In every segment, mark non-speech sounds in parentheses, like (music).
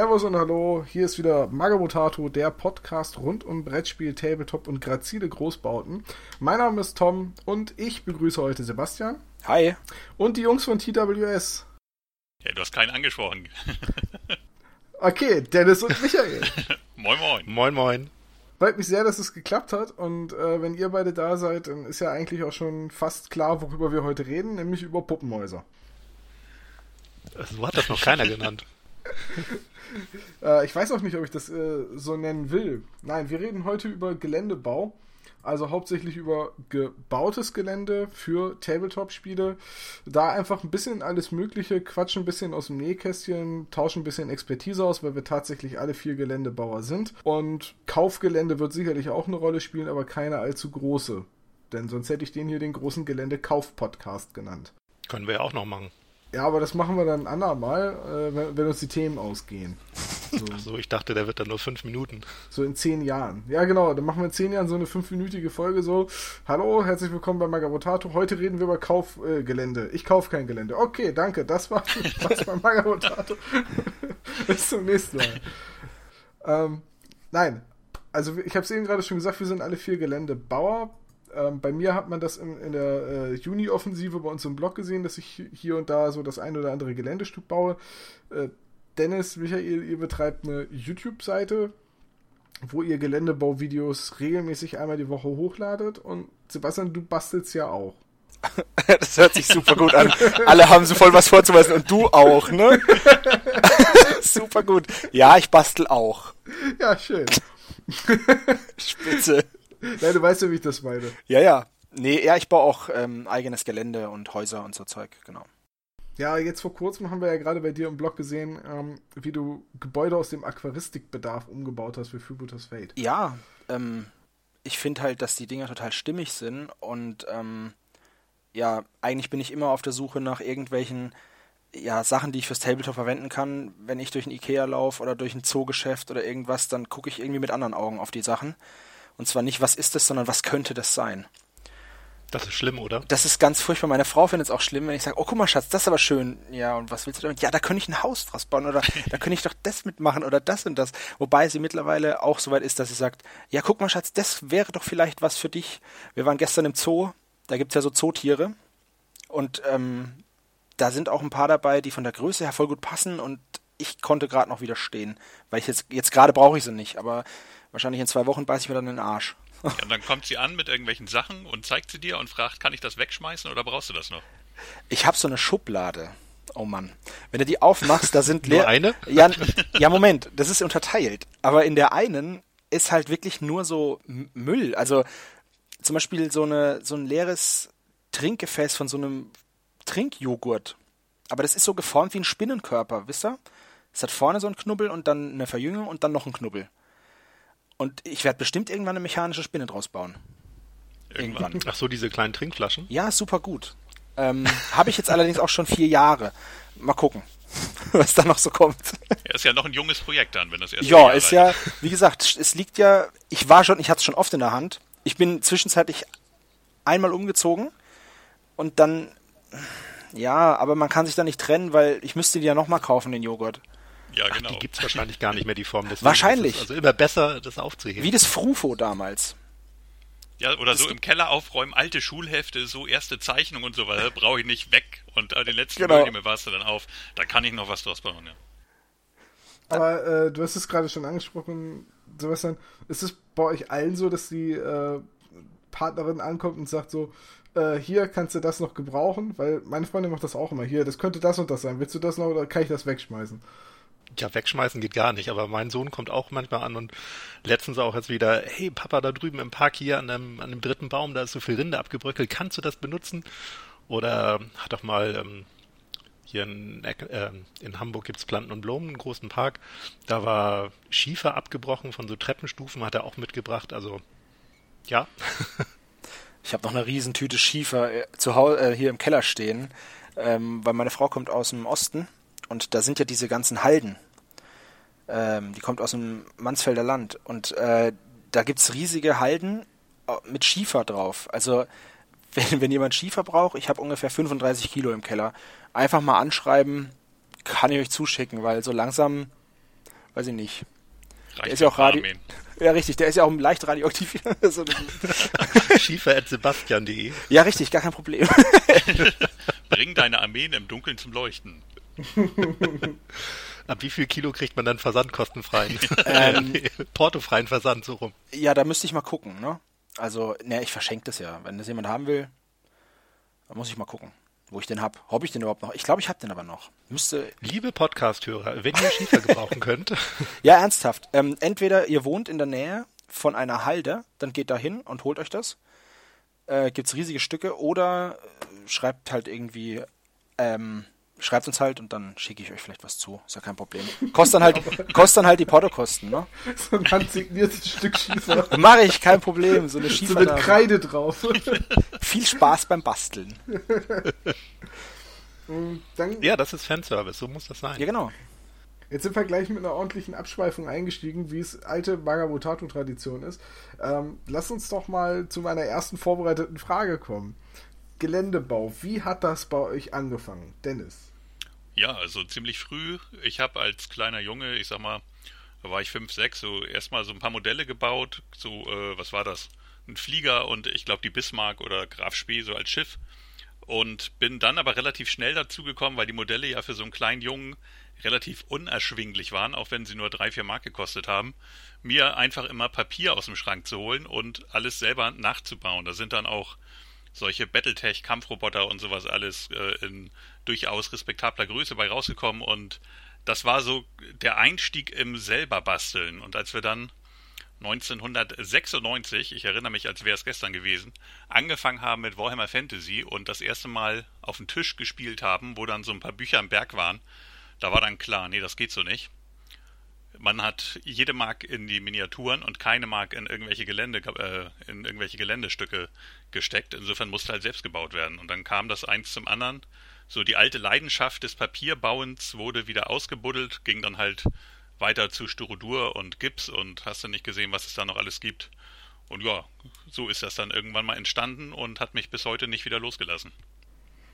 Servus und Hallo, hier ist wieder Magabotato, der Podcast rund um Brettspiel, Tabletop und grazile Großbauten. Mein Name ist Tom und ich begrüße heute Sebastian. Hi. Und die Jungs von TWS. Ja, du hast keinen angesprochen. (laughs) okay, Dennis und Michael. (laughs) moin, moin. Moin, moin. Freut mich sehr, dass es geklappt hat und äh, wenn ihr beide da seid, dann ist ja eigentlich auch schon fast klar, worüber wir heute reden, nämlich über Puppenhäuser. So hat das noch keiner genannt. (laughs) äh, ich weiß auch nicht, ob ich das äh, so nennen will. Nein, wir reden heute über Geländebau. Also hauptsächlich über gebautes Gelände für Tabletop-Spiele. Da einfach ein bisschen alles Mögliche, quatschen ein bisschen aus dem Nähkästchen, tauschen ein bisschen Expertise aus, weil wir tatsächlich alle vier Geländebauer sind. Und Kaufgelände wird sicherlich auch eine Rolle spielen, aber keine allzu große. Denn sonst hätte ich den hier den großen Gelände-Kauf-Podcast genannt. Können wir ja auch noch machen. Ja, aber das machen wir dann ein andermal, äh, wenn, uns die Themen ausgehen. So. Ach so, ich dachte, der wird dann nur fünf Minuten. So in zehn Jahren. Ja, genau, dann machen wir in zehn Jahren so eine fünfminütige Folge so. Hallo, herzlich willkommen bei Magabotato. Heute reden wir über Kaufgelände. Äh, ich kaufe kein Gelände. Okay, danke, das war, (laughs) das war Magabotato. (laughs) Bis zum nächsten Mal. Ähm, nein, also ich habe es eben gerade schon gesagt, wir sind alle vier Geländebauer. Ähm, bei mir hat man das in, in der äh, Juni-Offensive bei uns im Blog gesehen, dass ich hier und da so das ein oder andere Geländestück baue. Äh, Dennis, Michael, ihr betreibt eine YouTube-Seite, wo ihr Geländebauvideos regelmäßig einmal die Woche hochladet. Und Sebastian, du bastelst ja auch. (laughs) das hört sich super gut an. Alle haben so voll was vorzuweisen und du auch, ne? (laughs) super gut. Ja, ich bastel auch. Ja, schön. (laughs) Spitze. (laughs) Nein, du weißt ja, wie ich das meine. Ja, ja. Nee, ja, ich baue auch ähm, eigenes Gelände und Häuser und so Zeug, genau. Ja, jetzt vor kurzem haben wir ja gerade bei dir im Blog gesehen, ähm, wie du Gebäude aus dem Aquaristikbedarf umgebaut hast für Freebooters Fate. Ja, ähm, ich finde halt, dass die Dinger total stimmig sind und ähm, ja, eigentlich bin ich immer auf der Suche nach irgendwelchen ja, Sachen, die ich fürs Tabletop verwenden kann. Wenn ich durch ein Ikea laufe oder durch ein Zoogeschäft oder irgendwas, dann gucke ich irgendwie mit anderen Augen auf die Sachen. Und zwar nicht, was ist das, sondern was könnte das sein. Das ist schlimm, oder? Das ist ganz furchtbar. Meine Frau findet es auch schlimm, wenn ich sage, oh guck mal, Schatz, das ist aber schön. Ja, und was willst du damit? Ja, da könnte ich ein Haus draus bauen oder da könnte ich doch das mitmachen oder das und das. Wobei sie mittlerweile auch so weit ist, dass sie sagt, ja, guck mal, Schatz, das wäre doch vielleicht was für dich. Wir waren gestern im Zoo, da gibt es ja so Zootiere. Und ähm, da sind auch ein paar dabei, die von der Größe her voll gut passen und ich konnte gerade noch widerstehen. Weil ich jetzt, jetzt gerade brauche ich sie nicht, aber wahrscheinlich in zwei Wochen beiße ich mir dann in den Arsch. Ja, und dann kommt sie an mit irgendwelchen Sachen und zeigt sie dir und fragt, kann ich das wegschmeißen oder brauchst du das noch? Ich habe so eine Schublade. Oh Mann. Wenn du die aufmachst, da sind (laughs) leer. Nur eine? Ja, ja, Moment, das ist unterteilt. Aber in der einen ist halt wirklich nur so Müll. Also zum Beispiel so, eine, so ein leeres Trinkgefäß von so einem Trinkjoghurt. Aber das ist so geformt wie ein Spinnenkörper, wisst ihr? Es hat vorne so einen Knubbel und dann eine Verjüngung und dann noch einen Knubbel. Und ich werde bestimmt irgendwann eine mechanische Spinne draus bauen. Irgendwann. Ach so, diese kleinen Trinkflaschen? Ja, super gut. Ähm, (laughs) Habe ich jetzt allerdings auch schon vier Jahre. Mal gucken, (laughs) was da noch so kommt. Ja, ist ja noch ein junges Projekt dann, wenn das erst. Ja, ist ja, wie gesagt, es liegt ja, ich war schon, ich hatte es schon oft in der Hand. Ich bin zwischenzeitlich einmal umgezogen und dann, ja, aber man kann sich da nicht trennen, weil ich müsste die ja nochmal kaufen, den Joghurt. Ja, genau. Ach, die gibt es wahrscheinlich gar nicht mehr, die Form des Wahrscheinlich. Also immer besser, das aufzuheben. Wie das Frufo damals. Ja, oder das so im Keller aufräumen, alte Schulhefte, so erste Zeichnungen und so weiter, (laughs) brauche ich nicht weg. Und äh, den letzten genau. Volume warst du dann auf. Da kann ich noch was draus bauen, ja. Aber äh, du hast es gerade schon angesprochen, Sebastian. Ist es bei euch allen so, dass die äh, Partnerin ankommt und sagt so, äh, hier kannst du das noch gebrauchen? Weil meine Freundin macht das auch immer. Hier, das könnte das und das sein. Willst du das noch oder kann ich das wegschmeißen? Ja, wegschmeißen geht gar nicht, aber mein Sohn kommt auch manchmal an und letztens auch jetzt wieder, hey Papa, da drüben im Park hier an einem, an dem dritten Baum, da ist so viel Rinde abgebröckelt, kannst du das benutzen? Oder hat auch mal ähm, hier in, äh, in Hamburg gibt's Planten und Blumen, einen großen Park, da war Schiefer abgebrochen von so Treppenstufen, hat er auch mitgebracht, also ja. (laughs) ich habe noch eine Riesentüte Schiefer äh, zu Hause äh, hier im Keller stehen, ähm, weil meine Frau kommt aus dem Osten und da sind ja diese ganzen Halden. Ähm, die kommt aus dem Mansfelder Land. Und äh, da es riesige Halden äh, mit Schiefer drauf. Also (laughs) wenn, wenn jemand Schiefer braucht, ich habe ungefähr 35 Kilo im Keller, einfach mal anschreiben, kann ich euch zuschicken, weil so langsam weiß ich nicht. Reicht Der ist ja auch Radio. Armin. (laughs) Ja, richtig, der ist ja auch leicht radioaktiv. (laughs) So, Schiefer.sebastian.de. ja, richtig, gar kein Problem. Bring deine Armeen im Dunkeln zum Leuchten. Ab wie viel Kilo kriegt man dann versandkostenfreien? (laughs) Ähm. (laughs) Portofreien Versand, so rum. ja, da müsste ich mal gucken, ne? Also, ne, ich verschenke das ja. Wenn das jemand haben will, dann muss ich mal gucken, wo ich den hab. Hab ich den überhaupt noch? Ich glaube, ich hab den aber noch. Müsste. Liebe Podcast-Hörer, wenn ihr Schiefer gebrauchen könnt, (laughs) Ja, ernsthaft. Ähm, entweder ihr wohnt in der Nähe von einer Halde, dann geht da hin und holt euch das. Äh, gibt's riesige Stücke oder äh, schreibt halt irgendwie, ähm, schreibt uns halt und dann schicke ich euch vielleicht was zu. Ist ja kein Problem. Kostet dann halt, (laughs) kostet dann halt die Portokosten, ne? So ein handsigniertes Stück Schiefer. (laughs) Mache ich, kein Problem. So eine So Schiefer. mit Kreide drauf. (laughs) Viel Spaß beim Basteln. Dann, ja, das ist Fanservice, so muss das sein. Ja, genau. Jetzt sind wir gleich mit einer ordentlichen Abschweifung eingestiegen, wie es alte Magabotato-Tradition ist. Ähm, lass uns doch mal zu meiner ersten vorbereiteten Frage kommen. Geländebau, wie hat das bei euch angefangen? Dennis. Ja, also ziemlich früh. Ich habe als kleiner Junge, ich sag mal, da war ich 5, 6, so erstmal so ein paar Modelle gebaut. So, äh, was war das? Ein Flieger und ich glaube die Bismarck oder Graf Spee so als Schiff. Und bin dann aber relativ schnell dazu gekommen, weil die Modelle ja für so einen kleinen Jungen relativ unerschwinglich waren, auch wenn sie nur drei, vier Mark gekostet haben, mir einfach immer Papier aus dem Schrank zu holen und alles selber nachzubauen. Da sind dann auch solche Battletech, Kampfroboter und sowas alles äh, in durchaus respektabler Größe bei rausgekommen und das war so der Einstieg im selber basteln. Und als wir dann 1996, ich erinnere mich, als wäre es gestern gewesen, angefangen haben mit Warhammer Fantasy und das erste Mal auf den Tisch gespielt haben, wo dann so ein paar Bücher am Berg waren, da war dann klar, nee, das geht so nicht. Man hat jede Mark in die Miniaturen und keine Mark in irgendwelche Gelände, äh, in irgendwelche Geländestücke gesteckt. Insofern musste halt selbst gebaut werden. Und dann kam das eins zum anderen. So die alte Leidenschaft des Papierbauens wurde wieder ausgebuddelt, ging dann halt weiter zu Styrodur und Gips und hast du nicht gesehen, was es da noch alles gibt. Und ja, so ist das dann irgendwann mal entstanden und hat mich bis heute nicht wieder losgelassen.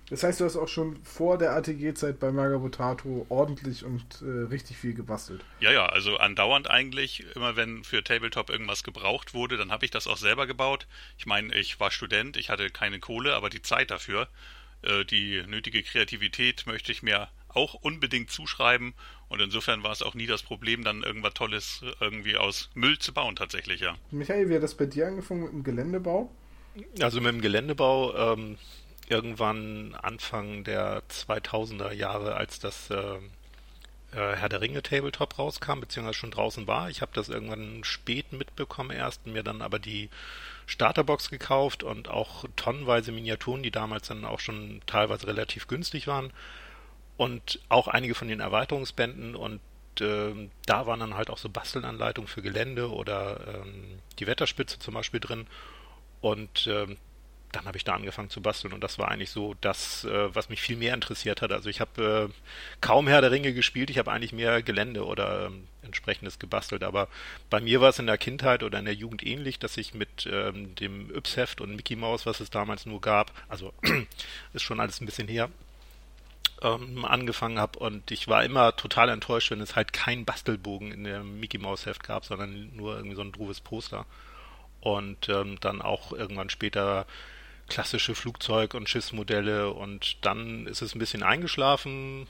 Das heißt, du hast auch schon vor der ATG-Zeit bei Magabotato ordentlich und äh, richtig viel gebastelt. Ja, ja, also andauernd eigentlich, immer wenn für Tabletop irgendwas gebraucht wurde, dann habe ich das auch selber gebaut. Ich meine, ich war Student, ich hatte keine Kohle, aber die Zeit dafür, äh, die nötige Kreativität möchte ich mir auch unbedingt zuschreiben und insofern war es auch nie das Problem, dann irgendwas Tolles irgendwie aus Müll zu bauen tatsächlich, ja. Michael, wie hat das bei dir angefangen mit dem Geländebau? Also mit dem Geländebau ähm, irgendwann Anfang der 2000er Jahre, als das äh, äh, Herr der Ringe Tabletop rauskam, beziehungsweise schon draußen war. Ich habe das irgendwann spät mitbekommen erst, mir dann aber die Starterbox gekauft und auch tonnenweise Miniaturen, die damals dann auch schon teilweise relativ günstig waren und auch einige von den Erweiterungsbänden und ähm, da waren dann halt auch so Bastelanleitungen für Gelände oder ähm, die Wetterspitze zum Beispiel drin und ähm, dann habe ich da angefangen zu basteln und das war eigentlich so das, äh, was mich viel mehr interessiert hat. Also ich habe äh, kaum Herr der Ringe gespielt, ich habe eigentlich mehr Gelände oder ähm, entsprechendes gebastelt, aber bei mir war es in der Kindheit oder in der Jugend ähnlich, dass ich mit ähm, dem Yps-Heft und Mickey Mouse, was es damals nur gab, also (clears throat) ist schon alles ein bisschen her, ähm, angefangen habe und ich war immer total enttäuscht, wenn es halt keinen Bastelbogen in dem Mickey Mouse Heft gab, sondern nur irgendwie so ein druves Poster. Und ähm, dann auch irgendwann später klassische Flugzeug- und Schiffsmodelle und dann ist es ein bisschen eingeschlafen.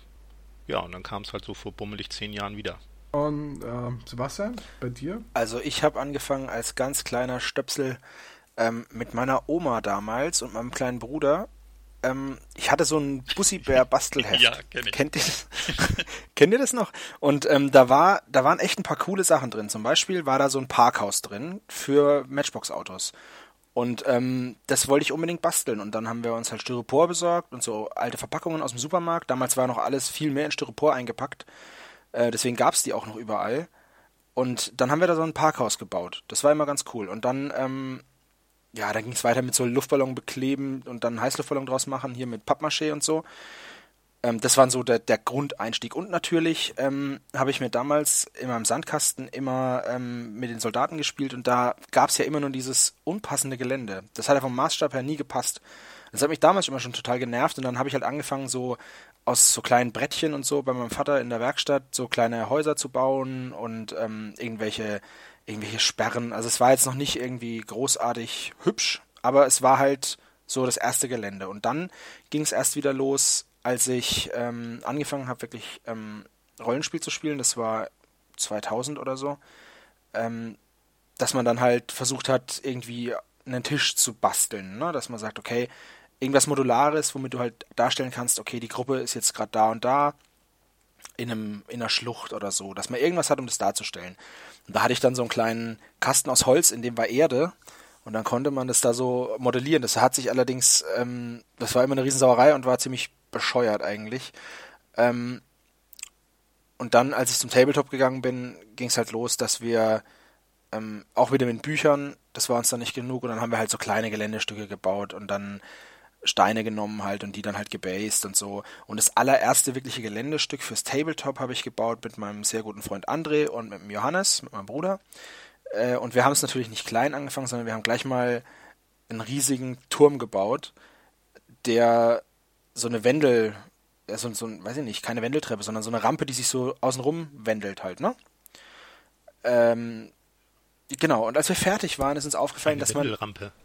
Ja, und dann kam es halt so vor bummelig zehn Jahren wieder. Und äh, Sebastian, bei dir? Also ich habe angefangen als ganz kleiner Stöpsel ähm, mit meiner Oma damals und meinem kleinen Bruder. Ähm, ich hatte so ein Bussi-Bär-Bastelheft. (laughs) Ja, kenn ich. Kennt ihr das? (laughs) Kennt ihr das noch? Und ähm, da war, da waren echt ein paar coole Sachen drin. Zum Beispiel war da so ein Parkhaus drin für Matchbox-Autos. Und ähm, das wollte ich unbedingt basteln. Und dann haben wir uns halt Styropor besorgt und so alte Verpackungen aus dem Supermarkt. Damals war noch alles viel mehr in Styropor eingepackt. Äh, deswegen gab's die auch noch überall. Und dann haben wir da so ein Parkhaus gebaut. Das war immer ganz cool. Und dann, ähm, ja, dann ging's weiter mit so Luftballon bekleben und dann Heißluftballon draus machen, hier mit Pappmaché und so. Ähm, das war so der, der Grundeinstieg. Und natürlich ähm, habe ich mir damals in meinem Sandkasten immer ähm, mit den Soldaten gespielt und da gab's ja immer nur dieses unpassende Gelände. Das hat ja vom Maßstab her nie gepasst. Das hat mich damals immer schon total genervt und dann habe ich halt angefangen, so aus so kleinen Brettchen und so bei meinem Vater in der Werkstatt so kleine Häuser zu bauen und ähm, irgendwelche, irgendwelche Sperren. Also es war jetzt noch nicht irgendwie großartig hübsch, aber es war halt so das erste Gelände. Und dann ging es erst wieder los, als ich ähm, angefangen habe, wirklich ähm, Rollenspiel zu spielen. Das war 2000 oder so. Ähm, dass man dann halt versucht hat, irgendwie einen Tisch zu basteln. Ne? Dass man sagt, okay, irgendwas Modulares, womit du halt darstellen kannst, okay, die Gruppe ist jetzt gerade da und da in, einem, in einer Schlucht oder so, dass man irgendwas hat, um das darzustellen. Und da hatte ich dann so einen kleinen Kasten aus Holz, in dem war Erde und dann konnte man das da so modellieren. Das hat sich allerdings, ähm, das war immer eine Riesensauerei und war ziemlich bescheuert eigentlich. Ähm, und dann, als ich zum Tabletop gegangen bin, ging es halt los, dass wir ähm, auch wieder mit Büchern, das war uns dann nicht genug und dann haben wir halt so kleine Geländestücke gebaut und dann Steine genommen halt und die dann halt gebased und so. Und das allererste wirkliche Geländestück fürs Tabletop habe ich gebaut mit meinem sehr guten Freund André und mit dem Johannes, mit meinem Bruder. Äh, und wir haben es natürlich nicht klein angefangen, sondern wir haben gleich mal einen riesigen Turm gebaut, der so eine Wendel, so, so weiß ich nicht, keine Wendeltreppe, sondern so eine Rampe, die sich so außenrum wendelt halt, ne? Ähm, Genau, und als wir fertig waren, ist uns aufgefallen, dass man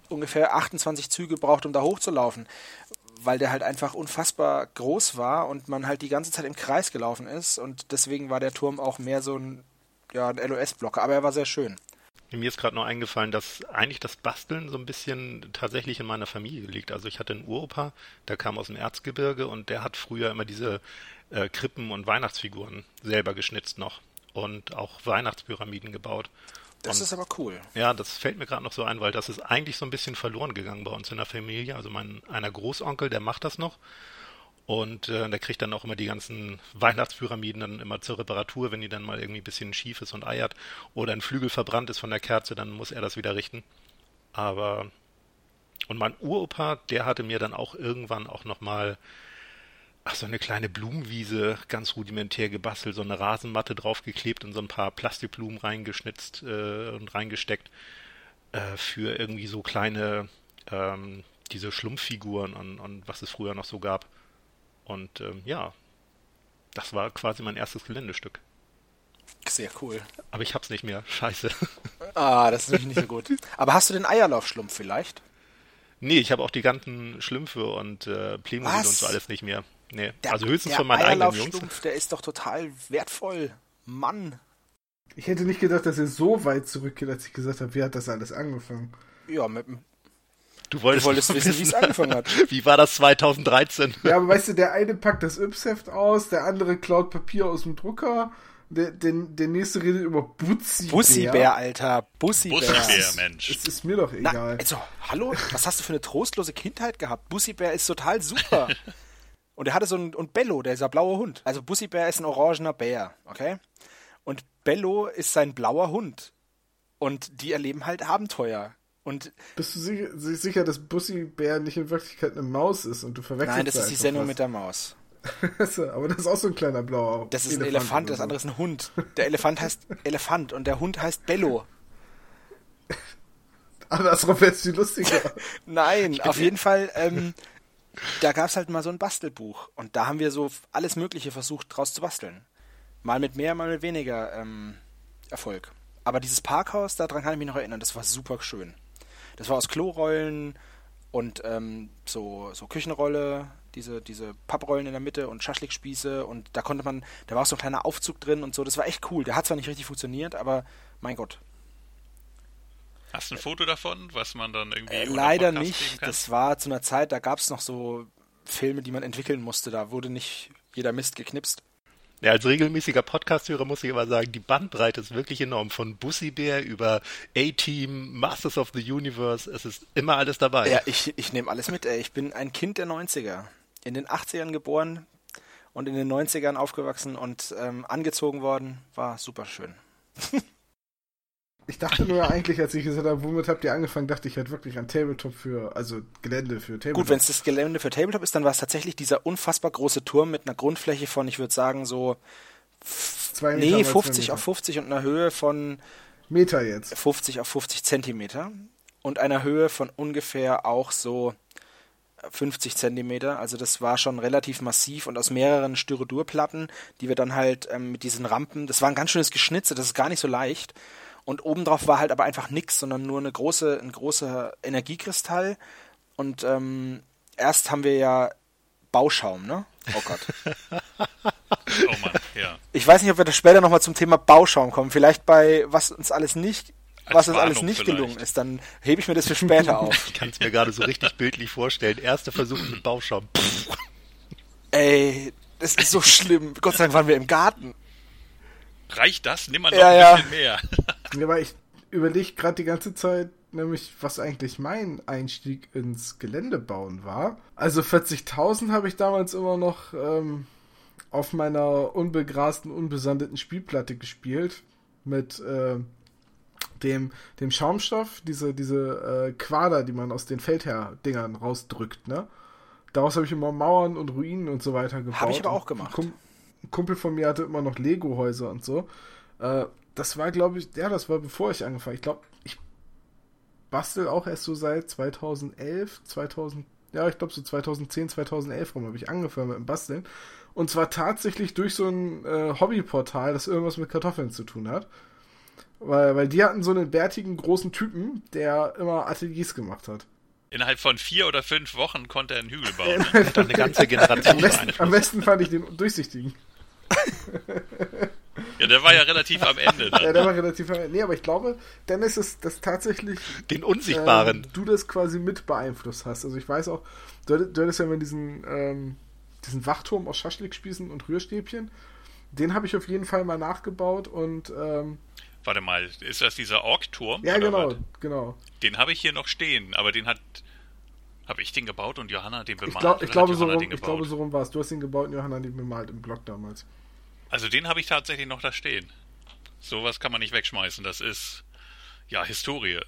ungefähr 28 Züge braucht, um da hochzulaufen, weil der halt einfach unfassbar groß war und man halt die ganze Zeit im Kreis gelaufen ist und deswegen war der Turm auch mehr so ein, ja, ein LOS-Blocker, aber er war sehr schön. Mir ist gerade noch eingefallen, dass eigentlich das Basteln so ein bisschen tatsächlich in meiner Familie liegt. Also ich hatte einen Uropa, der kam aus dem Erzgebirge und der hat früher immer diese äh, Krippen und Weihnachtsfiguren selber geschnitzt noch und auch Weihnachtspyramiden gebaut. Das und, ist aber cool. Ja, das fällt mir gerade noch so ein, weil das ist eigentlich so ein bisschen verloren gegangen bei uns in der Familie. Also mein einer Großonkel, der macht das noch. Und äh, der kriegt dann auch immer die ganzen Weihnachtspyramiden dann immer zur Reparatur, wenn die dann mal irgendwie ein bisschen schief ist und eiert oder ein Flügel verbrannt ist von der Kerze, dann muss er das wieder richten. Aber und mein Uropa, der hatte mir dann auch irgendwann auch nochmal so eine kleine Blumenwiese ganz rudimentär gebastelt, so eine Rasenmatte draufgeklebt und so ein paar Plastikblumen reingeschnitzt äh, und reingesteckt äh, für irgendwie so kleine, ähm, diese Schlumpffiguren und, und was es früher noch so gab. Und ähm, ja, das war quasi mein erstes Geländestück. Sehr cool. Aber ich hab's nicht mehr. Scheiße. (laughs) Ah, das ist natürlich nicht so gut. Aber hast du den Eierlaufschlumpf vielleicht? Nee, ich habe auch die ganzen Schlümpfe und äh, Playmobil und so alles nicht mehr. Nee, der, also höchstens von meinen eigenen Jungs. Der ist doch total wertvoll. Mann. Ich hätte nicht gedacht, dass er so weit zurückgeht, als ich gesagt habe, wie hat das alles angefangen? Ja, mit dem Du wolltest, du wolltest wissen, wie es angefangen hat. (laughs) Wie war das 2013? Ja, aber weißt du, der eine packt das Yps-Heft aus, der andere klaut Papier aus dem Drucker, der, der, der nächste redet über Bussi-Bär. Bussi-Bär, Alter. Bussi-Bär. Bussi-Bär, Mensch. Es ist mir doch egal. Na, also, hallo? Was hast du für eine trostlose Kindheit gehabt? Bussi-Bär ist total super. (laughs) Und er hatte so ein, und Bello, der ist ein blauer Hund. Also Bussi-Bär ist ein orangener Bär, okay? Und Bello ist sein blauer Hund. Und die erleben halt Abenteuer. Und Bist du sicher, sicher dass Bussi-Bär nicht in Wirklichkeit eine Maus ist und du verwechselst Nein, das ist die Sendung was? mit der Maus. (laughs) aber das ist auch so ein kleiner blauer Das ist Elefant ein Elefant, das andere ist ein Hund. (laughs) Der Elefant heißt Elefant und der Hund heißt Bello. (laughs) Andersrum wäre es viel lustiger. Nein, auf jeden Fall ähm, da gab es halt mal so ein Bastelbuch und da haben wir so alles Mögliche versucht draus zu basteln. Mal mit mehr, mal mit weniger ähm, Erfolg. Aber dieses Parkhaus, daran kann ich mich noch erinnern, das war super schön. Das war aus Klorollen und ähm, so, so Küchenrolle, diese, diese Papprollen in der Mitte und Schaschlikspieße und da konnte man, da war auch so ein kleiner Aufzug drin und so, das war echt cool. Der hat zwar nicht richtig funktioniert, aber mein Gott, Hast du ein Foto davon, was man dann irgendwie. Äh, leider nicht. Das war zu einer Zeit, da gab es noch so Filme, die man entwickeln musste. Da wurde nicht jeder Mist geknipst. Ja, als regelmäßiger Podcast-Hörer muss ich aber sagen, die Bandbreite ist wirklich enorm. Von Bussi Bär über A-Team, Masters of the Universe, es ist immer alles dabei. Ja, ich, ich nehme alles mit, ey. Ich bin ein Kind der 90er. In den 80ern geboren und in den 90ern aufgewachsen und ähm, angezogen worden. War super schön. (laughs) Ich dachte nur eigentlich, als ich gesagt habe, womit habt ihr angefangen, dachte ich halt wirklich an Tabletop für, also Gelände für Tabletop. Gut, wenn es das Gelände für Tabletop ist, dann war es tatsächlich dieser unfassbar große Turm mit einer Grundfläche von, ich würde sagen, so zwei Meter nee, 50 auf 50 und einer Höhe von Meter jetzt. 50 auf 50 Zentimeter und einer Höhe von ungefähr auch so 50 Zentimeter. Also das war schon relativ massiv und aus mehreren Styrodurplatten, die wir dann halt ähm, mit diesen Rampen, das war ein ganz schönes Geschnitze, das ist gar nicht so leicht. Und obendrauf war halt aber einfach nichts, sondern nur eine große, ein großer Energiekristall. Und ähm, erst haben wir ja Bauschaum, ne? Oh Gott. (laughs) Oh Mann, ja. Ich weiß nicht, ob wir da später nochmal zum Thema Bauschaum kommen. Vielleicht bei was uns alles nicht, Als was uns alles nicht vielleicht. gelungen ist, dann hebe ich mir das für später auf. Ich kann es mir gerade so richtig bildlich vorstellen. Erster Versuch mit Bauschaum. Ey, das ist so schlimm. Gott sei Dank waren wir im Garten. Reicht das? Nimm mal noch Ja, ein ja. bisschen mehr. Ja, aber ich überlege gerade die ganze Zeit, nämlich was eigentlich mein Einstieg ins Geländebauen war. Also 40.000 habe ich damals immer noch ähm, auf meiner unbegrasten, unbesandeten Spielplatte gespielt. Mit äh, dem, dem Schaumstoff, diese, diese äh, Quader, die man aus den Feldherr-Dingern rausdrückt, ne? Daraus habe ich immer Mauern und Ruinen und so weiter gebaut. Habe ich aber auch gemacht. Ein Kumpel von mir hatte immer noch Lego-Häuser und so. Äh, das war, glaube ich, ja, das war bevor ich angefangen. Ich glaube, ich bastel auch erst so seit 2011, 2000, ja, ich glaube so 2010, 2011 rum habe ich angefangen mit dem Basteln. Und zwar tatsächlich durch so ein äh, Hobbyportal, das irgendwas mit Kartoffeln zu tun hat. Weil, weil die hatten so einen bärtigen großen Typen, der immer Ateliers gemacht hat. Innerhalb von vier oder fünf Wochen konnte er einen Hügel bauen. Ne? Dann eine ganze Generation Am besten, am besten fand ich den durchsichtigen. (laughs) Ja, der war ja relativ am Ende. Dann. (laughs) Ja, der war relativ. Nee, aber ich glaube, dann ist es das tatsächlich Den Unsichtbaren. ähm, du das quasi mit beeinflusst hast. Also ich weiß auch, du, du hattest ja mal diesen, ähm, diesen Wachturm aus Schaschlikspießen und Rührstäbchen. Den habe ich auf jeden Fall mal nachgebaut und ähm, Warte mal, ist das dieser Ork-Turm? ja genau, was? genau. Den habe ich hier noch stehen, aber den hat. Habe ich den gebaut und Johanna den bemalt? Ich, glaub, ich, glaube, so rum, den ich glaube, so rum war es. Du hast ihn gebaut und Johanna hat ihn bemalt im Blog damals. Also den habe ich tatsächlich noch da stehen. Sowas kann man nicht wegschmeißen. Das ist ja Historie.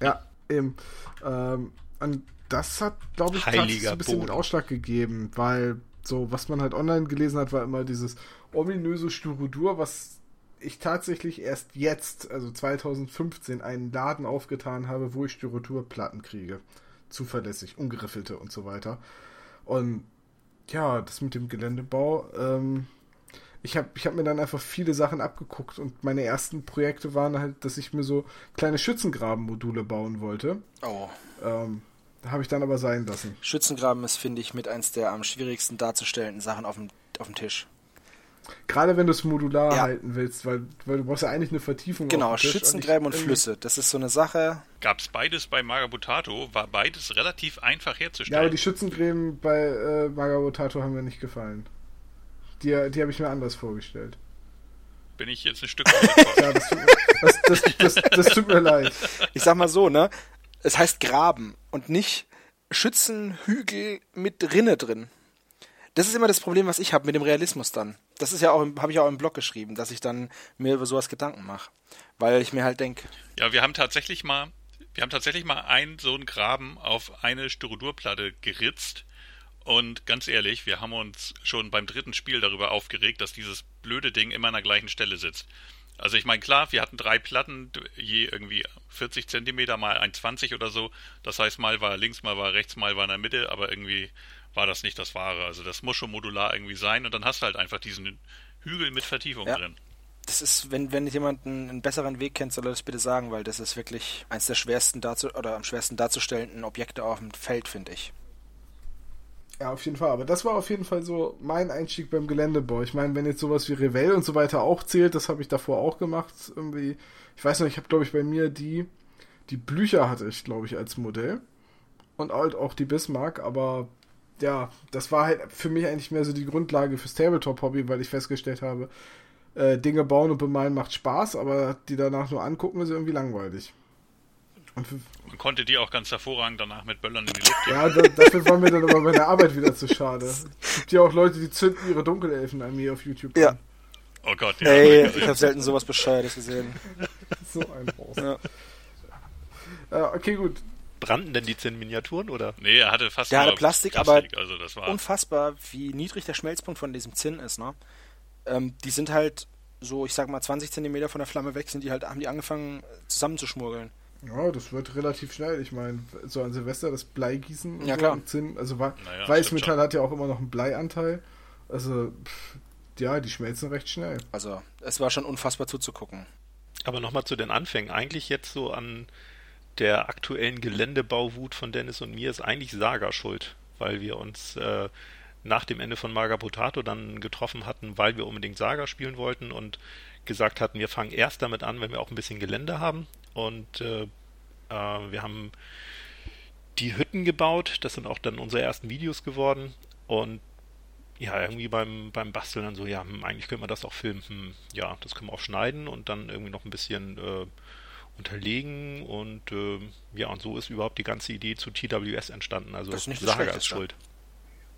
Ja, eben. Ähm, und das hat, glaube ich, tatsächlich ein bisschen den Boden. Ausschlag gegeben, weil so, was man halt online gelesen hat, war immer dieses ominöse Styrodur, was ich tatsächlich erst jetzt, also 2015, einen Laden aufgetan habe, wo ich Styrodurplatten kriege. Zuverlässig, ungeriffelte und so weiter. Und ja, das mit dem Geländebau, ähm, ich habe ich hab mir dann einfach viele Sachen abgeguckt und meine ersten Projekte waren halt, dass ich mir so kleine Schützengrabenmodule bauen wollte. Oh. Ähm, habe ich dann aber sein lassen. Schützengraben ist, finde ich, mit eins der am schwierigsten darzustellenden Sachen auf dem, auf dem Tisch. Gerade wenn du es modular Ja. halten willst, weil, weil du brauchst ja eigentlich eine Vertiefung. Genau. Schützengräben und Flüsse. Das ist so eine Sache. Gab's beides bei Marabutato, war beides relativ einfach Ja, herzustellen. aber die Schützengräben bei äh, Magabotato haben mir nicht gefallen. Die, die habe ich mir anders vorgestellt. Bin ich jetzt ein Stück weit Ja, das tut, mir- das, das, das, das tut mir leid. Ich sag mal so, ne? Es heißt Graben und nicht Schützenhügel mit Rinne drin. Das ist immer das Problem, was ich habe mit dem Realismus dann. Das ist ja auch, habe ich auch im Blog geschrieben, dass ich dann mir über sowas Gedanken mache. Weil ich mir halt denke, Ja, wir haben tatsächlich mal, wir haben tatsächlich mal einen so einen Graben auf eine Styrodurplatte geritzt. Und ganz ehrlich, wir haben uns schon beim dritten Spiel darüber aufgeregt, dass dieses blöde Ding immer an der gleichen Stelle sitzt. Also ich meine, klar, wir hatten drei Platten, je irgendwie 40 Zentimeter mal 1,20 oder so. Das heißt, mal war links, mal war rechts, mal war in der Mitte, aber irgendwie war das nicht das Wahre. Also das muss schon modular irgendwie sein und dann hast du halt einfach diesen Hügel mit Vertiefung Ja. drin. das ist, wenn, wenn jemand einen, einen besseren Weg kennt, soll er das bitte sagen, weil das ist wirklich eins der schwersten darzu oder am schwersten darzustellenden Objekte auf dem Feld, finde ich. Ja, auf jeden Fall. Aber das war auf jeden Fall so mein Einstieg beim Geländebau. Ich meine, wenn jetzt sowas wie Revell und so weiter auch zählt, das habe ich davor auch gemacht. Irgendwie, ich weiß noch, ich habe, glaube ich, bei mir die, die Blücher hatte ich, glaube ich, als Modell. Und halt auch die Bismarck, aber ja, das war halt für mich eigentlich mehr so die Grundlage fürs Tabletop-Hobby, weil ich festgestellt habe, äh, Dinge bauen und bemalen macht Spaß, aber die danach nur angucken ist irgendwie langweilig. Und Man konnte die auch ganz hervorragend danach mit Böllern in die Luft ja, da, dafür war mir dann aber bei der (laughs) Arbeit wieder zu schade. Es gibt ja auch Leute, die zünden ihre Dunkelelfen-Armee auf YouTube. Ja. an. Oh Gott, ja. Ey, ich habe selten sowas Bescheuertes gesehen. (laughs) So ein Haus. Ja. Äh, okay, gut. Brannten denn die zehn Miniaturen oder? Nee, er hatte fast Der hatte Plastik, Plastik, also das war Unfassbar, wie niedrig der Schmelzpunkt von diesem Zinn ist, ne? Ähm, die sind halt so, ich sag mal, 20 Zentimeter von der Flamme weg, sind die halt, haben die angefangen zusammenzuschmuggeln. Ja, das wird relativ schnell. Ich meine, so an Silvester das Blei gießen und Ja, so klar. und Zinn, also Wa- Naja, Weißmetall hat ja auch immer noch einen Bleianteil. Also, pff, ja, die schmelzen recht schnell. Also, es war schon unfassbar zuzugucken. Aber nochmal zu den Anfängen. Eigentlich jetzt so an der aktuellen Geländebauwut von Dennis und mir ist eigentlich Saga schuld, weil wir uns äh, nach dem Ende von Maga Potato dann getroffen hatten, weil wir unbedingt Saga spielen wollten und gesagt hatten, wir fangen erst damit an, wenn wir auch ein bisschen Gelände haben. Und äh, äh, wir haben die Hütten gebaut. Das sind auch dann unsere ersten Videos geworden. Und ja, irgendwie beim, beim Basteln dann so, ja, hm, eigentlich können wir das auch filmen. Hm, ja, das können wir auch schneiden und dann irgendwie noch ein bisschen äh, unterlegen und äh, ja, und so ist überhaupt die ganze Idee zu TWS entstanden. Also Das ist nicht Saga ist schuld.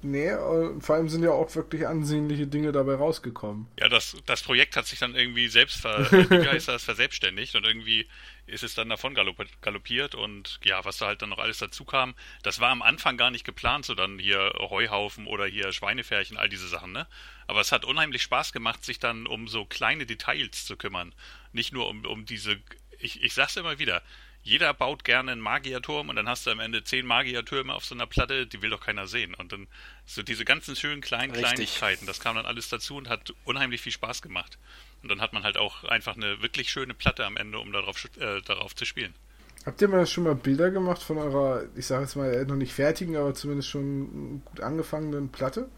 Nee, äh, vor allem sind ja auch wirklich ansehnliche Dinge dabei rausgekommen. Ja, das, das Projekt hat sich dann irgendwie selbst ver, heißt das, verselbstständigt und irgendwie ist es dann davon galopp- galoppiert und ja, was da halt dann noch alles dazu kam, das war am Anfang gar nicht geplant, so dann hier Heuhaufen oder hier Schweinefärchen, all diese Sachen, ne? Aber es hat unheimlich Spaß gemacht, sich dann um so kleine Details zu kümmern. Nicht nur um, um diese, ich, ich sag's immer wieder, jeder baut gerne einen Magierturm und dann hast du am Ende zehn Magiertürme auf so einer Platte, die will doch keiner sehen. Und dann so diese ganzen schönen kleinen Richtig. Kleinigkeiten, das kam dann alles dazu und hat unheimlich viel Spaß gemacht. Und dann hat man halt auch einfach eine wirklich schöne Platte am Ende, um darauf, äh, darauf zu spielen. Habt ihr mal schon mal Bilder gemacht von eurer, ich sage jetzt mal, äh, noch nicht fertigen, aber zumindest schon gut angefangenen Platte?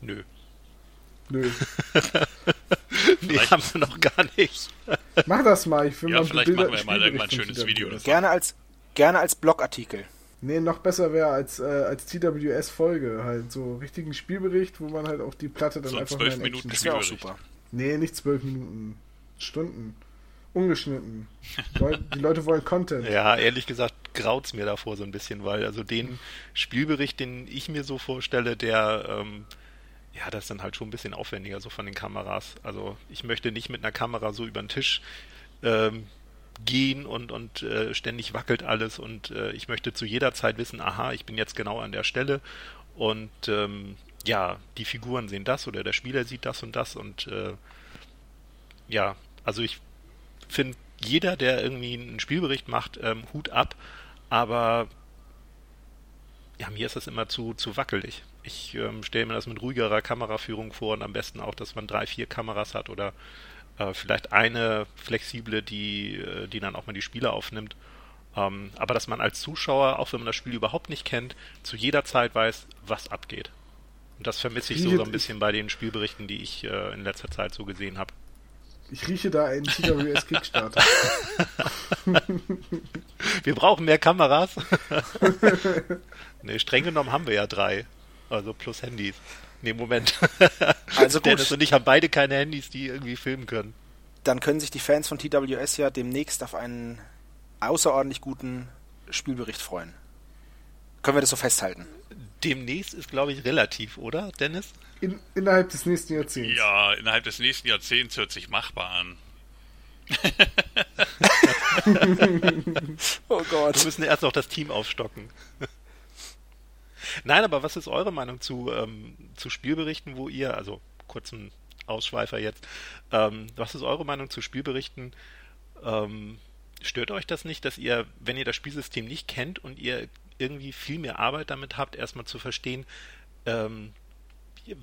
Nö. Nö. (laughs) Nee, Vielleicht- haben wir noch gar nicht. Mach das mal, ich will Ja, mal vielleicht machen wir mal irgendwann ein schönes Video oder so. Gerne als, gerne als Blogartikel. Nee, noch besser wäre als, äh, als TWS-Folge. Halt so richtigen Spielbericht, wo man halt auch die Platte dann So ein einfach 12 mal in Minuten Action Das wäre auch super. Nee, nicht zwölf Minuten. Stunden. Ungeschnitten. (laughs) Die Leute wollen Content. Ja, ehrlich gesagt graut's mir davor so ein bisschen, weil also den Spielbericht, den ich mir so vorstelle, der ähm, ja, das ist dann halt schon ein bisschen aufwendiger so von den Kameras. Also ich möchte nicht mit einer Kamera so über den Tisch ähm, gehen und und äh, ständig wackelt alles und äh, ich möchte zu jeder Zeit wissen, aha, ich bin jetzt genau an der Stelle und ähm, ja, die Figuren sehen das oder der Spieler sieht das und das und äh, ja, also ich finde, jeder, der irgendwie einen Spielbericht macht, ähm, Hut ab, aber ja, mir ist das immer zu, zu wackelig. Ich ähm, stelle mir das mit ruhigerer Kameraführung vor und am besten auch, dass man drei, vier Kameras hat oder äh, vielleicht eine flexible, die, äh, die dann auch mal die Spiele aufnimmt. Ähm, aber dass man als Zuschauer, auch wenn man das Spiel überhaupt nicht kennt, zu jeder Zeit weiß, was abgeht. Und das vermisse ich so, so ein bisschen bei den Spielberichten, die ich äh, in letzter Zeit so gesehen habe. Ich rieche da einen TWS Kickstarter. (laughs) Wir brauchen mehr Kameras. (laughs) ne, streng genommen haben wir ja drei. Also plus Handys. Ne, Moment. (laughs) Also gut. Dennis und ich haben beide keine Handys, die irgendwie filmen können. Dann können sich die Fans von TWS ja demnächst auf einen außerordentlich guten Spielbericht freuen. Können wir das so festhalten? Demnächst ist, glaube ich, relativ, oder, Dennis? In, innerhalb des nächsten Jahrzehnts. Ja, innerhalb des nächsten Jahrzehnts hört sich machbar an. (laughs) (laughs) Oh Wir Gott. müssen erst noch das Team aufstocken. Nein, aber was ist eure Meinung zu, ähm, zu Spielberichten, wo ihr, also kurzen Ausschweifer jetzt, ähm, was ist eure Meinung zu Spielberichten? Ähm, stört euch das nicht, dass ihr, wenn ihr das Spielsystem nicht kennt und ihr irgendwie viel mehr Arbeit damit habt, erstmal zu verstehen, ähm,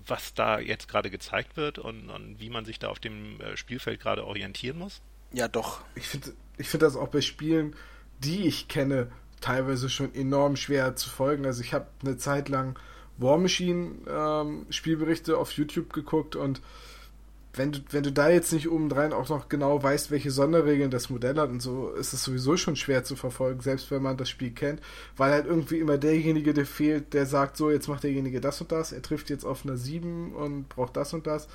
was da jetzt gerade gezeigt wird und, und wie man sich da auf dem äh, Spielfeld gerade orientieren muss? Ja, doch. Ich finde ich find das auch bei Spielen, die ich kenne, teilweise schon enorm schwer zu folgen. Also ich habe eine Zeit lang War Machine ähm, Spielberichte auf YouTube geguckt und wenn du, wenn du da jetzt nicht obendrein auch noch genau weißt, welche Sonderregeln das Modell hat und so, ist es sowieso schon schwer zu verfolgen, selbst wenn man das Spiel kennt, weil halt irgendwie immer derjenige, der fehlt, der sagt, so, jetzt macht derjenige das und das, er trifft jetzt auf einer 7 und braucht das und das.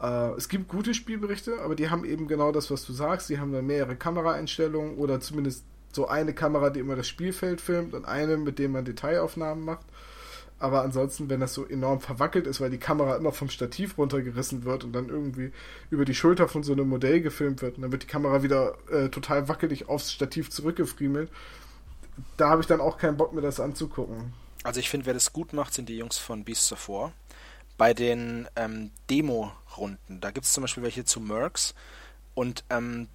Äh, es gibt gute Spielberichte, aber die haben eben genau das, was du sagst. Die haben dann mehrere Kameraeinstellungen oder zumindest so eine Kamera, die immer das Spielfeld filmt und eine, mit dem man Detailaufnahmen macht. Aber ansonsten, wenn das so enorm verwackelt ist, weil die Kamera immer vom Stativ runtergerissen wird und dann irgendwie über die Schulter von so einem Modell gefilmt wird und dann wird die Kamera wieder äh, total wackelig aufs Stativ zurückgefriemelt, da habe ich dann auch keinen Bock mir das anzugucken. Also ich finde, wer das gut macht, sind die Jungs von Beasts of War. Bei den ähm, Demo-Runden, da gibt es zum Beispiel welche zu Mercs und ähm,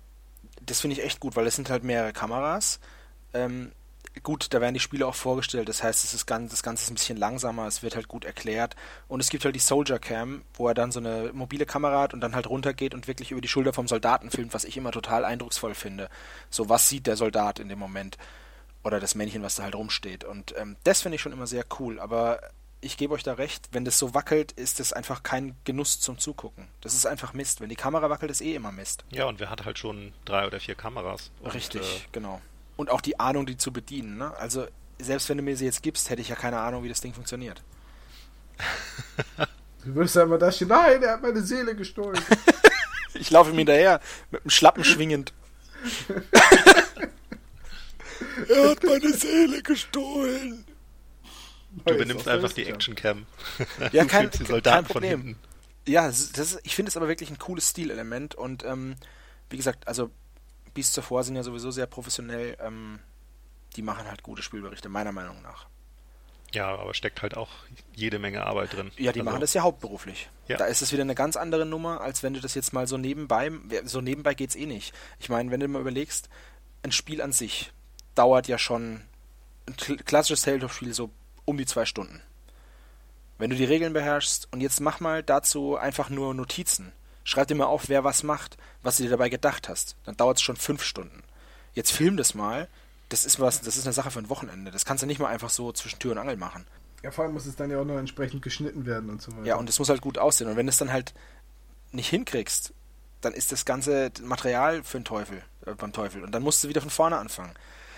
das finde ich echt gut, weil es sind halt mehrere Kameras. Ähm, gut, da werden die Spiele auch vorgestellt, das heißt, es ist ganz, das Ganze ist ein bisschen langsamer, es wird halt gut erklärt. Und es gibt halt die Soldier Cam, wo er dann so eine mobile Kamera hat und dann halt runtergeht und wirklich über die Schulter vom Soldaten filmt, was ich immer total eindrucksvoll finde. So, was sieht der Soldat in dem Moment? Oder das Männchen, was da halt rumsteht. Und ähm, das finde ich schon immer sehr cool, aber ich gebe euch da recht, wenn das so wackelt, ist das einfach kein Genuss zum Zugucken. Das ist einfach Mist. Wenn die Kamera wackelt, ist eh immer Mist. Ja, und wer hat halt schon drei oder vier Kameras. Und, Richtig, äh, genau und auch die Ahnung, die zu bedienen. Ne? Also selbst wenn du mir sie jetzt gibst, hätte ich ja keine Ahnung, wie das Ding funktioniert. (laughs) du würdest ja immer da stehen, nein, er hat meine Seele gestohlen. (laughs) ich laufe ihm hinterher, mit dem Schlappen schwingend. (laughs) er hat meine Seele gestohlen. Du benimmst einfach die Actioncam. Ja, (laughs) kein, kein Problem. Ja, das, ich finde es aber wirklich ein cooles Stilelement und ähm, wie gesagt, also Beasts of War sind ja sowieso sehr professionell. Ähm, die machen halt gute Spielberichte, meiner Meinung nach. Ja, aber steckt halt auch jede Menge Arbeit drin. Ja, die also, machen das ja hauptberuflich. Ja. Da ist es wieder eine ganz andere Nummer, als wenn du das jetzt mal so nebenbei, so nebenbei geht's eh nicht. Ich meine, wenn du mal überlegst, ein Spiel an sich dauert ja schon, ein klassisches Tabletop-Spiel so um die zwei Stunden. Wenn du die Regeln beherrschst und jetzt mach mal dazu einfach nur Notizen. Schreib dir mal auf, wer was macht, was du dir dabei gedacht hast. Dann dauert es schon fünf Stunden. Jetzt film das mal. Das ist was, das ist eine Sache für ein Wochenende. Das kannst du nicht mal einfach so zwischen Tür und Angel machen. Ja, vor allem muss es dann ja auch noch entsprechend geschnitten werden und so weiter. Ja, und es muss halt gut aussehen. Und wenn du es dann halt nicht hinkriegst, dann ist das ganze Material für den Teufel, äh, beim Teufel. Und dann musst du wieder von vorne anfangen.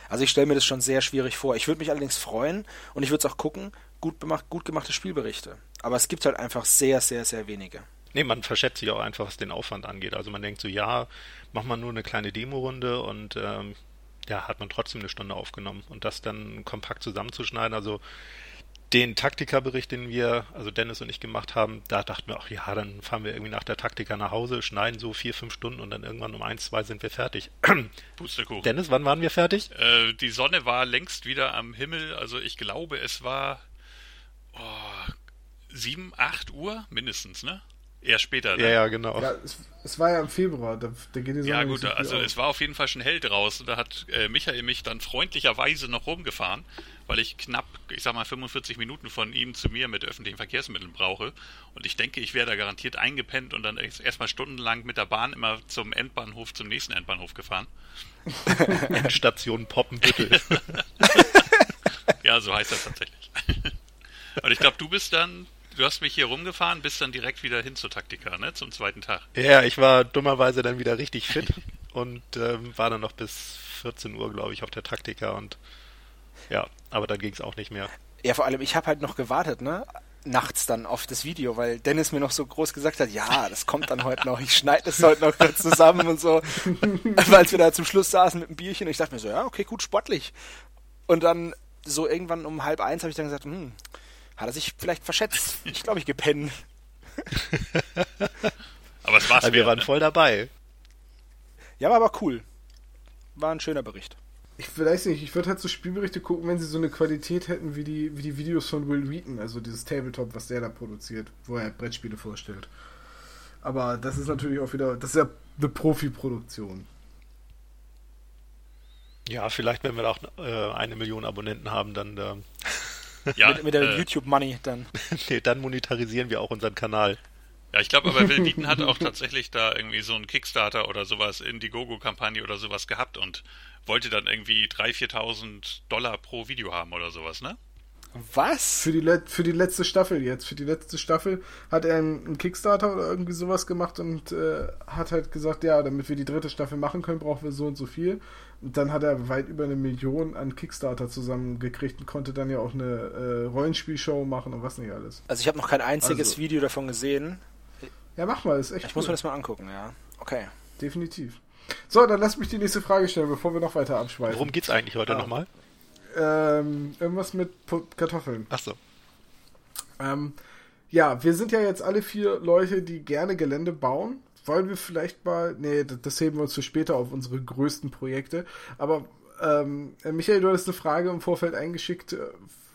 Also ich stelle mir das schon sehr schwierig vor. Ich würde mich allerdings freuen und ich würde es auch gucken, gut, gemacht, gut gemachte Spielberichte. Aber es gibt halt einfach sehr, sehr, sehr wenige. Nee, man verschätzt sich auch einfach, was den Aufwand angeht. Also man denkt so, ja, mach mal nur eine kleine Demo-Runde und ähm, ja, hat man trotzdem eine Stunde aufgenommen. Und das dann kompakt zusammenzuschneiden, also den Taktikerbericht, den wir, also Dennis und ich gemacht haben, da dachten wir auch, ja, dann fahren wir irgendwie nach der Taktika nach Hause, schneiden so vier, fünf Stunden und dann irgendwann um eins, zwei sind wir fertig. (clears throat) Pustekuchen. Dennis, wann waren wir fertig? Äh, die Sonne war längst wieder am Himmel, also ich glaube, es war oh, sieben, acht Uhr mindestens, ne? Eher später, ne? Ja, ja, genau. Ja, es, es, war ja im Februar, da, da geht die Sonne Ja, gut, so also auf. es war auf jeden Fall schon hell draußen. Da hat äh, Michael mich dann freundlicherweise noch rumgefahren, weil ich knapp, ich sag mal, 45 Minuten von ihm zu mir mit öffentlichen Verkehrsmitteln brauche. Und ich denke, ich wäre da garantiert eingepennt und dann erstmal stundenlang mit der Bahn immer zum Endbahnhof, zum nächsten Endbahnhof gefahren. (laughs) Endstation Poppenbüttel. ja, so heißt das tatsächlich. (laughs) Und ich glaube, du bist dann du hast mich hier rumgefahren, bist dann direkt wieder hin zur Taktika, ne? Zum zweiten Tag. Ja, ich war dummerweise dann wieder richtig fit und ähm, war dann noch bis 14 Uhr, glaube ich, auf der Taktika und ja, aber dann ging es auch nicht mehr. Ja, vor allem, ich habe halt noch gewartet, ne? Nachts dann auf das Video, weil Dennis mir noch so groß gesagt hat, ja, das kommt dann heute noch, ich schneide das heute noch zusammen und so. (laughs) weil wir da zum Schluss saßen mit einem Bierchen und ich dachte mir so, ja, okay, gut, sportlich. Und dann so irgendwann um halb eins habe ich dann gesagt, hm, hat er sich vielleicht verschätzt. Ich glaube, ich gepennt. (laughs) aber es war's also wir waren ne? voll dabei. Ja, war aber cool. War ein schöner Bericht. Ich weiß nicht, ich würde halt so Spielberichte gucken, wenn sie so eine Qualität hätten wie die, wie die Videos von Will Wheaton, also dieses Tabletop, was der da produziert, wo er Brettspiele vorstellt. Aber das ist natürlich auch wieder, das ist ja eine Profi-Produktion. Ja, vielleicht, wenn wir auch äh, eine Million Abonnenten haben, dann äh, ja, mit, mit der äh, YouTube-Money dann. (laughs) nee, dann monetarisieren wir auch unseren Kanal. Ja, ich glaube aber Will (laughs) Wheaton hat auch tatsächlich da irgendwie so einen Kickstarter oder sowas, Indiegogo-Kampagne oder sowas gehabt und wollte dann irgendwie 3.000, 4.000 Dollar pro Video haben oder sowas, ne? Was? Für die, für die letzte Staffel jetzt. Für die letzte Staffel hat er einen, einen Kickstarter oder irgendwie sowas gemacht und äh, hat halt gesagt, ja, damit wir die dritte Staffel machen können, brauchen wir so und so viel. Und dann hat er weit über eine Million an Kickstarter zusammengekriegt und konnte dann ja auch eine äh, Rollenspielshow machen und was nicht alles. Also ich habe noch kein einziges also, Video davon gesehen. Ja, mach mal, ist echt Ich cool. muss mir das mal angucken, ja. Okay. Definitiv. So, dann lass mich die nächste Frage stellen, bevor wir noch weiter abschweifen. Worum geht's eigentlich heute ah. nochmal? Ähm, irgendwas mit Kartoffeln. Ach so. Ähm, ja, wir sind ja jetzt alle vier Leute, die gerne Gelände bauen wollen wir vielleicht mal, nee, das heben wir uns für später auf unsere größten Projekte. Aber ähm, Michael, du hattest eine Frage im Vorfeld eingeschickt, äh,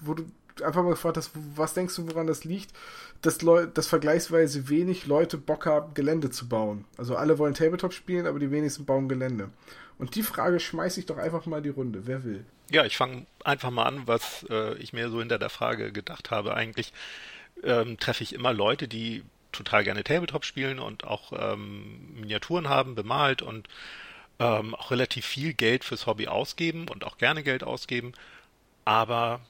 wo du einfach mal gefragt hast, was denkst du, woran das liegt, dass, dass vergleichsweise wenig Leute Bock haben, Gelände zu bauen. Also alle wollen Tabletop spielen, aber die wenigsten bauen Gelände. Und die Frage schmeiße ich doch einfach mal in die Runde. Wer will? Ja, ich fange einfach mal an, was äh, ich mir so hinter der Frage gedacht habe. Eigentlich ähm, treffe ich immer Leute, die total gerne Tabletop spielen und auch ähm, Miniaturen haben, bemalt und ähm, auch relativ viel Geld fürs Hobby ausgeben und auch gerne Geld ausgeben, aber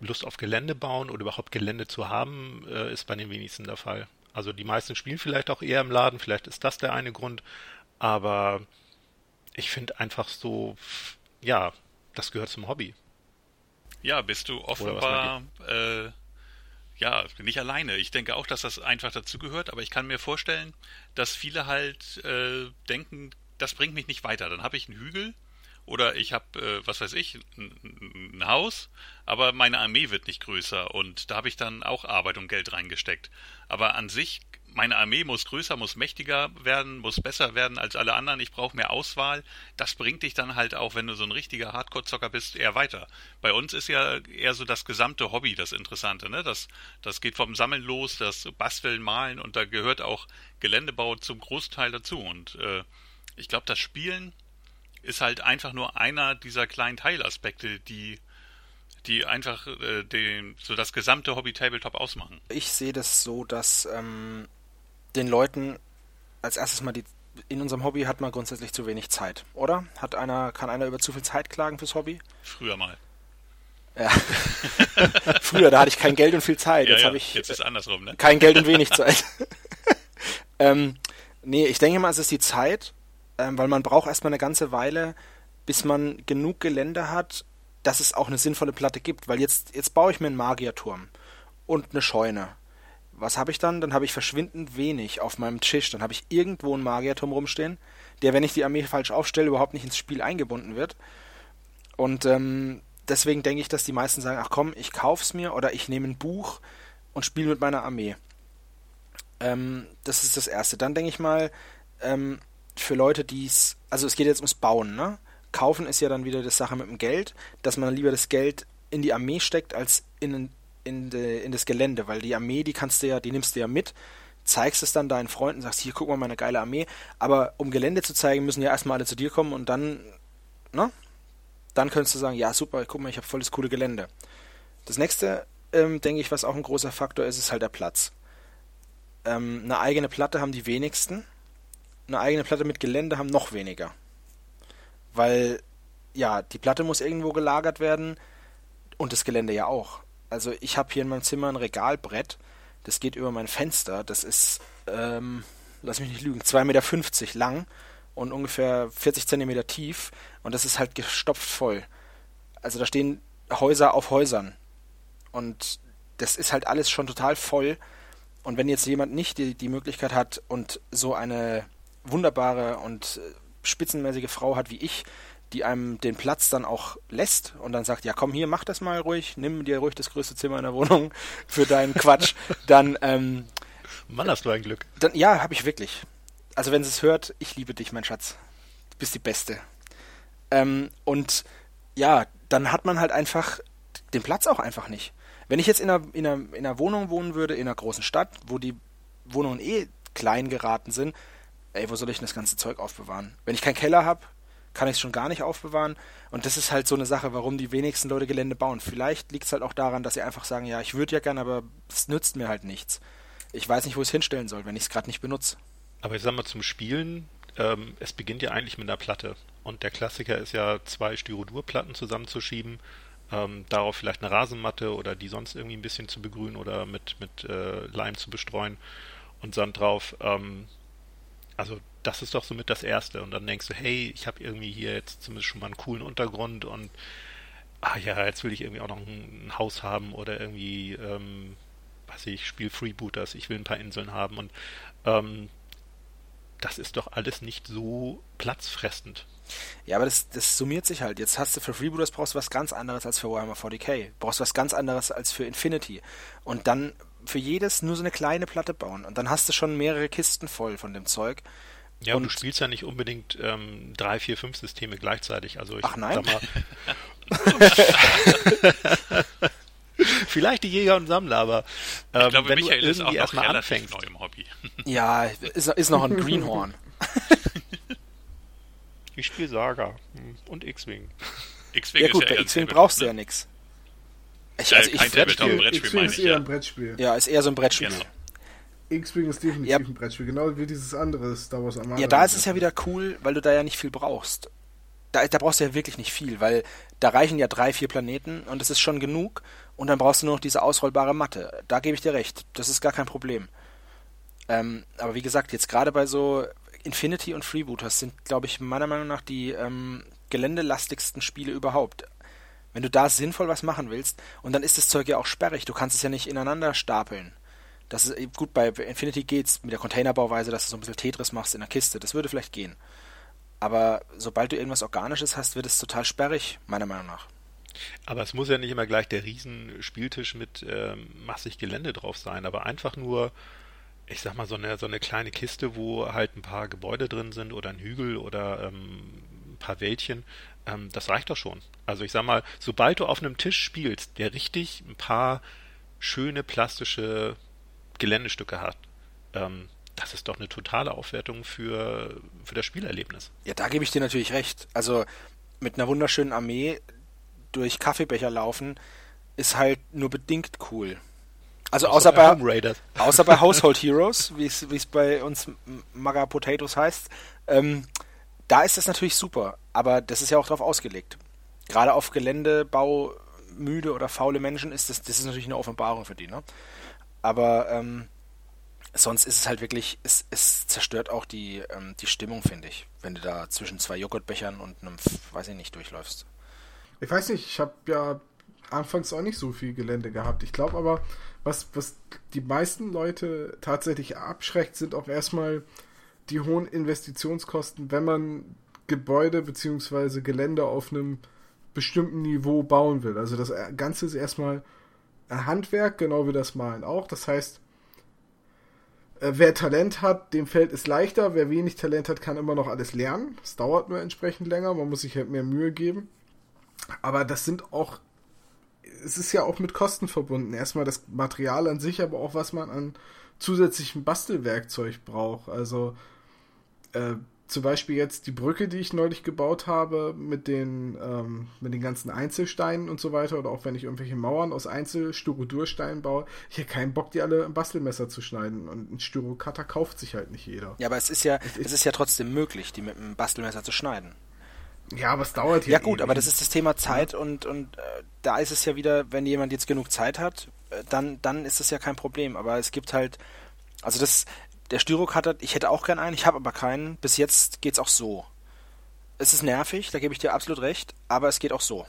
Lust auf Gelände bauen oder überhaupt Gelände zu haben, äh, ist bei den wenigsten der Fall. Also die meisten spielen vielleicht auch eher im Laden, vielleicht ist das der eine Grund, aber ich finde einfach so, ja, das gehört zum Hobby. Ja, bist du offenbar äh, ja nicht alleine. Ich denke auch, dass das einfach dazugehört, aber ich kann mir vorstellen, dass viele halt äh, denken, das bringt mich nicht weiter. Dann habe ich einen Hügel oder ich habe, äh, was weiß ich, ein, Haus, aber meine Armee wird nicht größer und da habe ich dann auch Arbeit und Geld reingesteckt. Aber an sich, meine Armee muss größer, muss mächtiger werden, muss besser werden als alle anderen, ich brauche mehr Auswahl. Das bringt dich dann halt auch, wenn du so ein richtiger Hardcore-Zocker bist, eher weiter. Bei uns ist ja eher so das gesamte Hobby das Interessante, ne? Das, das geht vom Sammeln los, das Basteln, Malen und da gehört auch Geländebau zum Großteil dazu und äh, ich glaube, das Spielen ist halt einfach nur einer dieser kleinen Teilaspekte, die die einfach äh, den, so das gesamte Hobby Tabletop ausmachen. Ich sehe das so, dass ähm, den Leuten als erstes mal die in unserem Hobby hat man grundsätzlich zu wenig Zeit, oder? Hat einer, kann einer über zu viel Zeit klagen fürs Hobby? Früher mal. Ja. (laughs) Früher, da hatte ich kein Geld und viel Zeit. Ja, jetzt ja. habe ich jetzt ist andersrum, ne? kein Geld und wenig Zeit. (laughs) ähm, nee, ich denke mal, es ist die Zeit, ähm, weil man braucht erstmal eine ganze Weile, bis man genug Gelände hat, dass es auch eine sinnvolle Platte gibt. Weil jetzt, jetzt baue ich mir einen Magierturm und eine Scheune. Was habe ich dann? Dann habe ich verschwindend wenig auf meinem Tisch. Dann habe ich irgendwo einen Magierturm rumstehen, der, wenn ich die Armee falsch aufstelle, überhaupt nicht ins Spiel eingebunden wird. Und ähm, deswegen denke ich, dass die meisten sagen, ach komm, ich kauf's mir oder ich nehme ein Buch und spiele mit meiner Armee. Ähm, das ist das Erste. Dann denke ich mal, ähm, für Leute, die es, also es geht jetzt ums Bauen, ne? Kaufen ist ja dann wieder das Sache mit dem Geld, dass man lieber das Geld in die Armee steckt als in, in, de, in das Gelände, weil die Armee, die kannst du ja, die nimmst du ja mit, zeigst es dann deinen Freunden, sagst, hier, guck mal, meine geile Armee, aber um Gelände zu zeigen, müssen ja erstmal alle zu dir kommen und dann, ne? Dann könntest du sagen, ja, super, guck mal, ich habe volles coole Gelände. Das nächste, ähm, denke ich, was auch ein großer Faktor ist, ist halt der Platz. Ähm, eine eigene Platte haben die wenigsten eine eigene Platte mit Gelände haben noch weniger. Weil, ja, die Platte muss irgendwo gelagert werden und das Gelände ja auch. Also ich habe hier in meinem Zimmer ein Regalbrett, das geht über mein Fenster, das ist, ähm, lass mich nicht lügen, 2,50 Meter lang und ungefähr 40 Zentimeter tief und das ist halt gestopft voll. Also da stehen Häuser auf Häusern und das ist halt alles schon total voll. Und wenn jetzt jemand nicht die, die Möglichkeit hat und so eine wunderbare und äh, spitzenmäßige Frau hat wie ich, die einem den Platz dann auch lässt und dann sagt, ja komm hier, mach das mal ruhig, nimm dir ruhig das größte Zimmer in der Wohnung (laughs) für deinen Quatsch, dann ähm, Mann, hast du ein Glück. Dann, ja, habe ich wirklich. Also wenn sie es hört, ich liebe dich, mein Schatz. Du bist die Beste. Ähm, und ja, dann hat man halt einfach den Platz auch einfach nicht. Wenn ich jetzt in einer, in, einer, in einer Wohnung wohnen würde, in einer großen Stadt, wo die Wohnungen eh klein geraten sind, ey, wo soll ich denn das ganze Zeug aufbewahren? Wenn ich keinen Keller habe, kann ich es schon gar nicht aufbewahren. Und das ist halt so eine Sache, warum die wenigsten Leute Gelände bauen. Vielleicht liegt es halt auch daran, dass sie einfach sagen, ja, ich würde ja gerne, aber es nützt mir halt nichts. Ich weiß nicht, wo ich es hinstellen soll, wenn ich es gerade nicht benutze. Aber ich sag mal, zum Spielen, ähm, es beginnt ja eigentlich mit einer Platte. Und der Klassiker ist ja, zwei Styrodurplatten zusammenzuschieben, ähm, darauf vielleicht eine Rasenmatte oder die sonst irgendwie ein bisschen zu begrünen oder mit, mit äh, Leim zu bestreuen und Sand drauf. Ähm, also das ist doch somit das Erste. Und dann denkst du, hey, ich habe irgendwie hier jetzt zumindest schon mal einen coolen Untergrund und ah ja, jetzt will ich irgendwie auch noch ein, ein Haus haben oder irgendwie, ähm, weiß ich, spiele Freebooters, ich will ein paar Inseln haben und ähm, das ist doch alles nicht so platzfressend. Ja, aber das, das summiert sich halt. Jetzt hast du für Freebooters brauchst du was ganz anderes als für Warhammer 40k. Brauchst was ganz anderes als für Infinity. Und dann für jedes nur so eine kleine Platte bauen. Und dann hast du schon mehrere Kisten voll von dem Zeug. Ja, und du spielst ja nicht unbedingt ähm, drei, vier, fünf Systeme gleichzeitig. Also ich Ach nein. sag mal. (laughs) Vielleicht die Jäger und Sammler, aber ähm, ich glaube, wenn Michael du ist auch irgendwie noch erstmal relativ anfängst. neu im Hobby. (laughs) Ja, ist, ist noch ein Greenhorn. Ich spiele Saga und X-Wing. X-Wing Ja ist gut, ja bei X-Wing brauchst du ne? ja nix. Ich, Ja, also ich, kein Tabletop, ein Brettspiel X-Wing meine ist ich, eher ja. ein Brettspiel. ja, ist eher so ein Brettspiel. Genau. X-Wing ist definitiv Ja. ein Brettspiel, genau wie dieses andere Star Wars Armada. Ja, da ist es ja wieder cool, weil du da ja nicht viel brauchst. Da, da brauchst du ja wirklich nicht viel, weil da reichen ja drei, vier Planeten und das ist schon genug und dann brauchst du nur noch diese ausrollbare Matte. Da gebe ich dir recht. Das ist gar kein Problem. Ähm, aber wie gesagt, jetzt gerade bei so Infinity und Freebooters sind, glaube ich, meiner Meinung nach die ähm, geländelastigsten Spiele überhaupt. Wenn du da sinnvoll was machen willst, und dann ist das Zeug ja auch sperrig, du kannst es ja nicht ineinander stapeln. Das ist äh, gut, bei Infinity geht's mit der Containerbauweise, dass du so ein bisschen Tetris machst in der Kiste. Das würde vielleicht gehen. Aber sobald du irgendwas Organisches hast, wird es total sperrig, meiner Meinung nach. Aber es muss ja nicht immer gleich der riesen Spieltisch mit ähm, massig Gelände drauf sein, aber einfach nur, ich sag mal, so eine, so eine kleine Kiste, wo halt ein paar Gebäude drin sind oder ein Hügel oder ähm, ein paar Wäldchen, ähm, das reicht doch schon. Also ich sag mal, sobald du auf einem Tisch spielst, der richtig ein paar schöne plastische Geländestücke hat, ähm, das ist doch eine totale Aufwertung für, für das Spielerlebnis. Ja, da gebe ich dir natürlich recht. Also mit einer wunderschönen Armee durch Kaffeebecher laufen ist halt nur bedingt cool. Also außer bei, Home Raiders. außer bei (laughs) Household Heroes, wie es wie es bei uns Maga Potatoes heißt, ähm, da ist das natürlich super, aber das ist ja auch darauf ausgelegt. Gerade auf Geländebau müde oder faule Menschen ist das, das ist natürlich eine Offenbarung für die, ne? Aber ähm, sonst ist es halt wirklich, es, es zerstört auch die, ähm, die Stimmung, finde ich, wenn du da zwischen zwei Joghurtbechern und einem, weiß ich nicht, durchläufst. Ich weiß nicht, ich habe ja anfangs auch nicht so viel Gelände gehabt. Ich glaube aber, was, was die meisten Leute tatsächlich abschreckt, sind auch erstmal die hohen Investitionskosten, wenn man Gebäude bzw. Gelände auf einem bestimmten Niveau bauen will. Also das Ganze ist erstmal Handwerk, genau wie das Malen auch. Das heißt, äh, wer Talent hat, dem fällt es leichter. Wer wenig Talent hat, kann immer noch alles lernen. Es dauert nur entsprechend länger. Man muss sich halt mehr Mühe geben. Aber das sind auch, es ist ja auch mit Kosten verbunden. Erstmal das Material an sich, aber auch was man an zusätzlichem Bastelwerkzeug braucht. Also äh, zum Beispiel jetzt die Brücke, die ich neulich gebaut habe, mit den, ähm, mit den ganzen Einzelsteinen und so weiter, oder auch wenn ich irgendwelche Mauern aus Einzel-Styrodursteinen baue, ich habe keinen Bock, die alle im Bastelmesser zu schneiden. Und ein Styrocutter kauft sich halt nicht jeder. Ja, aber es ist ja, es ist ja trotzdem möglich, die mit einem Bastelmesser zu schneiden. Ja, aber es dauert Ja gut, aber das ist das Thema Zeit und, und äh, da ist es ja wieder, wenn jemand jetzt genug Zeit hat, äh, dann, dann ist das ja kein Problem. Aber es gibt halt, also das, der Styrocutter, ich hätte auch gern einen, ich habe aber keinen. Bis jetzt geht's auch so. Es ist nervig, da gebe ich dir absolut recht, aber es geht auch so.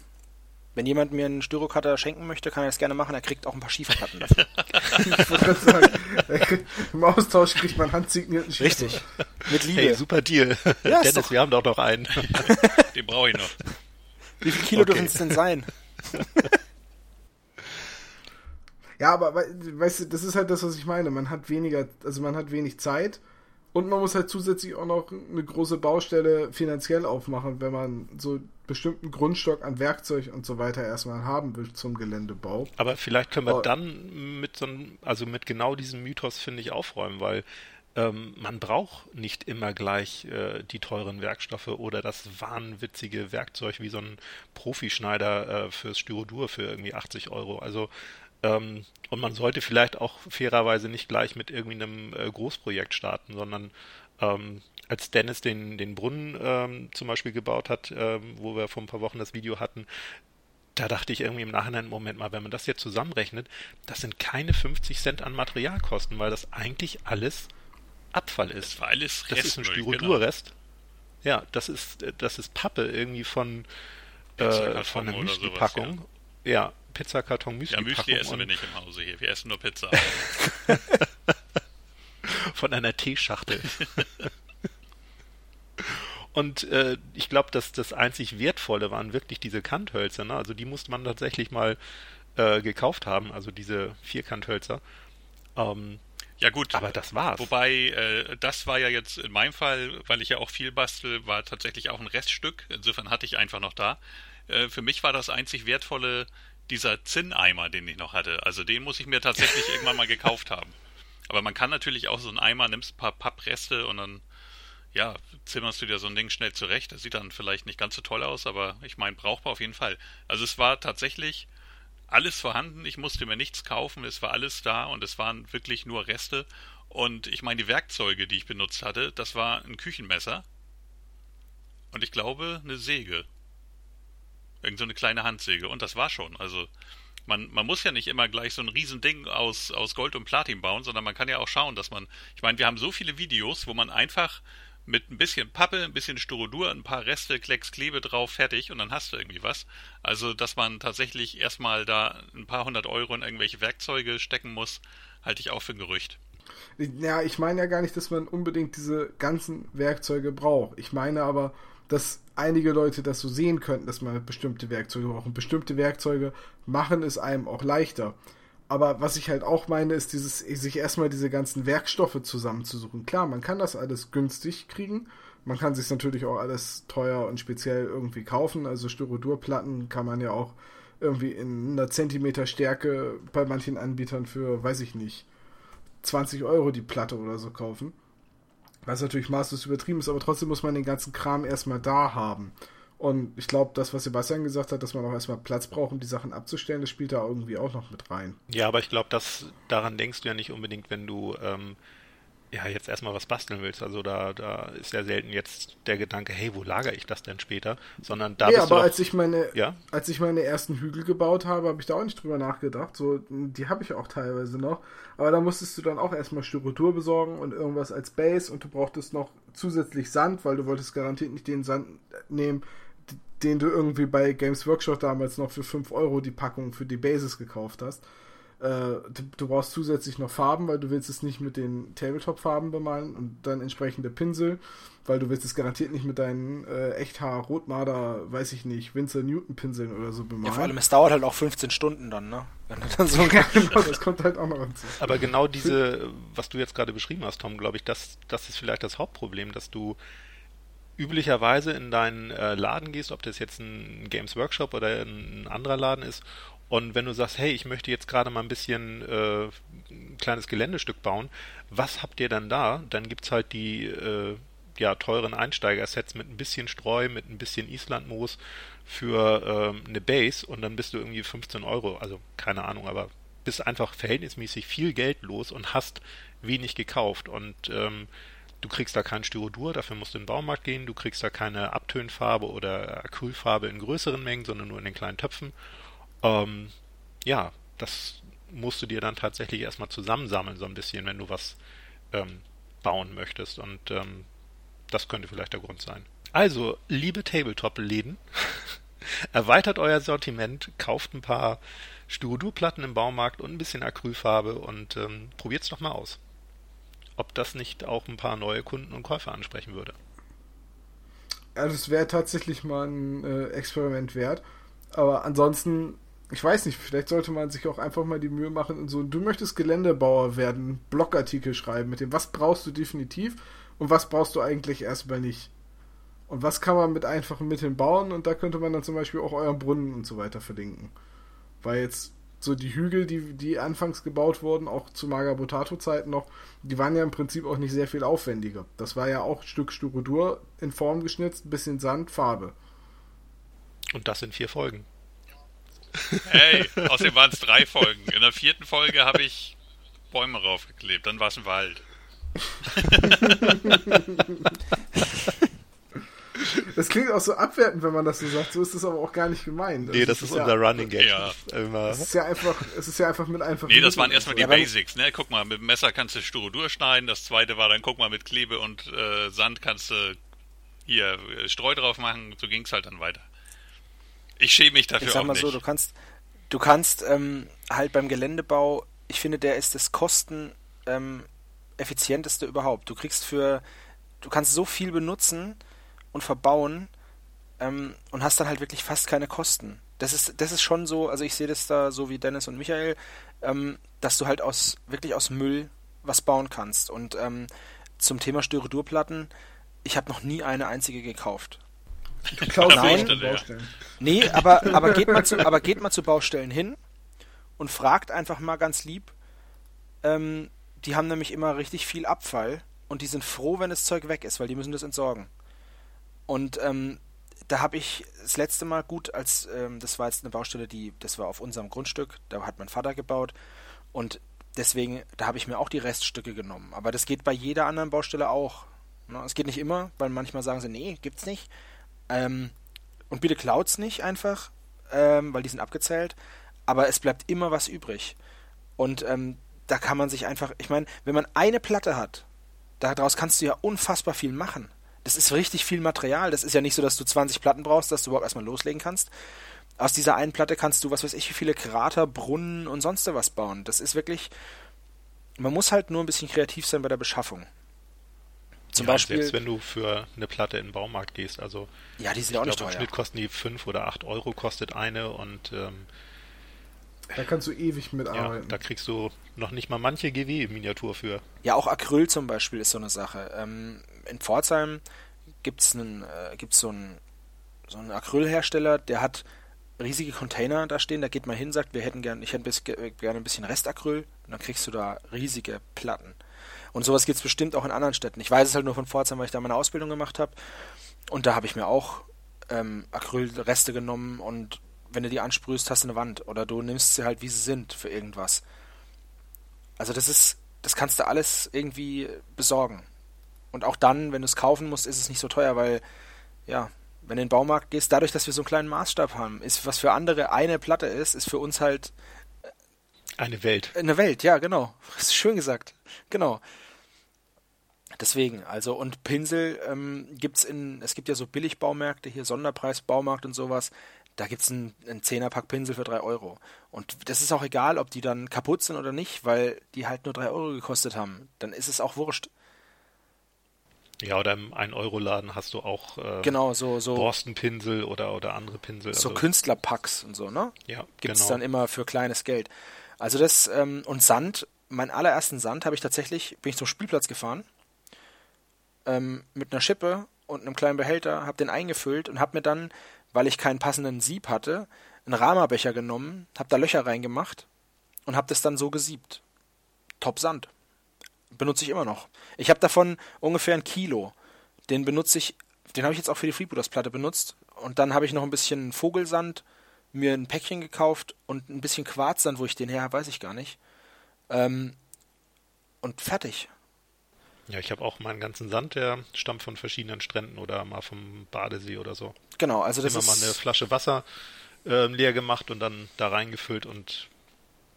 Wenn jemand mir einen Styrocutter schenken möchte, kann er das gerne machen, er kriegt auch ein paar Schieferplatten dafür. (laughs) Ich wollte gerade sagen, kriegt- im Austausch kriegt man handsignierten Schiefer. Richtig. Mit Liebe. Hey, super Deal. Ja, ist Dennis, doch- wir haben doch noch einen. (laughs) Den brauche ich noch. Wie viel Kilo Okay. dürfen es denn sein? (laughs) Ja, aber wei- weißt du, das ist halt das, was ich meine. Man hat weniger, also man hat wenig Zeit und man muss halt zusätzlich auch noch eine große Baustelle finanziell aufmachen, wenn man so bestimmten Grundstock an Werkzeug und so weiter erstmal haben will zum Geländebau. Aber vielleicht können wir Oh. dann mit so einem, also mit genau diesem Mythos, finde ich, aufräumen, weil ähm, man braucht nicht immer gleich äh, die teuren Werkstoffe oder das wahnwitzige Werkzeug wie so ein Profischneider äh, fürs Styrodur für irgendwie 80 Euro. Also ähm, und man sollte vielleicht auch fairerweise nicht gleich mit irgendwie einem äh, Großprojekt starten, sondern ähm, als Dennis den, den Brunnen ähm, zum Beispiel gebaut hat, ähm, wo wir vor ein paar Wochen das Video hatten, da dachte ich irgendwie im Nachhinein, Moment mal, wenn man das jetzt zusammenrechnet, das sind keine 50 Cent an Materialkosten, weil das eigentlich alles Abfall ist. Das alles Das ist ein Restmüll, genau. Styrodurrest. Ja, das ist, das ist Pappe irgendwie von, äh, von einer Müsli-Packung. Ja. Pizzakarton, Ja, Müsli-Packung. Müsli essen wir nicht im Hause hier. Wir essen nur Pizza. (laughs) von einer Teeschachtel. (laughs) Und äh, ich glaube, dass das einzig Wertvolle waren wirklich diese Kanthölzer. Ne? Also die musste man tatsächlich mal äh, gekauft haben, also diese Vierkanthölzer. Ähm, Ja gut, aber das war's. Wobei, äh, das war ja jetzt in meinem Fall, weil ich ja auch viel bastel, war tatsächlich auch ein Reststück. Insofern hatte ich einfach noch da. Äh, für mich war das einzig Wertvolle dieser Zinneimer, den ich noch hatte. Also den muss ich mir tatsächlich irgendwann mal gekauft haben. Aber man kann natürlich auch so einen Eimer, nimmst ein paar Pappreste und dann, ja, zimmerst du dir so ein Ding schnell zurecht. Das sieht dann vielleicht nicht ganz so toll aus, aber ich meine, brauchbar auf jeden Fall. Also es war tatsächlich alles vorhanden. Ich musste mir nichts kaufen. Es war alles da und es waren wirklich nur Reste. Und ich meine, die Werkzeuge, die ich benutzt hatte, das war ein Küchenmesser. Und ich glaube, eine Säge. Irgend so eine kleine Handsäge. Und das war schon. Also, man, man muss ja nicht immer gleich so ein Riesending aus, aus Gold und Platin bauen, sondern man kann ja auch schauen, dass man. Ich meine, wir haben so viele Videos, wo man einfach mit ein bisschen Pappe, ein bisschen Styrodur, ein paar Reste, Klecks, Klebe drauf, fertig und dann hast du irgendwie was. Also, dass man tatsächlich erstmal da ein paar hundert Euro in irgendwelche Werkzeuge stecken muss, halte ich auch für ein Gerücht. Ja, ich meine ja gar nicht, dass man unbedingt diese ganzen Werkzeuge braucht. Ich meine aber, dass einige Leute das so sehen könnten, dass man bestimmte Werkzeuge braucht. Und bestimmte Werkzeuge machen es einem auch leichter. Aber was ich halt auch meine, ist dieses, sich erstmal diese ganzen Werkstoffe zusammenzusuchen. Klar, man kann das alles günstig kriegen. Man kann sich natürlich auch alles teuer und speziell irgendwie kaufen. Also Styrodurplatten kann man ja auch irgendwie in einer Zentimeter Stärke bei manchen Anbietern für, weiß ich nicht, 20 Euro die Platte oder so kaufen. Was natürlich maßlos übertrieben ist, aber trotzdem muss man den ganzen Kram erstmal da haben. Und ich glaube, das, was Sebastian gesagt hat, dass man auch erstmal Platz braucht, um die Sachen abzustellen, das spielt da irgendwie auch noch mit rein. Ja, aber ich glaube, daran denkst du ja nicht unbedingt, wenn du ähm, ja jetzt erstmal was basteln willst. Also da, da ist ja selten jetzt der Gedanke, hey, wo lagere ich das denn später? Sondern da ja, bist aber du als ich meine, ja? als ich meine ersten Hügel gebaut habe, habe ich da auch nicht drüber nachgedacht. So, die habe ich auch teilweise noch. Aber da musstest du dann auch erstmal Styrodur besorgen und irgendwas als Base und du brauchtest noch zusätzlich Sand, weil du wolltest garantiert nicht den Sand nehmen, den du irgendwie bei Games Workshop damals noch für 5 Euro die Packung für die Bases gekauft hast. Äh, du, du, brauchst zusätzlich noch Farben, weil du willst es nicht mit den Tabletop-Farben bemalen und dann entsprechende Pinsel, weil du willst es garantiert nicht mit deinen äh, Echthaar, Rotmarder, weiß ich nicht, Winzer Newton Pinseln oder so bemalen. Ja, vor allem, es dauert halt auch 15 Stunden dann, ne? Wenn du dann so ja, (laughs) genau, das kommt halt auch noch hinzu. Aber genau diese, was du jetzt gerade beschrieben hast, Tom, glaube ich, das, das ist vielleicht das Hauptproblem, dass du üblicherweise in deinen äh, Laden gehst, ob das jetzt ein Games Workshop oder ein anderer Laden ist und wenn du sagst, hey, ich möchte jetzt gerade mal ein bisschen äh, ein kleines Geländestück bauen, was habt ihr dann da? Dann gibt's halt die äh, ja, teuren Einsteiger-Sets mit ein bisschen Streu, mit ein bisschen Islandmoos für äh, eine Base und dann bist du irgendwie 15 Euro, also keine Ahnung, aber bist einfach verhältnismäßig viel Geld los und hast wenig gekauft und ähm, du kriegst da kein Styrodur, dafür musst du in den Baumarkt gehen, du kriegst da keine Abtönfarbe oder Acrylfarbe in größeren Mengen, sondern nur in den kleinen Töpfen ähm, ja, das musst du dir dann tatsächlich erstmal zusammensammeln, so ein bisschen, wenn du was ähm, bauen möchtest. Und ähm, das könnte vielleicht der Grund sein. Also, liebe Tabletop-Läden, (laughs) erweitert euer Sortiment, kauft ein paar Styrodurplatten im Baumarkt und ein bisschen Acrylfarbe und ähm, probiert es doch mal aus. Ob das nicht auch ein paar neue Kunden und Käufer ansprechen würde. Ja, das wäre tatsächlich mal ein äh, Experiment wert. Aber ansonsten ich weiß nicht, vielleicht sollte man sich auch einfach mal die Mühe machen und so, du möchtest Geländebauer werden, Blogartikel schreiben mit dem, was brauchst du definitiv und was brauchst du eigentlich erstmal nicht. Und was kann man mit einfachen Mitteln bauen und da könnte man dann zum Beispiel auch euren Brunnen und so weiter verlinken. Weil jetzt so die Hügel, die, die anfangs gebaut wurden, auch zu Magabotato-Zeiten noch, die waren ja im Prinzip auch nicht sehr viel aufwendiger. Das war ja auch Stück Styrodur in Form geschnitzt, bisschen Sand, Farbe. Und das in vier Folgen. Hey, außerdem waren es drei Folgen. In der vierten Folge habe ich Bäume raufgeklebt, dann war es ein Wald. Das klingt auch so abwertend, wenn man das so sagt. So ist es aber auch gar nicht gemeint. Nee, das, das ist, ist, unser ja, Running Gag. Ja. Es ist ja einfach, es ist ja einfach mit einfach. Nee, das waren erstmal die ja, Basics, ne? Guck mal, mit dem Messer kannst du Styrodur schneiden. Das zweite war dann, guck mal, mit Klebe und äh, Sand kannst du hier äh, Streu drauf machen. So ging es halt dann weiter. Ich schäme mich dafür ich sag mal so, du kannst, du kannst ähm, halt beim Geländebau, ich finde, der ist das Kosten ähm, überhaupt. Du kriegst für, du kannst so viel benutzen und verbauen ähm, und hast dann halt wirklich fast keine Kosten. Das ist, das ist schon so, also ich sehe das da so wie Dennis und Michael, ähm, dass du halt aus wirklich aus Müll was bauen kannst. Und ähm, zum Thema Styrodurplatten, ich habe noch nie eine einzige gekauft. Du klaust Nein. Baustellen. Baustellen. Nee, aber, aber, geht mal zu, aber geht mal zu Baustellen hin und fragt einfach mal ganz lieb. Ähm, die haben nämlich immer richtig viel Abfall und die sind froh, wenn das Zeug weg ist, weil die müssen das entsorgen. Und ähm, da habe ich das letzte Mal gut, als ähm, das war jetzt eine Baustelle, die, das war auf unserem Grundstück, da hat mein Vater gebaut und deswegen, da habe ich mir auch die Reststücke genommen. Aber das geht bei jeder anderen Baustelle auch. Ne? Es geht nicht immer, weil manchmal sagen sie, nee, gibt's nicht. Ähm, und bitte klaut's nicht einfach, ähm, weil die sind abgezählt. Aber es bleibt immer was übrig. Und ähm, da kann man sich einfach, ich meine, wenn man eine Platte hat, daraus kannst du ja unfassbar viel machen. Das ist richtig viel Material. Das ist ja nicht so, dass du 20 Platten brauchst, dass du überhaupt erstmal loslegen kannst. Aus dieser einen Platte kannst du, was weiß ich, wie viele Krater, Brunnen und sonst was bauen. Das ist wirklich. Man muss halt nur ein bisschen kreativ sein bei der Beschaffung. Zum ja, Beispiel. Selbst wenn du für eine Platte in den Baumarkt gehst, also Ja, die sind ich ja auch glaube nicht im teuer. Schnitt kosten die 5 oder 8 Euro kostet eine und ähm, Da kannst du ewig ja, mitarbeiten. da kriegst du noch nicht mal manche GW-Miniatur für. Ja, auch Acryl zum Beispiel ist so eine Sache. Ähm, in Pforzheim gibt's einen, äh, gibt's so einen, so einen Acrylhersteller, der hat riesige Container da stehen, da geht man hin, sagt, wir hätten gern, ich hätte gerne ein bisschen Restacryl und dann kriegst du da riesige Platten. Und sowas gibt's bestimmt auch in anderen Städten. Ich weiß es halt nur von Pforzheim, weil ich da meine Ausbildung gemacht habe. Und da habe ich mir auch ähm, Acrylreste genommen und wenn du die ansprühst, hast du eine Wand. Oder du nimmst sie halt, wie sie sind, für irgendwas. Also das ist, das kannst du alles irgendwie besorgen. Und auch dann, wenn du es kaufen musst, ist es nicht so teuer, weil, ja, wenn du in den Baumarkt gehst, dadurch, dass wir so einen kleinen Maßstab haben, ist, was für andere eine Platte ist, ist für uns halt Eine Welt. eine Welt, ja, genau. (laughs) Schön gesagt. Genau. Deswegen, also, und Pinsel ähm, gibt's in, es gibt ja so Billigbaumärkte, hier Sonderpreisbaumarkt und sowas, da gibt's einen, einen Zehnerpack Pinsel für drei Euro. Und das ist auch egal, ob die dann kaputt sind oder nicht, weil die halt nur drei Euro gekostet haben. Dann ist es auch wurscht. Ja, oder im 1-Euro-Laden hast du auch ähm, Genau, so, so, Borstenpinsel oder, oder andere Pinsel. so also, Künstlerpacks und so, ne? ja, Gibt's genau. dann immer für kleines Geld. Also das, ähm, und Sand, meinen allerersten Sand habe ich tatsächlich, bin ich zum Spielplatz gefahren, ähm, mit einer Schippe und einem kleinen Behälter, habe den eingefüllt und habe mir dann, weil ich keinen passenden Sieb hatte, einen Rama-Becher genommen, habe da Löcher reingemacht und habe das dann so gesiebt. Top Sand. Benutze ich immer noch. Ich habe davon ungefähr ein Kilo. Den benutze ich, den habe ich jetzt auch für die Freebooters-Platte benutzt. Und dann habe ich noch ein bisschen Vogelsand, mir ein Päckchen gekauft und ein bisschen Quarzsand, wo ich den her habe, weiß ich gar nicht. Ähm, und fertig. Ja, ich habe auch meinen ganzen Sand, der stammt von verschiedenen Stränden oder mal vom Badesee oder so. Genau, also das Immer mal eine ist Flasche Wasser ähm, leer gemacht und dann da reingefüllt und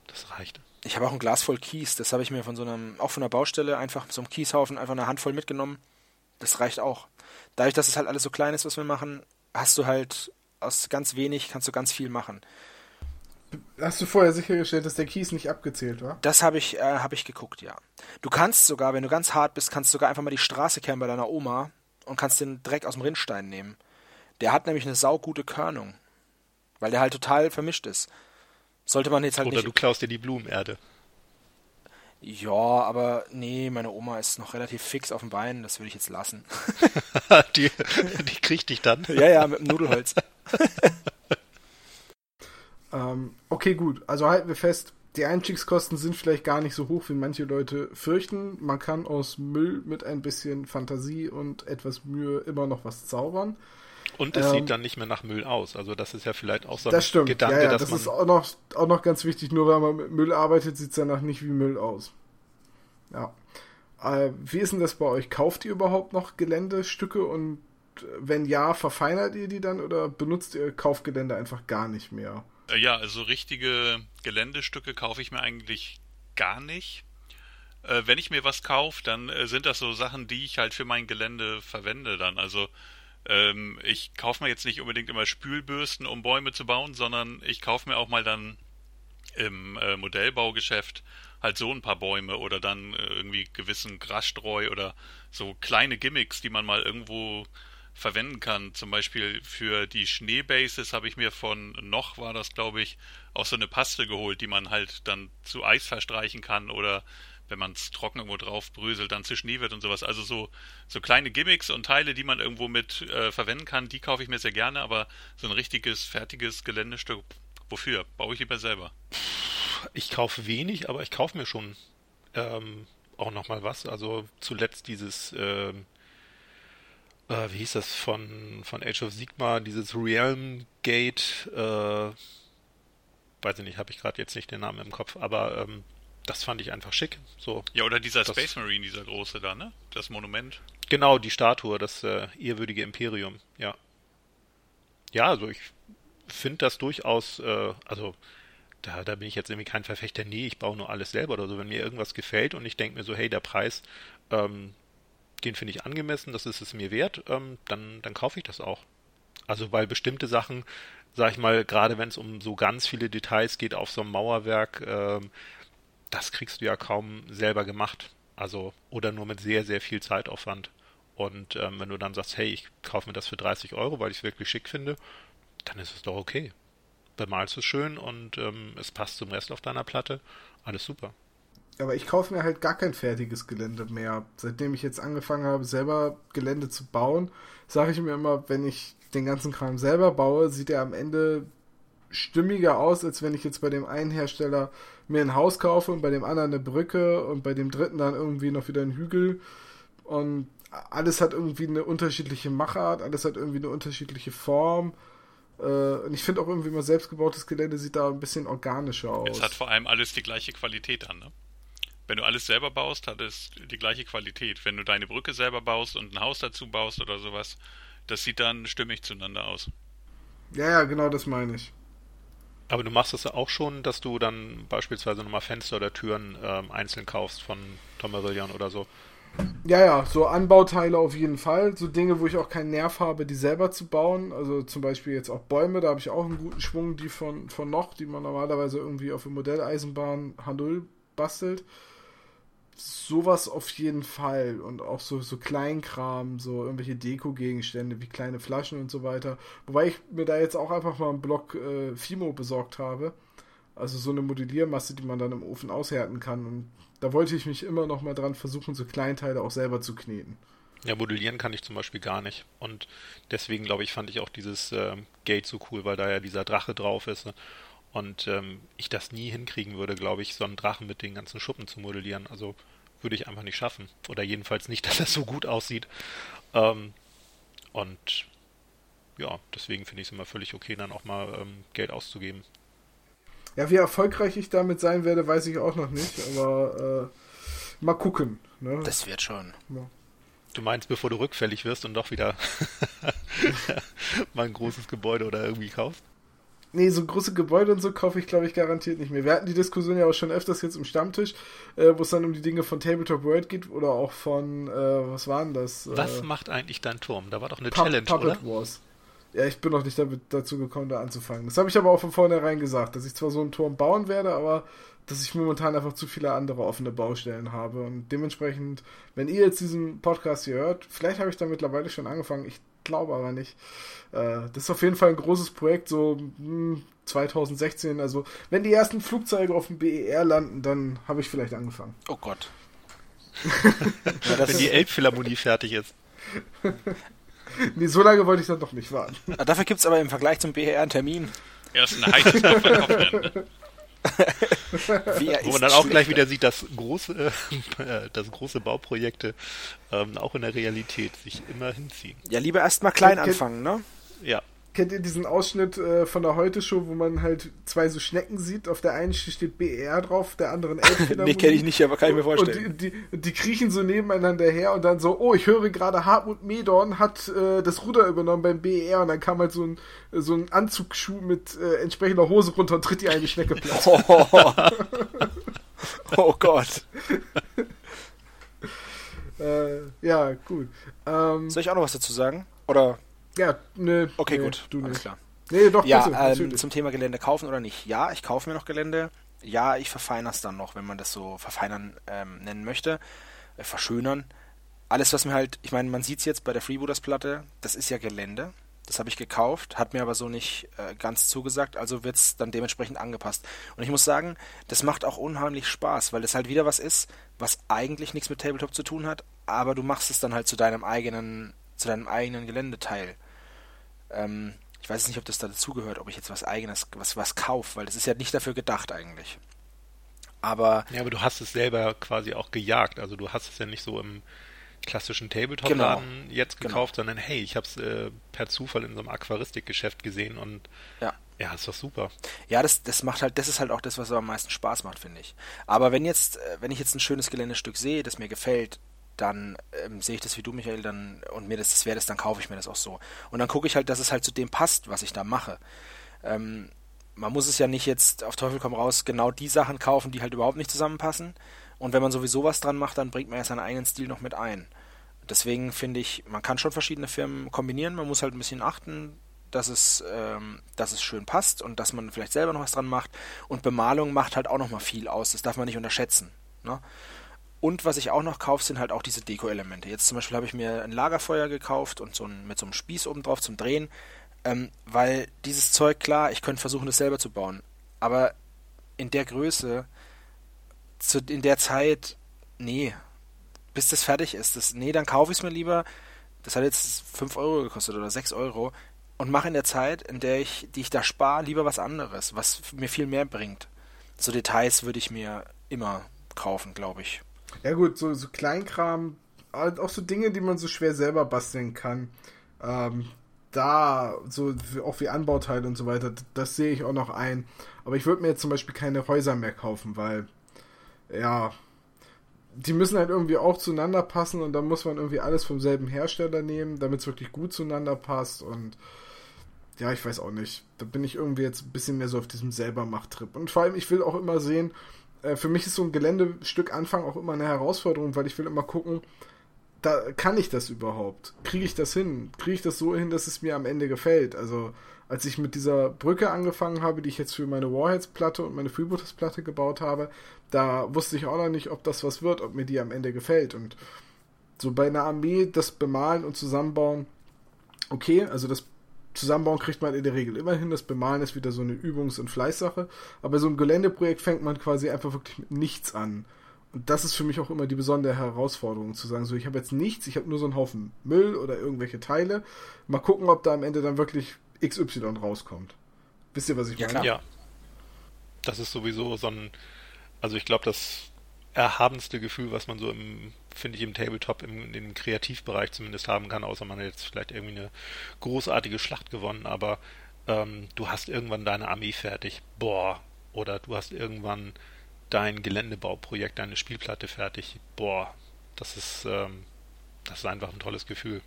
das reicht. Ich habe auch ein Glas voll Kies. Das habe ich mir von so einem, auch von der Baustelle, einfach so einem Kieshaufen, einfach eine Handvoll mitgenommen. Das reicht auch. Dadurch, dass es halt alles so klein ist, was wir machen, hast du halt aus ganz wenig kannst du ganz viel machen. Hast du vorher sichergestellt, dass der Kies nicht abgezählt war? Das habe ich, äh, habe ich geguckt, ja. Du kannst sogar, wenn du ganz hart bist, kannst du sogar einfach mal die Straße kehren bei deiner Oma und kannst den Dreck aus dem Rinnstein nehmen. Der hat nämlich eine saugute Körnung. Weil der halt total vermischt ist. Sollte man jetzt halt Oder nicht. du klaust dir die Blumenerde. Ja, aber nee, meine Oma ist noch relativ fix auf dem Bein, das will ich jetzt lassen. (laughs) die, die kriegt dich dann. ja, ja, mit dem Nudelholz. (laughs) Ähm, okay, gut. Also halten wir fest, die Einstiegskosten sind vielleicht gar nicht so hoch, wie manche Leute fürchten. Man kann aus Müll mit ein bisschen Fantasie und etwas Mühe immer noch was zaubern. Und es Ähm, sieht dann nicht mehr nach Müll aus. Also das ist ja vielleicht auch so ein Das stimmt. Gedanke, ja, ja, dass das man ist auch noch, auch noch ganz wichtig. Nur weil man mit Müll arbeitet, sieht es danach nicht wie Müll aus. Ja. Äh, wie ist denn das bei euch? Kauft ihr überhaupt noch Geländestücke und äh, wenn ja, verfeinert ihr die dann oder benutzt ihr Kaufgelände einfach gar nicht mehr? Äh, Ja, also richtige Geländestücke kaufe ich mir eigentlich gar nicht. Äh, wenn ich mir was kaufe, dann äh, sind das so Sachen, die ich halt für mein Gelände verwende dann. Also ähm, ich kaufe mir jetzt nicht unbedingt immer Spülbürsten, um Bäume zu bauen, sondern ich kaufe mir auch mal dann im Modellbaugeschäft halt so ein paar Bäume oder dann irgendwie gewissen Grasstreu oder so kleine Gimmicks, die man mal irgendwo verwenden kann. Zum Beispiel für die Schneebases habe ich mir von noch war das glaube ich auch so eine Paste geholt, die man halt dann zu Eis verstreichen kann oder wenn man es trocken irgendwo drauf bröselt, dann zu Schnee wird und sowas. Also so, so kleine Gimmicks und Teile, die man irgendwo mit äh, verwenden kann, die kaufe ich mir sehr gerne, aber so ein richtiges, fertiges Geländestück, wofür? Baue ich lieber selber. Ich kaufe wenig, aber ich kaufe mir schon ähm, auch nochmal was. Also zuletzt dieses, ähm, äh, wie hieß das von, von Age of Sigma, dieses Realm Gate, äh, weiß ich nicht, habe ich gerade jetzt nicht den Namen im Kopf, aber ähm, das fand ich einfach schick. So, Ja, oder dieser Das- Space Marine, dieser große da, ne? Das Monument. Genau, die Statue, das äh, ehrwürdige Imperium, ja. Ja, also ich finde das durchaus, äh, also da, da bin ich jetzt irgendwie kein Verfechter, nee, ich baue nur alles selber oder so. Wenn mir irgendwas gefällt und ich denke mir so, hey, der Preis, ähm, den finde ich angemessen, das ist es mir wert, ähm, dann, dann kaufe ich das auch. Also weil bestimmte Sachen, sag ich mal, gerade wenn es um so ganz viele Details geht auf so einem Mauerwerk, ähm, das kriegst du ja kaum selber gemacht. Also, oder nur mit sehr, sehr viel Zeitaufwand. Und ähm, wenn du dann sagst, hey, ich kaufe mir das für 30 Euro, weil ich es wirklich schick finde, dann ist es doch okay. Bemalst es schön und ähm, es passt zum Rest auf deiner Platte. Alles super. Aber ich kaufe mir halt gar kein fertiges Gelände mehr. Seitdem ich jetzt angefangen habe, selber Gelände zu bauen, sage ich mir immer, wenn ich den ganzen Kram selber baue, sieht er am Ende stimmiger aus, als wenn ich jetzt bei dem einen Hersteller mir ein Haus kaufe und bei dem anderen eine Brücke und bei dem dritten dann irgendwie noch wieder einen Hügel. Und alles hat irgendwie eine unterschiedliche Machart, alles hat irgendwie eine unterschiedliche Form. Äh, Und ich finde auch irgendwie mal selbstgebautes Gelände sieht da ein bisschen organischer aus. Es hat vor allem alles die gleiche Qualität an, ne? Wenn du alles selber baust, hat es die gleiche Qualität. Wenn du deine Brücke selber baust und ein Haus dazu baust oder sowas, das sieht dann stimmig zueinander aus. Ja, ja, genau das meine ich. Aber du machst es ja auch schon, dass du dann beispielsweise nochmal Fenster oder Türen ähm, einzeln kaufst von Tomarillion oder so. Ja, ja, so Anbauteile auf jeden Fall. So Dinge, wo ich auch keinen Nerv habe, die selber zu bauen. Also zum Beispiel jetzt auch Bäume, da habe ich auch einen guten Schwung, die von, von noch, die man normalerweise irgendwie auf der Modelleisenbahn H0 bastelt. Sowas auf jeden Fall. Und auch so, so Kleinkram, so irgendwelche Deko-Gegenstände wie kleine Flaschen und so weiter. Wobei ich mir da jetzt auch einfach mal einen Block äh, Fimo besorgt habe. Also so eine Modelliermasse, die man dann im Ofen aushärten kann. Und da wollte ich mich immer noch mal dran versuchen, so Kleinteile auch selber zu kneten. Ja, modellieren kann ich zum Beispiel gar nicht. Und deswegen, glaube ich, fand ich auch dieses ähm, Gate so cool, weil da ja dieser Drache drauf ist. ne? Und ähm, ich das nie hinkriegen würde, glaube ich, so einen Drachen mit den ganzen Schuppen zu modellieren. Also würde ich einfach nicht schaffen. Oder jedenfalls nicht, (laughs) dass das so gut aussieht. Ähm, und ja, deswegen finde ich es immer völlig okay, dann auch mal ähm, Geld auszugeben. Ja, wie erfolgreich ich damit sein werde, weiß ich auch noch nicht, aber äh, mal gucken. Ne? Das wird schon. Du meinst, bevor du rückfällig wirst und doch wieder (laughs) mal ein großes Gebäude oder irgendwie kaufst? Nee, so große Gebäude und so kaufe ich, glaube ich, garantiert nicht mehr. Wir hatten die Diskussion ja auch schon öfters jetzt im Stammtisch, äh, wo es dann um die Dinge von Tabletop World geht oder auch von, äh, was waren das? Was äh, macht eigentlich dein Turm? Da war doch eine Pup- Challenge, Puppet oder? Wars. Ja, ich bin noch nicht damit, dazu gekommen, da anzufangen. Das habe ich aber auch von vornherein gesagt, dass ich zwar so einen Turm bauen werde, aber dass ich momentan einfach zu viele andere offene Baustellen habe. Und dementsprechend, wenn ihr jetzt diesen Podcast hier hört, vielleicht habe ich da mittlerweile schon angefangen, ich glaube aber nicht. Äh, das ist auf jeden Fall ein großes Projekt, so hm, 2016. Also, wenn die ersten Flugzeuge auf dem BER landen, dann habe ich vielleicht angefangen. Oh Gott. (laughs) ja, Wenn die Elbphilharmonie fertig ist. (laughs) Nee, so lange wollte ich dann doch nicht warten. Ah, dafür gibt es aber im Vergleich zum BR einen Termin. Erst ein heißes (laughs) Wo man dann auch gleich wieder sieht, dass große, äh, (laughs) dass große Bauprojekte ähm, auch in der Realität sich immer hinziehen. Ja, lieber erst mal klein anfangen, ne? Ja, Kennt ihr diesen Ausschnitt äh, von der Heute-Show, wo man halt zwei so Schnecken sieht? Auf der einen steht BER drauf, der anderen Elbphilharmonie. (laughs) Nee, kenne ich nicht, aber kann ich mir vorstellen. Und die, die, die kriechen so nebeneinander her und dann so, oh, ich höre gerade, Hartmut Medorn hat äh, das Ruder übernommen beim BER und dann kam halt so ein, so ein Anzugsschuh mit äh, entsprechender Hose runter und tritt die eine Schnecke platt. (laughs) Oh, oh Gott. (laughs) äh, ja, gut. Ähm, Soll ich auch noch was dazu sagen? Oder? Ja, ne. Okay, nee, gut. Du Alles klar. Nee, doch, Ja, bitte, ähm, zum Thema Gelände kaufen oder nicht. Ja, ich kaufe mir noch Gelände. Ja, ich verfeinere es dann noch, wenn man das so verfeinern ähm, nennen möchte. Äh, verschönern. Alles, was mir halt, ich meine, man sieht es jetzt bei der Freebooters-Platte, das ist ja Gelände. Das habe ich gekauft, hat mir aber so nicht äh, ganz zugesagt, also wird es dann dementsprechend angepasst. Und ich muss sagen, das macht auch unheimlich Spaß, weil das halt wieder was ist, was eigentlich nichts mit Tabletop zu tun hat, aber du machst es dann halt zu deinem eigenen, zu deinem eigenen Geländeteil. Ähm, ich weiß nicht, ob das da dazugehört, ob ich jetzt was eigenes, was, was kaufe, weil das ist ja nicht dafür gedacht eigentlich. Aber. Ja, aber du hast es selber quasi auch gejagt. Also du hast es ja nicht so im klassischen Tabletop-Laden genau. jetzt genau. gekauft, genau. sondern hey, ich habe es äh, per Zufall in so einem Aquaristikgeschäft gesehen und ja. Ja, ist doch super. Ja, das, das macht halt, das ist halt auch das, was am meisten Spaß macht, finde ich. Aber wenn jetzt, äh, wenn ich jetzt ein schönes Geländestück sehe, das mir gefällt, dann ähm, sehe ich das wie du, Michael, dann und mir das, das wäre das, dann kaufe ich mir das auch so. Und dann gucke ich halt, dass es halt zu dem passt, was ich da mache. Ähm, man muss es ja nicht jetzt auf Teufel komm raus genau die Sachen kaufen, die halt überhaupt nicht zusammenpassen. Und wenn man sowieso was dran macht, dann bringt man ja seinen eigenen Stil noch mit ein. Deswegen finde ich, man kann schon verschiedene Firmen kombinieren, man muss halt ein bisschen achten, dass es, ähm, dass es schön passt und dass man vielleicht selber noch was dran macht. Und Bemalung macht halt auch noch mal viel aus, das darf man nicht unterschätzen. Ne? Und was ich auch noch kaufe, sind halt auch diese Deko-Elemente. Jetzt zum Beispiel habe ich mir ein Lagerfeuer gekauft und so ein, mit so einem Spieß oben drauf zum Drehen, ähm, weil dieses Zeug, klar, ich könnte versuchen, das selber zu bauen. Aber in der Größe, zu, in der Zeit, nee, bis das fertig ist. Das, nee, dann kaufe ich es mir lieber. Das hat jetzt 5 Euro gekostet oder 6 Euro und mache in der Zeit, in der ich, die ich da spare, lieber was anderes, was mir viel mehr bringt. So Details würde ich mir immer kaufen, glaube ich. Ja gut, so, so Kleinkram, auch so Dinge, die man so schwer selber basteln kann. Ähm, da, so auch wie Anbauteile und so weiter, das sehe ich auch noch ein. Aber ich würde mir jetzt zum Beispiel keine Häuser mehr kaufen, weil, ja, die müssen halt irgendwie auch zueinander passen und dann muss man irgendwie alles vom selben Hersteller nehmen, damit es wirklich gut zueinander passt und ja, ich weiß auch nicht. Da bin ich irgendwie jetzt ein bisschen mehr so auf diesem selbermacht Und vor allem, ich will auch immer sehen, äh, für mich ist so ein Geländestück Anfang auch immer eine Herausforderung, weil ich will immer gucken, da kann ich das überhaupt? Kriege ich das hin? Kriege ich das so hin, dass es mir am Ende gefällt? Also, als ich mit dieser Brücke angefangen habe, die ich jetzt für meine Warheads-Platte und meine Freebooters-Platte gebaut habe, da wusste ich auch noch nicht, ob das was wird, ob mir die am Ende gefällt. Und so bei einer Armee das Bemalen und Zusammenbauen, okay, also das Zusammenbauen kriegt man in der Regel immer hin. Das Bemalen ist wieder so eine Übungs- und Fleißsache. Aber so ein Geländeprojekt fängt man quasi einfach wirklich mit nichts an. Und das ist für mich auch immer die besondere Herausforderung, zu sagen, so, ich habe jetzt nichts, ich habe nur so einen Haufen Müll oder irgendwelche Teile. Mal gucken, ob da am Ende dann wirklich XY rauskommt. Wisst ihr, was ich ja, meine? Ja. Das ist sowieso so ein, also ich glaube, das erhabenste Gefühl, was man so im, finde ich, im Tabletop, im, im Kreativbereich zumindest haben kann, außer man hat jetzt vielleicht irgendwie eine großartige Schlacht gewonnen, aber ähm, du hast irgendwann deine Armee fertig, boah, oder du hast irgendwann dein Geländebauprojekt, deine Spielplatte fertig, boah, das ist, ähm, das ist einfach ein tolles Gefühl.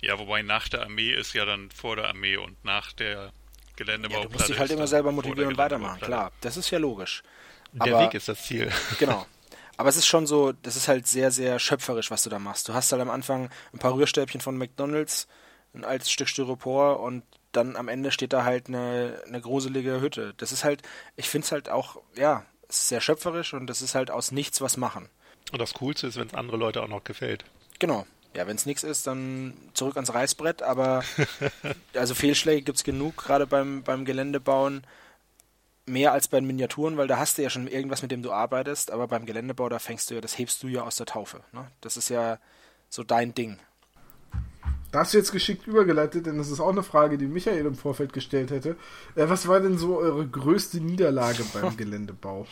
Ja, wobei nach der Armee ist ja dann vor der Armee und nach der Geländebauplatte. Ja, du musst dich halt immer selber motivieren und weitermachen, klar, das ist ja logisch. Der Aber, Weg ist das Ziel. (laughs) Genau. Aber es ist schon so, das ist halt sehr, sehr schöpferisch, was du da machst. Du hast halt am Anfang ein paar Rührstäbchen von McDonalds, ein altes Stück Styropor und dann am Ende steht da halt eine, eine gruselige Hütte. Das ist halt, ich finde es halt auch, ja, sehr schöpferisch und das ist halt aus nichts was machen. Und das Coolste ist, wenn es andere Leute auch noch gefällt. Genau. Ja, wenn es nichts ist, dann zurück ans Reißbrett, aber (laughs) also Fehlschläge gibt es genug, gerade beim, beim Geländebauen mehr als bei den Miniaturen, weil da hast du ja schon irgendwas, mit dem du arbeitest, aber beim Geländebau, da fängst du ja, das hebst du ja aus der Taufe. Ne? Das ist ja so dein Ding. Da hast du jetzt geschickt übergeleitet, denn das ist auch eine Frage, die Michael im Vorfeld gestellt hätte. Äh, was war denn so eure größte Niederlage beim (laughs) Geländebau?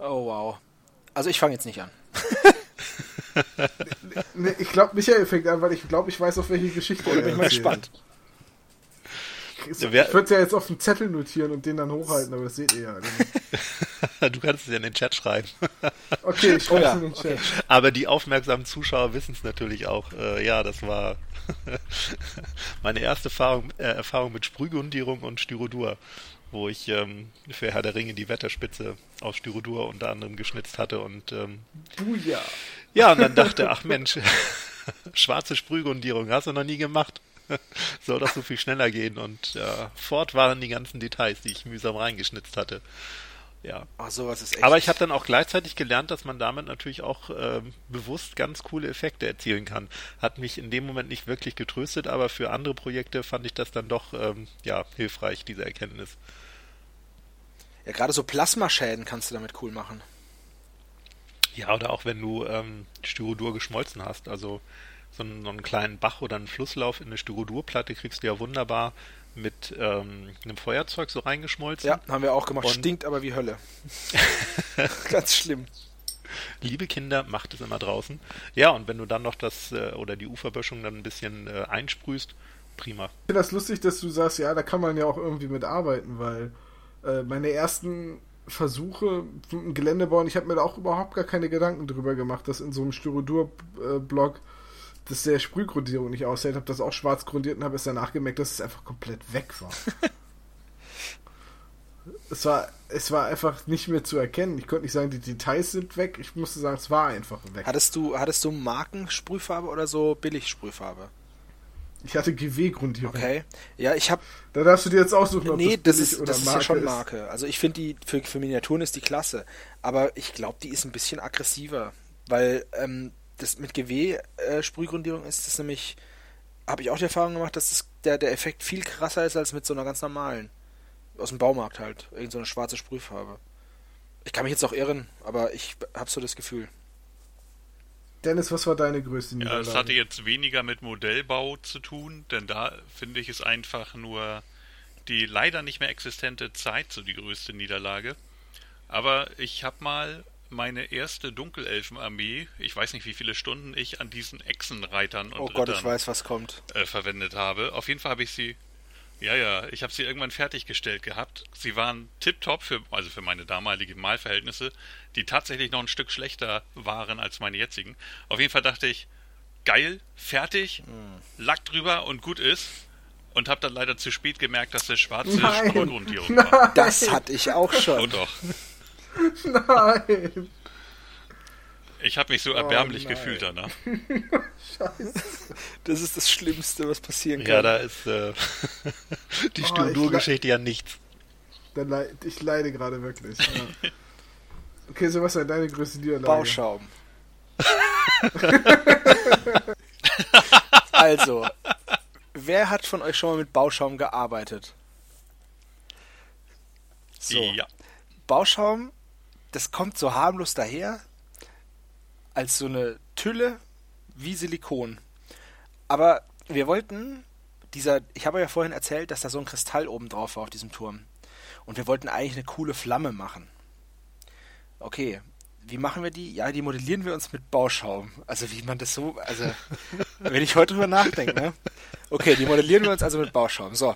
Oh wow. Also ich fange jetzt nicht an. (laughs) nee, ich glaube, Michael fängt an, weil ich glaube, ich weiß, auf welche Geschichte. Da (laughs) bin ich mal gespannt. Ich, ich würde es ja jetzt auf den Zettel notieren und den dann hochhalten, aber das seht ihr ja nicht. (laughs) du kannst es ja in den Chat schreiben. (laughs) okay, ich schreibe oh, ja. es in den Chat. Okay. Aber die aufmerksamen Zuschauer wissen es natürlich auch. Äh, ja, das war (laughs) meine erste Erfahrung, äh, Erfahrung mit Sprühgrundierung und Styrodur, wo ich ähm, für Herr der Ringe die Wetterspitze aus Styrodur unter anderem geschnitzt hatte und ähm, ja. ja, und dann dachte, ach Mensch, schwarze Sprühgrundierung hast du noch nie gemacht. (laughs) soll das so viel schneller gehen. Und äh, fort waren die ganzen Details, die ich mühsam reingeschnitzt hatte. Ja. Oh, sowas ist echt. Aber ich habe dann auch gleichzeitig gelernt, dass man damit natürlich auch ähm, bewusst ganz coole Effekte erzielen kann. Hat mich in dem Moment nicht wirklich getröstet, aber für andere Projekte fand ich das dann doch ähm, ja hilfreich, diese Erkenntnis. Ja, gerade so Plasmaschäden kannst du damit cool machen. Ja, oder auch wenn du ähm, Styrodur geschmolzen hast. Also so einen, so einen kleinen Bach oder einen Flusslauf in eine Styrodurplatte kriegst du ja wunderbar mit ähm, einem Feuerzeug so reingeschmolzen. Ja, haben wir auch gemacht. Und- Stinkt aber wie Hölle. (laughs) Ganz schlimm. Liebe Kinder, macht es immer draußen. Ja, und wenn du dann noch das äh, oder die Uferböschung dann ein bisschen äh, einsprühst, prima. Ich finde das lustig, dass du sagst, ja, da kann man ja auch irgendwie mit arbeiten, weil äh, meine ersten Versuche mit dem Gelände bauen, ich habe mir da auch überhaupt gar keine Gedanken drüber gemacht, dass in so einem Styrodur-Block dass der Sprühgrundierung nicht aushält, habe das auch schwarz grundiert und habe es danach gemerkt, dass es einfach komplett weg war. (laughs) es war es war einfach nicht mehr zu erkennen. Ich konnte nicht sagen, die Details sind weg. Ich musste sagen, es war einfach weg. Hattest du, hattest du Markensprühfarbe oder so Billigsprühfarbe? Ich hatte GW-Grundierung. Okay. Ja, ich habe Da darfst du dir jetzt aussuchen, ob Nee, das das ist, das ist ja Marke schon ist. Marke. Also ich finde die, für, für Miniaturen ist die klasse. Aber ich glaube, die ist ein bisschen aggressiver. Weil ähm, das mit GW-Sprühgrundierung ist das nämlich, habe ich auch die Erfahrung gemacht, dass das, der, der Effekt viel krasser ist als mit so einer ganz normalen. Aus dem Baumarkt halt. Irgend so eine schwarze Sprühfarbe. Ich kann mich jetzt auch irren, aber ich habe so das Gefühl. Dennis, was war deine größte Ja, Niederlage? es hatte jetzt weniger mit Modellbau zu tun, denn da finde ich es einfach nur die leider nicht mehr existente Zeit so die größte Niederlage. Aber ich habe mal meine erste Dunkelelfenarmee, ich weiß nicht wie viele Stunden ich an diesen Echsenreitern und Oh Gott, ich Rittern weiß, was kommt. äh, verwendet habe. Auf jeden Fall habe ich sie, ja, ja, ich habe sie irgendwann fertiggestellt gehabt. Sie waren tipptopp für, also für meine damaligen Malverhältnisse, die tatsächlich noch ein Stück schlechter waren als meine jetzigen. Auf jeden Fall dachte ich, geil, fertig, Lack drüber und gut ist. Und habe dann leider zu spät gemerkt, dass das schwarze Nein. Sprunggrundierung war. Das hatte ich auch Oh schon. doch. (laughs) Nein! Ich habe mich so erbärmlich nein. gefühlt danach. (laughs) Scheiße. Das ist das Schlimmste, was passieren kann. Ja, da ist äh, (laughs) die Oh, Styrodur-Geschichte ja nichts. Dann leid, ich leide gerade wirklich. Ja. Okay, Sebastian, deine größte Niederlage. Bauschaum. also, wer hat von euch schon mal mit Bauschaum gearbeitet? So, Ja. Bauschaum, das kommt so harmlos daher, als so eine Tülle wie Silikon. Aber wir wollten, dieser, ich habe ja vorhin erzählt, dass da so ein Kristall oben drauf war auf diesem Turm. Und wir wollten eigentlich eine coole Flamme machen. Okay, wie machen wir die? Ja, die modellieren wir uns mit Bauschaum. Also wie man das so, also (laughs) wenn ich heute drüber nachdenke, ne? Okay, die modellieren wir uns also mit Bauschaum. So,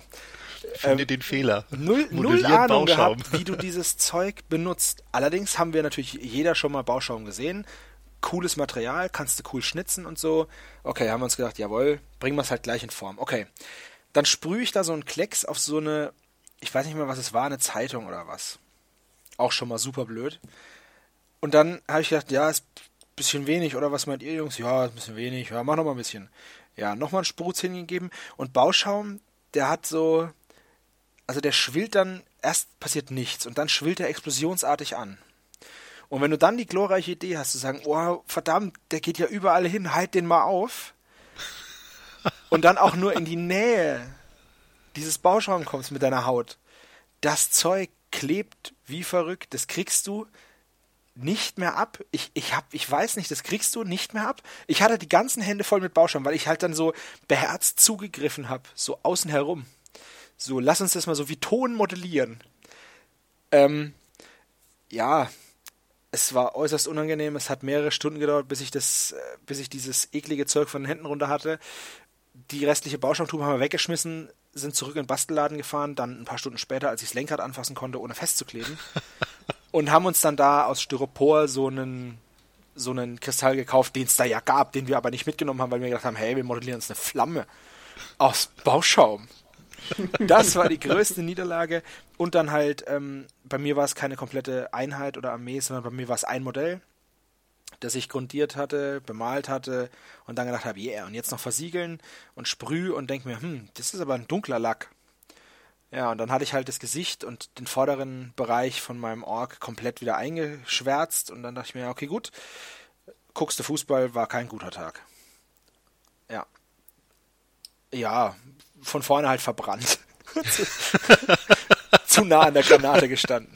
Finde den Fehler. null, null Ahnung Bauschaum. gehabt, wie du dieses (laughs) Zeug benutzt. Allerdings haben wir natürlich jeder schon mal Bauschaum gesehen. Cooles Material, kannst du cool schnitzen und so. Okay, haben wir uns gedacht, jawohl, bringen wir es halt gleich in Form. Okay, dann sprühe ich da so einen Klecks auf so eine, ich weiß nicht mehr, was es war, eine Zeitung oder was. Auch schon mal super blöd. Und dann habe ich gedacht, ja, ist ein bisschen wenig, oder was meint ihr, Jungs? Ja, ist ein bisschen wenig, ja, mach noch mal ein bisschen. Ja, nochmal einen Sprutz hingegeben. Und Bauschaum, der hat so, also der schwillt dann, erst passiert nichts und dann schwillt er explosionsartig an. Und wenn du dann die glorreiche Idee hast, zu sagen, oh, verdammt, der geht ja überall hin, halt den mal auf. Und dann auch nur in die Nähe dieses Bauschaum kommst mit deiner Haut. Das Zeug klebt wie verrückt, das kriegst du nicht mehr ab. Ich, ich hab, ich weiß nicht, das kriegst du nicht mehr ab. Ich hatte die ganzen Hände voll mit Bauschaum, weil ich halt dann so beherzt zugegriffen habe, so außen herum. So, lass uns das mal so wie Ton modellieren. Ähm, ja, es war äußerst unangenehm. Es hat mehrere Stunden gedauert, bis ich das, äh, bis ich dieses eklige Zeug von den Händen runter hatte. Die restliche Bauschaumtube haben wir weggeschmissen, sind zurück in den Bastelladen gefahren, dann ein paar Stunden später, als ich das Lenkrad anfassen konnte, ohne festzukleben. (laughs) und haben uns dann da aus Styropor so einen so einen Kristall gekauft, den es da ja gab, den wir aber nicht mitgenommen haben, weil wir gedacht haben, hey, wir modellieren uns eine Flamme aus Bauschaum. (laughs) Das war die größte Niederlage. Und dann halt, ähm, bei mir war es keine komplette Einheit oder Armee, sondern bei mir war es ein Modell, das ich grundiert hatte, bemalt hatte und dann gedacht habe, yeah, und jetzt noch versiegeln und sprüh und denke mir, hm, das ist aber ein dunkler Lack. Ja, und dann hatte ich halt das Gesicht und den vorderen Bereich von meinem Org komplett wieder eingeschwärzt und dann dachte ich mir, okay, gut, guckst du Fußball, war kein guter Tag. Ja. Ja, von vorne halt verbrannt. (laughs) Zu nah an der Granate gestanden.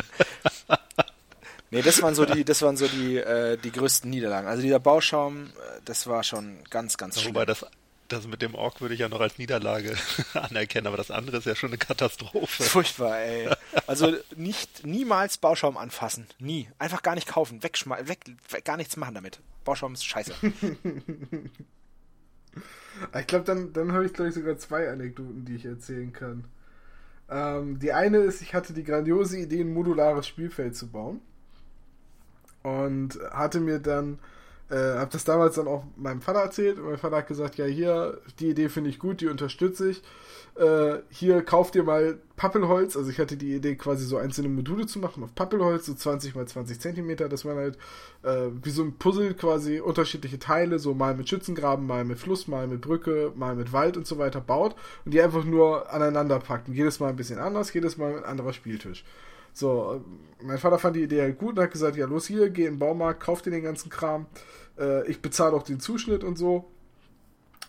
Nee, das waren so die, das waren so die, äh, die größten Niederlagen. Also dieser Bauschaum, äh, das war schon ganz, ganz schlimm. Wobei das das mit dem Ork würde ich ja noch als Niederlage (laughs) anerkennen, aber das andere ist ja schon eine Katastrophe. Furchtbar, ey. Also nicht niemals Bauschaum anfassen. Nie. Einfach gar nicht kaufen. Wegschmeißen. Weg, weg, gar nichts machen damit. Bauschaum ist scheiße. (laughs) ich glaube, dann, dann habe ich, glaube ich, sogar zwei Anekdoten, die ich erzählen kann. Ähm, die eine ist, ich hatte die grandiose Idee, ein modulares Spielfeld zu bauen. Und hatte mir dann äh, habe das damals dann auch meinem Vater erzählt und mein Vater hat gesagt, ja hier, die Idee finde ich gut, die unterstütze ich. Äh, hier kauft ihr mal Pappelholz, also ich hatte die Idee quasi so einzelne Module zu machen auf Pappelholz, so 20 mal 20 Zentimeter, das waren halt äh, wie so ein Puzzle quasi unterschiedliche Teile, so mal mit Schützengraben, mal mit Fluss, mal mit Brücke, mal mit Wald und so weiter baut und die einfach nur aneinander packt. Und jedes Mal ein bisschen anders, jedes Mal ein anderer Spieltisch. So, mein Vater fand die Idee halt gut und hat gesagt, ja los hier, geh in den Baumarkt, kauf dir den ganzen Kram. Äh, ich bezahle auch den Zuschnitt und so.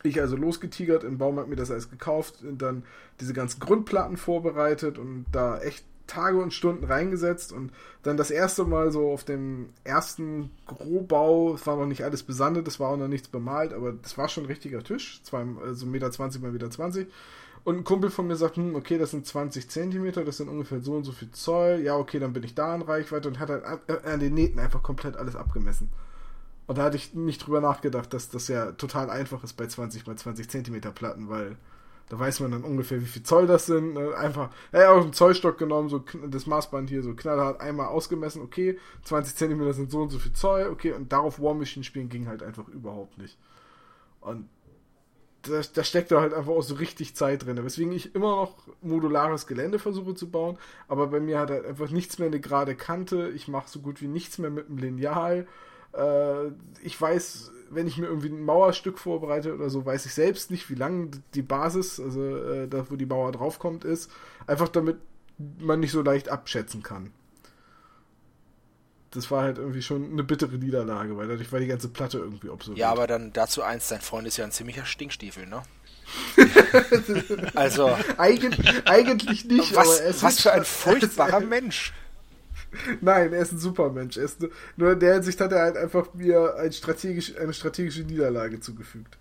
Ich also losgetigert, im Baumarkt mir das alles gekauft und dann diese ganzen Grundplatten vorbereitet und da echt Tage und Stunden reingesetzt und dann das erste Mal so auf dem ersten Grobau, es war noch nicht alles besandet, es war auch noch nichts bemalt, aber das war schon ein richtiger Tisch, zwei, also 1,20 Meter mal 1,20 Meter 20 und ein Kumpel von mir sagt, hm, okay, das sind 20 Zentimeter, das sind ungefähr so und so viel Zoll. Ja, okay, dann bin ich da in Reichweite und hat halt an den Nähten einfach komplett alles abgemessen. Und da hatte ich nicht drüber nachgedacht, dass das ja total einfach ist bei 20 mal 20 Zentimeter Platten, weil da weiß man dann ungefähr, wie viel Zoll das sind. Ne? Einfach, er hat auch einen Zollstock genommen, so das Maßband hier so knallhart einmal ausgemessen, okay, 20 Zentimeter sind so und so viel Zoll, okay, und darauf War Machine spielen ging halt einfach überhaupt nicht. Und da, da steckt da halt einfach auch so richtig Zeit drin. Weswegen ich immer noch modulares Gelände versuche zu bauen, aber bei mir hat halt einfach nichts mehr eine gerade Kante. Ich mache so gut wie nichts mehr mit einem Lineal. Äh, ich weiß, wenn ich mir irgendwie ein Mauerstück vorbereite oder so, weiß ich selbst nicht, wie lang die Basis, also äh, da, wo die Mauer draufkommt, ist. Einfach damit man nicht so leicht abschätzen kann das war halt irgendwie schon eine bittere Niederlage, weil dadurch war die ganze Platte irgendwie obsolet. Ja, aber dann dazu eins, dein Freund ist ja ein ziemlicher Stinkstiefel, ne? (laughs) also. Eig eigentlich nicht, was, aber Was für ein furchtbarer (laughs) Mensch. (laughs) Nein, er ist ein Supermensch. Er ist nur in der Hinsicht hat er halt einfach mir ein strategisch, eine strategische Niederlage zugefügt.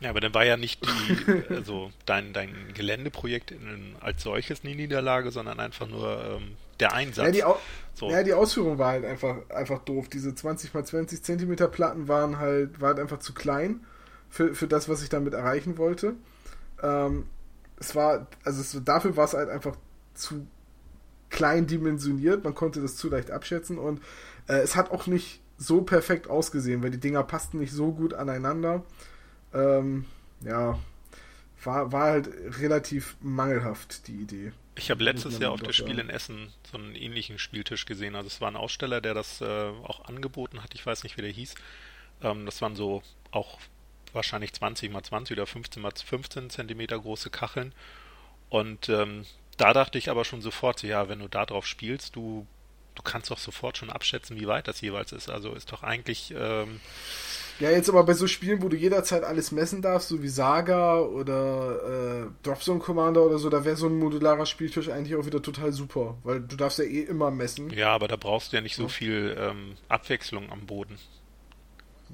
Ja, aber dann war ja nicht die, (laughs) also dein, dein Geländeprojekt in, als solches eine Niederlage, sondern einfach nur ähm, der Einsatz. Ja die, so. ja, die Ausführung war halt einfach, einfach doof. Diese 20 x 20 Zentimeter Platten waren halt, war halt einfach zu klein für, für das, was ich damit erreichen wollte. Ähm, es war, also es, dafür war es halt einfach zu klein dimensioniert. Man konnte das zu leicht abschätzen und äh, es hat auch nicht so perfekt ausgesehen, weil die Dinger passten nicht so gut aneinander. Ähm, ja, war, war halt relativ mangelhaft, die Idee. Ich habe letztes Jahr auf das Spiel in Essen so einen ähnlichen Spieltisch gesehen. Also es war ein Aussteller, der das äh, auch angeboten hat. Ich weiß nicht, wie der hieß. Ähm, das waren so auch wahrscheinlich 20 mal 20 oder 15 mal 15 Zentimeter große Kacheln. Und ähm, da dachte ich aber schon sofort, ja, wenn du da drauf spielst, du, du kannst doch sofort schon abschätzen, wie weit das jeweils ist. Also ist doch eigentlich ähm, ja, jetzt aber bei so Spielen, wo du jederzeit alles messen darfst, so wie Saga oder äh, Dropzone Commander oder so, da wäre so ein modularer Spieltisch eigentlich auch wieder total super, weil du darfst ja eh immer messen. Ja, aber da brauchst du ja nicht so viel ähm, Abwechslung am Boden.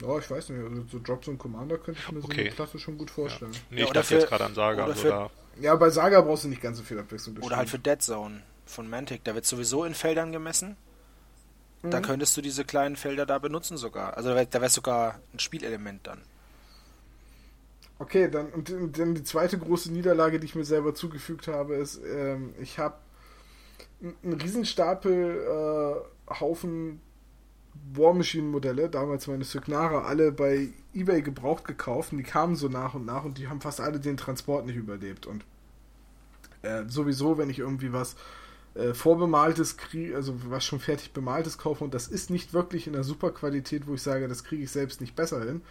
Ja, ich weiß nicht, also so Dropzone Commander könnte ich mir okay. so eine Klasse schon gut vorstellen. Ja. Nee, ja, ich dachte jetzt gerade an Saga. Oder für, ja, bei Saga brauchst du nicht ganz so viel Abwechslung. Oder halt für Dead Zone von Mantic, da wird sowieso in Feldern gemessen. Mhm. Da könntest du diese kleinen Felder da benutzen sogar. Also da wäre wär sogar ein Spielelement dann. Okay, dann und, dann die zweite große Niederlage, die ich mir selber zugefügt habe, ist, ähm, ich habe einen Riesenstapel äh, Haufen War Machine Modelle, damals meine Signare, alle bei eBay gebraucht gekauft und die kamen so nach und nach und die haben fast alle den Transport nicht überlebt und äh, sowieso, wenn ich irgendwie was äh, vorbemaltes kriege, also was schon fertig bemaltes kaufe und das ist nicht wirklich in der super Qualität, wo ich sage, das kriege ich selbst nicht besser hin,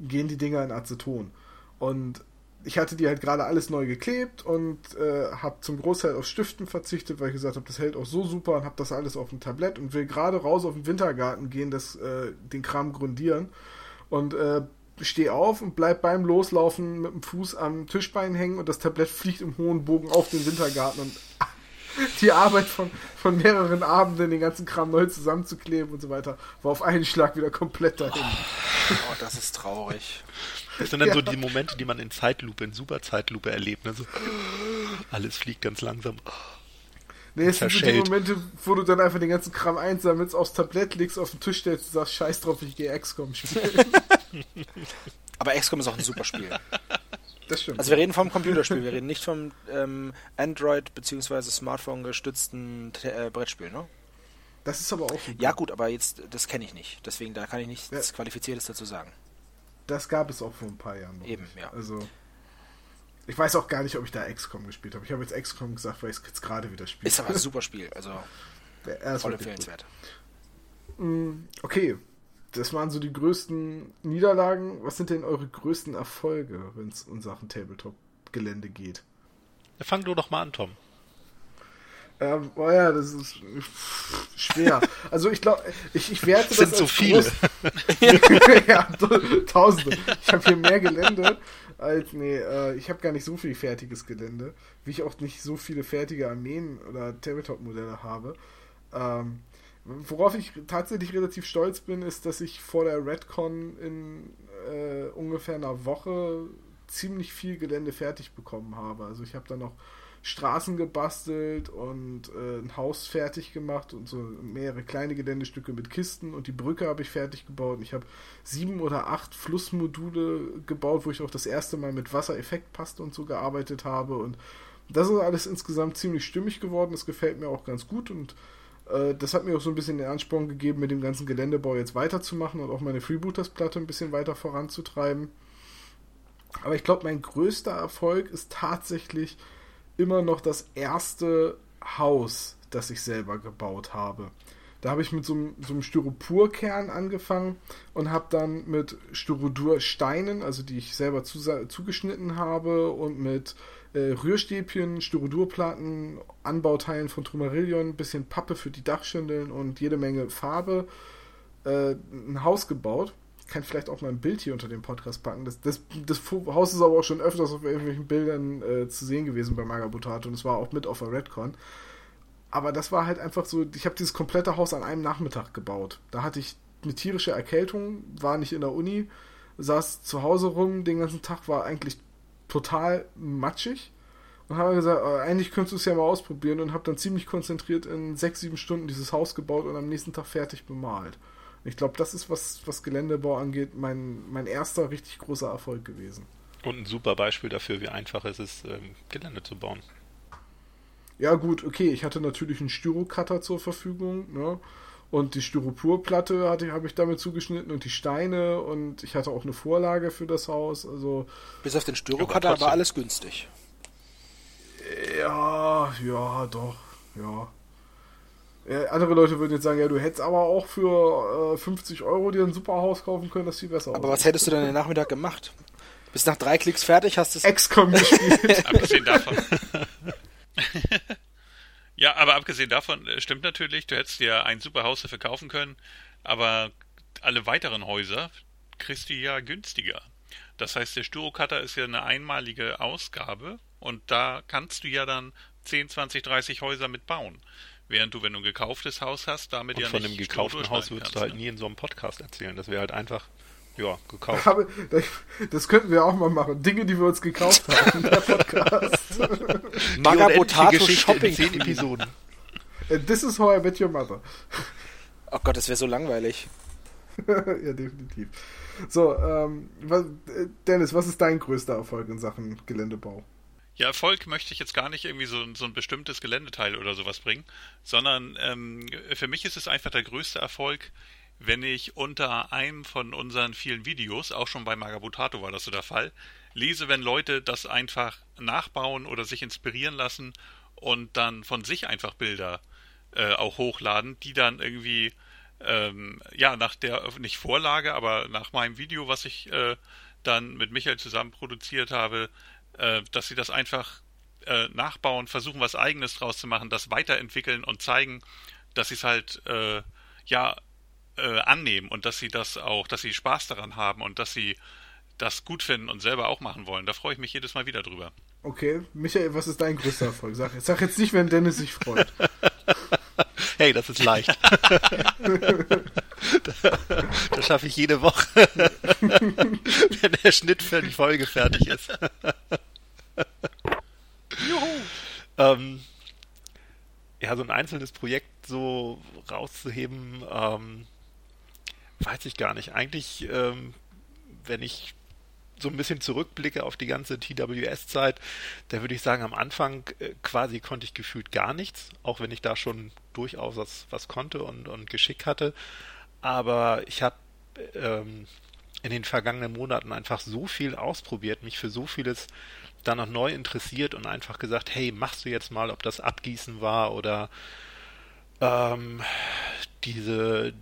gehen die Dinger in Aceton. Und ich hatte die halt gerade alles neu geklebt und äh, habe zum Großteil auf Stiften verzichtet, weil ich gesagt habe, das hält auch so super und habe das alles auf dem Tablett und will gerade raus auf den Wintergarten gehen, das, äh, den Kram grundieren und äh, stehe auf und bleib beim Loslaufen mit dem Fuß am Tischbein hängen und das Tablett fliegt im hohen Bogen auf den Wintergarten und (laughs) die Arbeit von, von mehreren Abenden, den ganzen Kram neu zusammenzukleben und so weiter, war auf einen Schlag wieder komplett dahin. Oh, das ist traurig. Das sind dann ja. so die Momente, die man in Zeitlupe, in super Zeitlupe erlebt. Ne? So, alles fliegt ganz langsam. Nee, es sind so die Momente, wo du dann einfach den ganzen Kram einsammelst, aufs Tablett legst, auf den Tisch stellst und sagst, scheiß drauf, ich gehe XCOM spielen. (laughs) Aber XCOM ist auch ein super Spiel. Das stimmt. Also wir reden vom Computerspiel, wir reden nicht vom ähm, Android- bzw. Smartphone-gestützten äh, Brettspiel, ne? Das ist aber auch. Ja gut, aber jetzt, das kenne ich nicht. Deswegen, da kann ich nichts ja. Qualifiziertes dazu sagen. Das gab es auch vor ein paar Jahren noch. Eben, nicht. ja. Also, ich weiß auch gar nicht, ob ich da XCOM gespielt habe. Ich habe jetzt XCOM gesagt, weil ich es jetzt gerade wieder spiele. Ist aber ein super Spiel, also (laughs) ja, voll empfehlenswert. Mm, okay, das waren so die größten Niederlagen. Was sind denn eure größten Erfolge, wenn es in Sachen Tabletop-Gelände geht? Fang du doch mal an, Tom. Ähm, oh ja, das ist schwer. Also ich glaube, ich, ich werte das. Sind so viele. (laughs) ja, tausende. Ich habe hier mehr Gelände als, nee, äh, ich habe gar nicht so viel fertiges Gelände, wie ich auch nicht so viele fertige Armeen oder Tabletop-Modelle habe. Ähm, worauf ich tatsächlich relativ stolz bin, ist, dass ich vor der Redcon in äh, ungefähr einer Woche ziemlich viel Gelände fertig bekommen habe. Also ich habe da noch Straßen gebastelt und äh, ein Haus fertig gemacht und so mehrere kleine Geländestücke mit Kisten und die Brücke habe ich fertig gebaut. Ich habe sieben oder acht Flussmodule gebaut, wo ich auch das erste Mal mit Wassereffektpaste und so gearbeitet habe und das ist alles insgesamt ziemlich stimmig geworden. Das gefällt mir auch ganz gut und äh, das hat mir auch so ein bisschen den Ansporn gegeben, mit dem ganzen Geländebau jetzt weiterzumachen und auch meine Freebooters-Platte ein bisschen weiter voranzutreiben. Aber ich glaube, mein größter Erfolg ist tatsächlich immer noch das erste Haus, das ich selber gebaut habe. Da habe ich mit so einem, so einem Styroporkern angefangen und habe dann mit Styrodursteinen, also die ich selber zu, zugeschnitten habe, und mit äh, Rührstäbchen, Styrodurplatten, Anbauteilen von Trumarillion, ein bisschen Pappe für die Dachschindeln und jede Menge Farbe äh, ein Haus gebaut kann vielleicht auch mal ein Bild hier unter dem Podcast packen. Das, das, das Haus ist aber auch schon öfters auf irgendwelchen Bildern äh, zu sehen gewesen bei Magabotato und es war auch mit auf der Redcon. Aber das war halt einfach so, ich habe dieses komplette Haus an einem Nachmittag gebaut. Da hatte ich eine tierische Erkältung, war nicht in der Uni, saß zu Hause rum, den ganzen Tag war eigentlich total matschig und habe gesagt, äh, eigentlich könntest du es ja mal ausprobieren und habe dann ziemlich konzentriert in sechs, sieben Stunden dieses Haus gebaut und am nächsten Tag fertig bemalt. Ich glaube, das ist, was, was Geländebau angeht, mein, mein erster richtig großer Erfolg gewesen. Und ein super Beispiel dafür, wie einfach es ist, ähm, Gelände zu bauen. Ja, gut, okay, ich hatte natürlich einen Styrocutter zur Verfügung, ne? Und die Styroporplatte hatte, habe ich damit zugeschnitten und die Steine und ich hatte auch eine Vorlage für das Haus. Also Bis auf den Styrocutter war alles günstig. Ja, ja, doch, ja. Ja, andere Leute würden jetzt sagen, ja, du hättest aber auch für äh, 50 Euro dir ein super Haus kaufen können, das viel besser Aber was hättest du dann den Nachmittag gemacht? Bis nach drei Klicks fertig hast du es. XCOM gespielt. (laughs) abgesehen davon. (laughs) ja, aber abgesehen davon äh, stimmt natürlich, du hättest dir ein super Haus dafür kaufen können, aber alle weiteren Häuser kriegst du ja günstiger. Das heißt, der Sturocutter ist ja eine einmalige Ausgabe und da kannst du ja dann 10, 20, 30 Häuser mitbauen. Während du, wenn du ein gekauftes Haus hast, damit und ja von nicht einem gekauften Haus würdest du halt ne? nie in so einem Podcast erzählen. Das wäre halt einfach, ja, gekauft. Aber, das könnten wir auch mal machen. Dinge, die wir uns gekauft haben. Der Podcast. (laughs) Magabotato Shopping. In zehn Episoden. Äh, this is how I met your mother. Oh Gott, das wäre so langweilig. (laughs) ja, definitiv. So, ähm, was, äh, Dennis, was ist dein größter Erfolg in Sachen Geländebau? Ja, Erfolg möchte ich jetzt gar nicht irgendwie so, so ein bestimmtes Geländeteil oder sowas bringen, sondern ähm, für mich ist es einfach der größte Erfolg, wenn ich unter einem von unseren vielen Videos, auch schon bei Magabutato war das so der Fall, lese, wenn Leute das einfach nachbauen oder sich inspirieren lassen und dann von sich einfach Bilder äh, auch hochladen, die dann irgendwie ähm, ja nach der nicht Vorlage, aber nach meinem Video, was ich äh, dann mit Michael zusammen produziert habe, äh, dass sie das einfach äh, nachbauen, versuchen was eigenes draus zu machen, das weiterentwickeln und zeigen, dass sie es halt äh, ja äh, annehmen und dass sie das auch, dass sie Spaß daran haben und dass sie das gut finden und selber auch machen wollen. Da freue ich mich jedes Mal wieder drüber. Okay, Michael, was ist dein größter Erfolg? Sag, sag jetzt nicht, wenn Dennis sich freut. (laughs) hey, das ist leicht. (laughs) (laughs) das schaffe ich jede Woche, (laughs) wenn der Schnitt für die Folge fertig ist. Juhu. Ähm, ja, so ein einzelnes Projekt so rauszuheben, ähm, weiß ich gar nicht. Eigentlich, ähm, wenn ich so ein bisschen zurückblicke auf die ganze TWS-Zeit, da würde ich sagen, am Anfang äh, quasi konnte ich gefühlt gar nichts, auch wenn ich da schon durchaus was, was konnte und, und Geschick hatte. Aber ich habe ähm, in den vergangenen Monaten einfach so viel ausprobiert, mich für so vieles dann noch neu interessiert und einfach gesagt, hey, machst du jetzt mal, ob das Abgießen war oder ähm, diese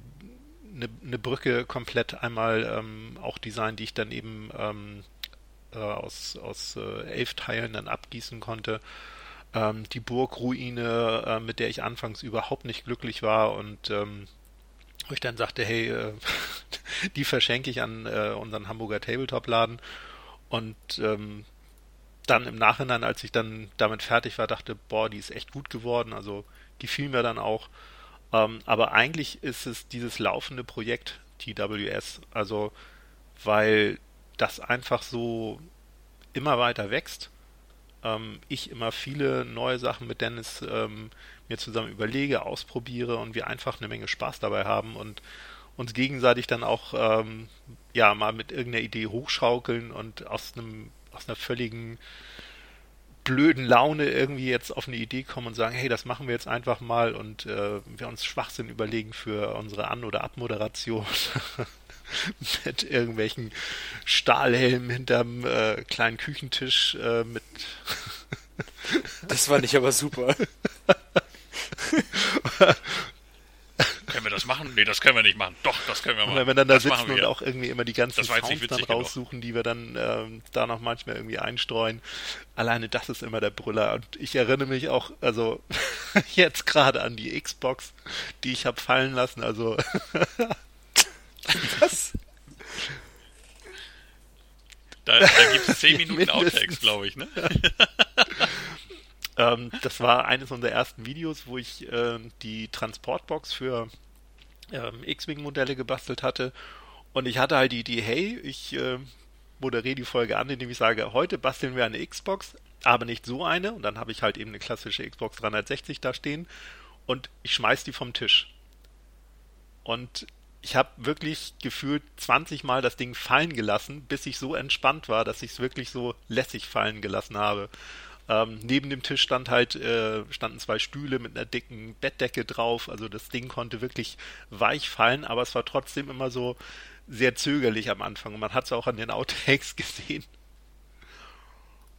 eine, eine Brücke komplett einmal ähm, auch designen, die ich dann eben ähm, äh, aus, aus äh, elf Teilen dann abgießen konnte. Ähm, die Burgruine, äh, mit der ich anfangs überhaupt nicht glücklich war und ähm, wo ich dann sagte, hey, äh, (laughs) die verschenke ich an äh, unseren Hamburger Tabletop-Laden und ähm, dann im Nachhinein, als ich dann damit fertig war, dachte, boah, die ist echt gut geworden, also gefiel mir dann auch. Ähm, aber eigentlich ist es dieses laufende Projekt TWS, also weil das einfach so immer weiter wächst. Ähm, ich immer viele neue Sachen mit Dennis ähm, mir zusammen überlege, ausprobiere und wir einfach eine Menge Spaß dabei haben und uns gegenseitig dann auch ähm, ja mal mit irgendeiner Idee hochschaukeln und aus einem aus einer völligen blöden Laune irgendwie jetzt auf eine Idee kommen und sagen, hey, das machen wir jetzt einfach mal und äh, wir uns Schwachsinn überlegen für unsere An- oder Abmoderation (laughs) mit irgendwelchen Stahlhelmen hinterm äh, kleinen Küchentisch äh, mit Das war nicht aber super. (laughs) (laughs) Können wir das machen? Nee, das können wir nicht machen. Doch, das können wir machen. Und wenn wir dann da das sitzen und auch irgendwie immer die ganzen Das Sounds dann raussuchen, die wir dann ähm, da noch manchmal irgendwie einstreuen. Alleine das ist immer der Brüller. Und ich erinnere mich auch, also (laughs) jetzt gerade an die Xbox, die ich habe fallen lassen. Also (laughs) Was? Da, da gibt es 10 Minuten. Outtakes, glaube ich, ne? Ähm, das war eines unserer ersten Videos, wo ich ähm, die Transportbox für ähm, X-Wing-Modelle gebastelt hatte. Und ich hatte halt die Idee, hey, ich äh, moderiere die Folge an, indem ich sage, heute basteln wir eine Xbox, aber nicht so eine. Und dann habe ich halt eben eine klassische Xbox 360 da stehen und ich schmeiß die vom Tisch. Und ich habe wirklich gefühlt 20 Mal das Ding fallen gelassen, bis ich so entspannt war, dass ich es wirklich so lässig fallen gelassen habe. Ähm, neben dem Tisch stand halt, äh, standen zwei Stühle mit einer dicken Bettdecke drauf. Also das Ding konnte wirklich weich fallen, aber es war trotzdem immer so sehr zögerlich am Anfang. Und man hat es auch an den Outtakes (laughs) gesehen.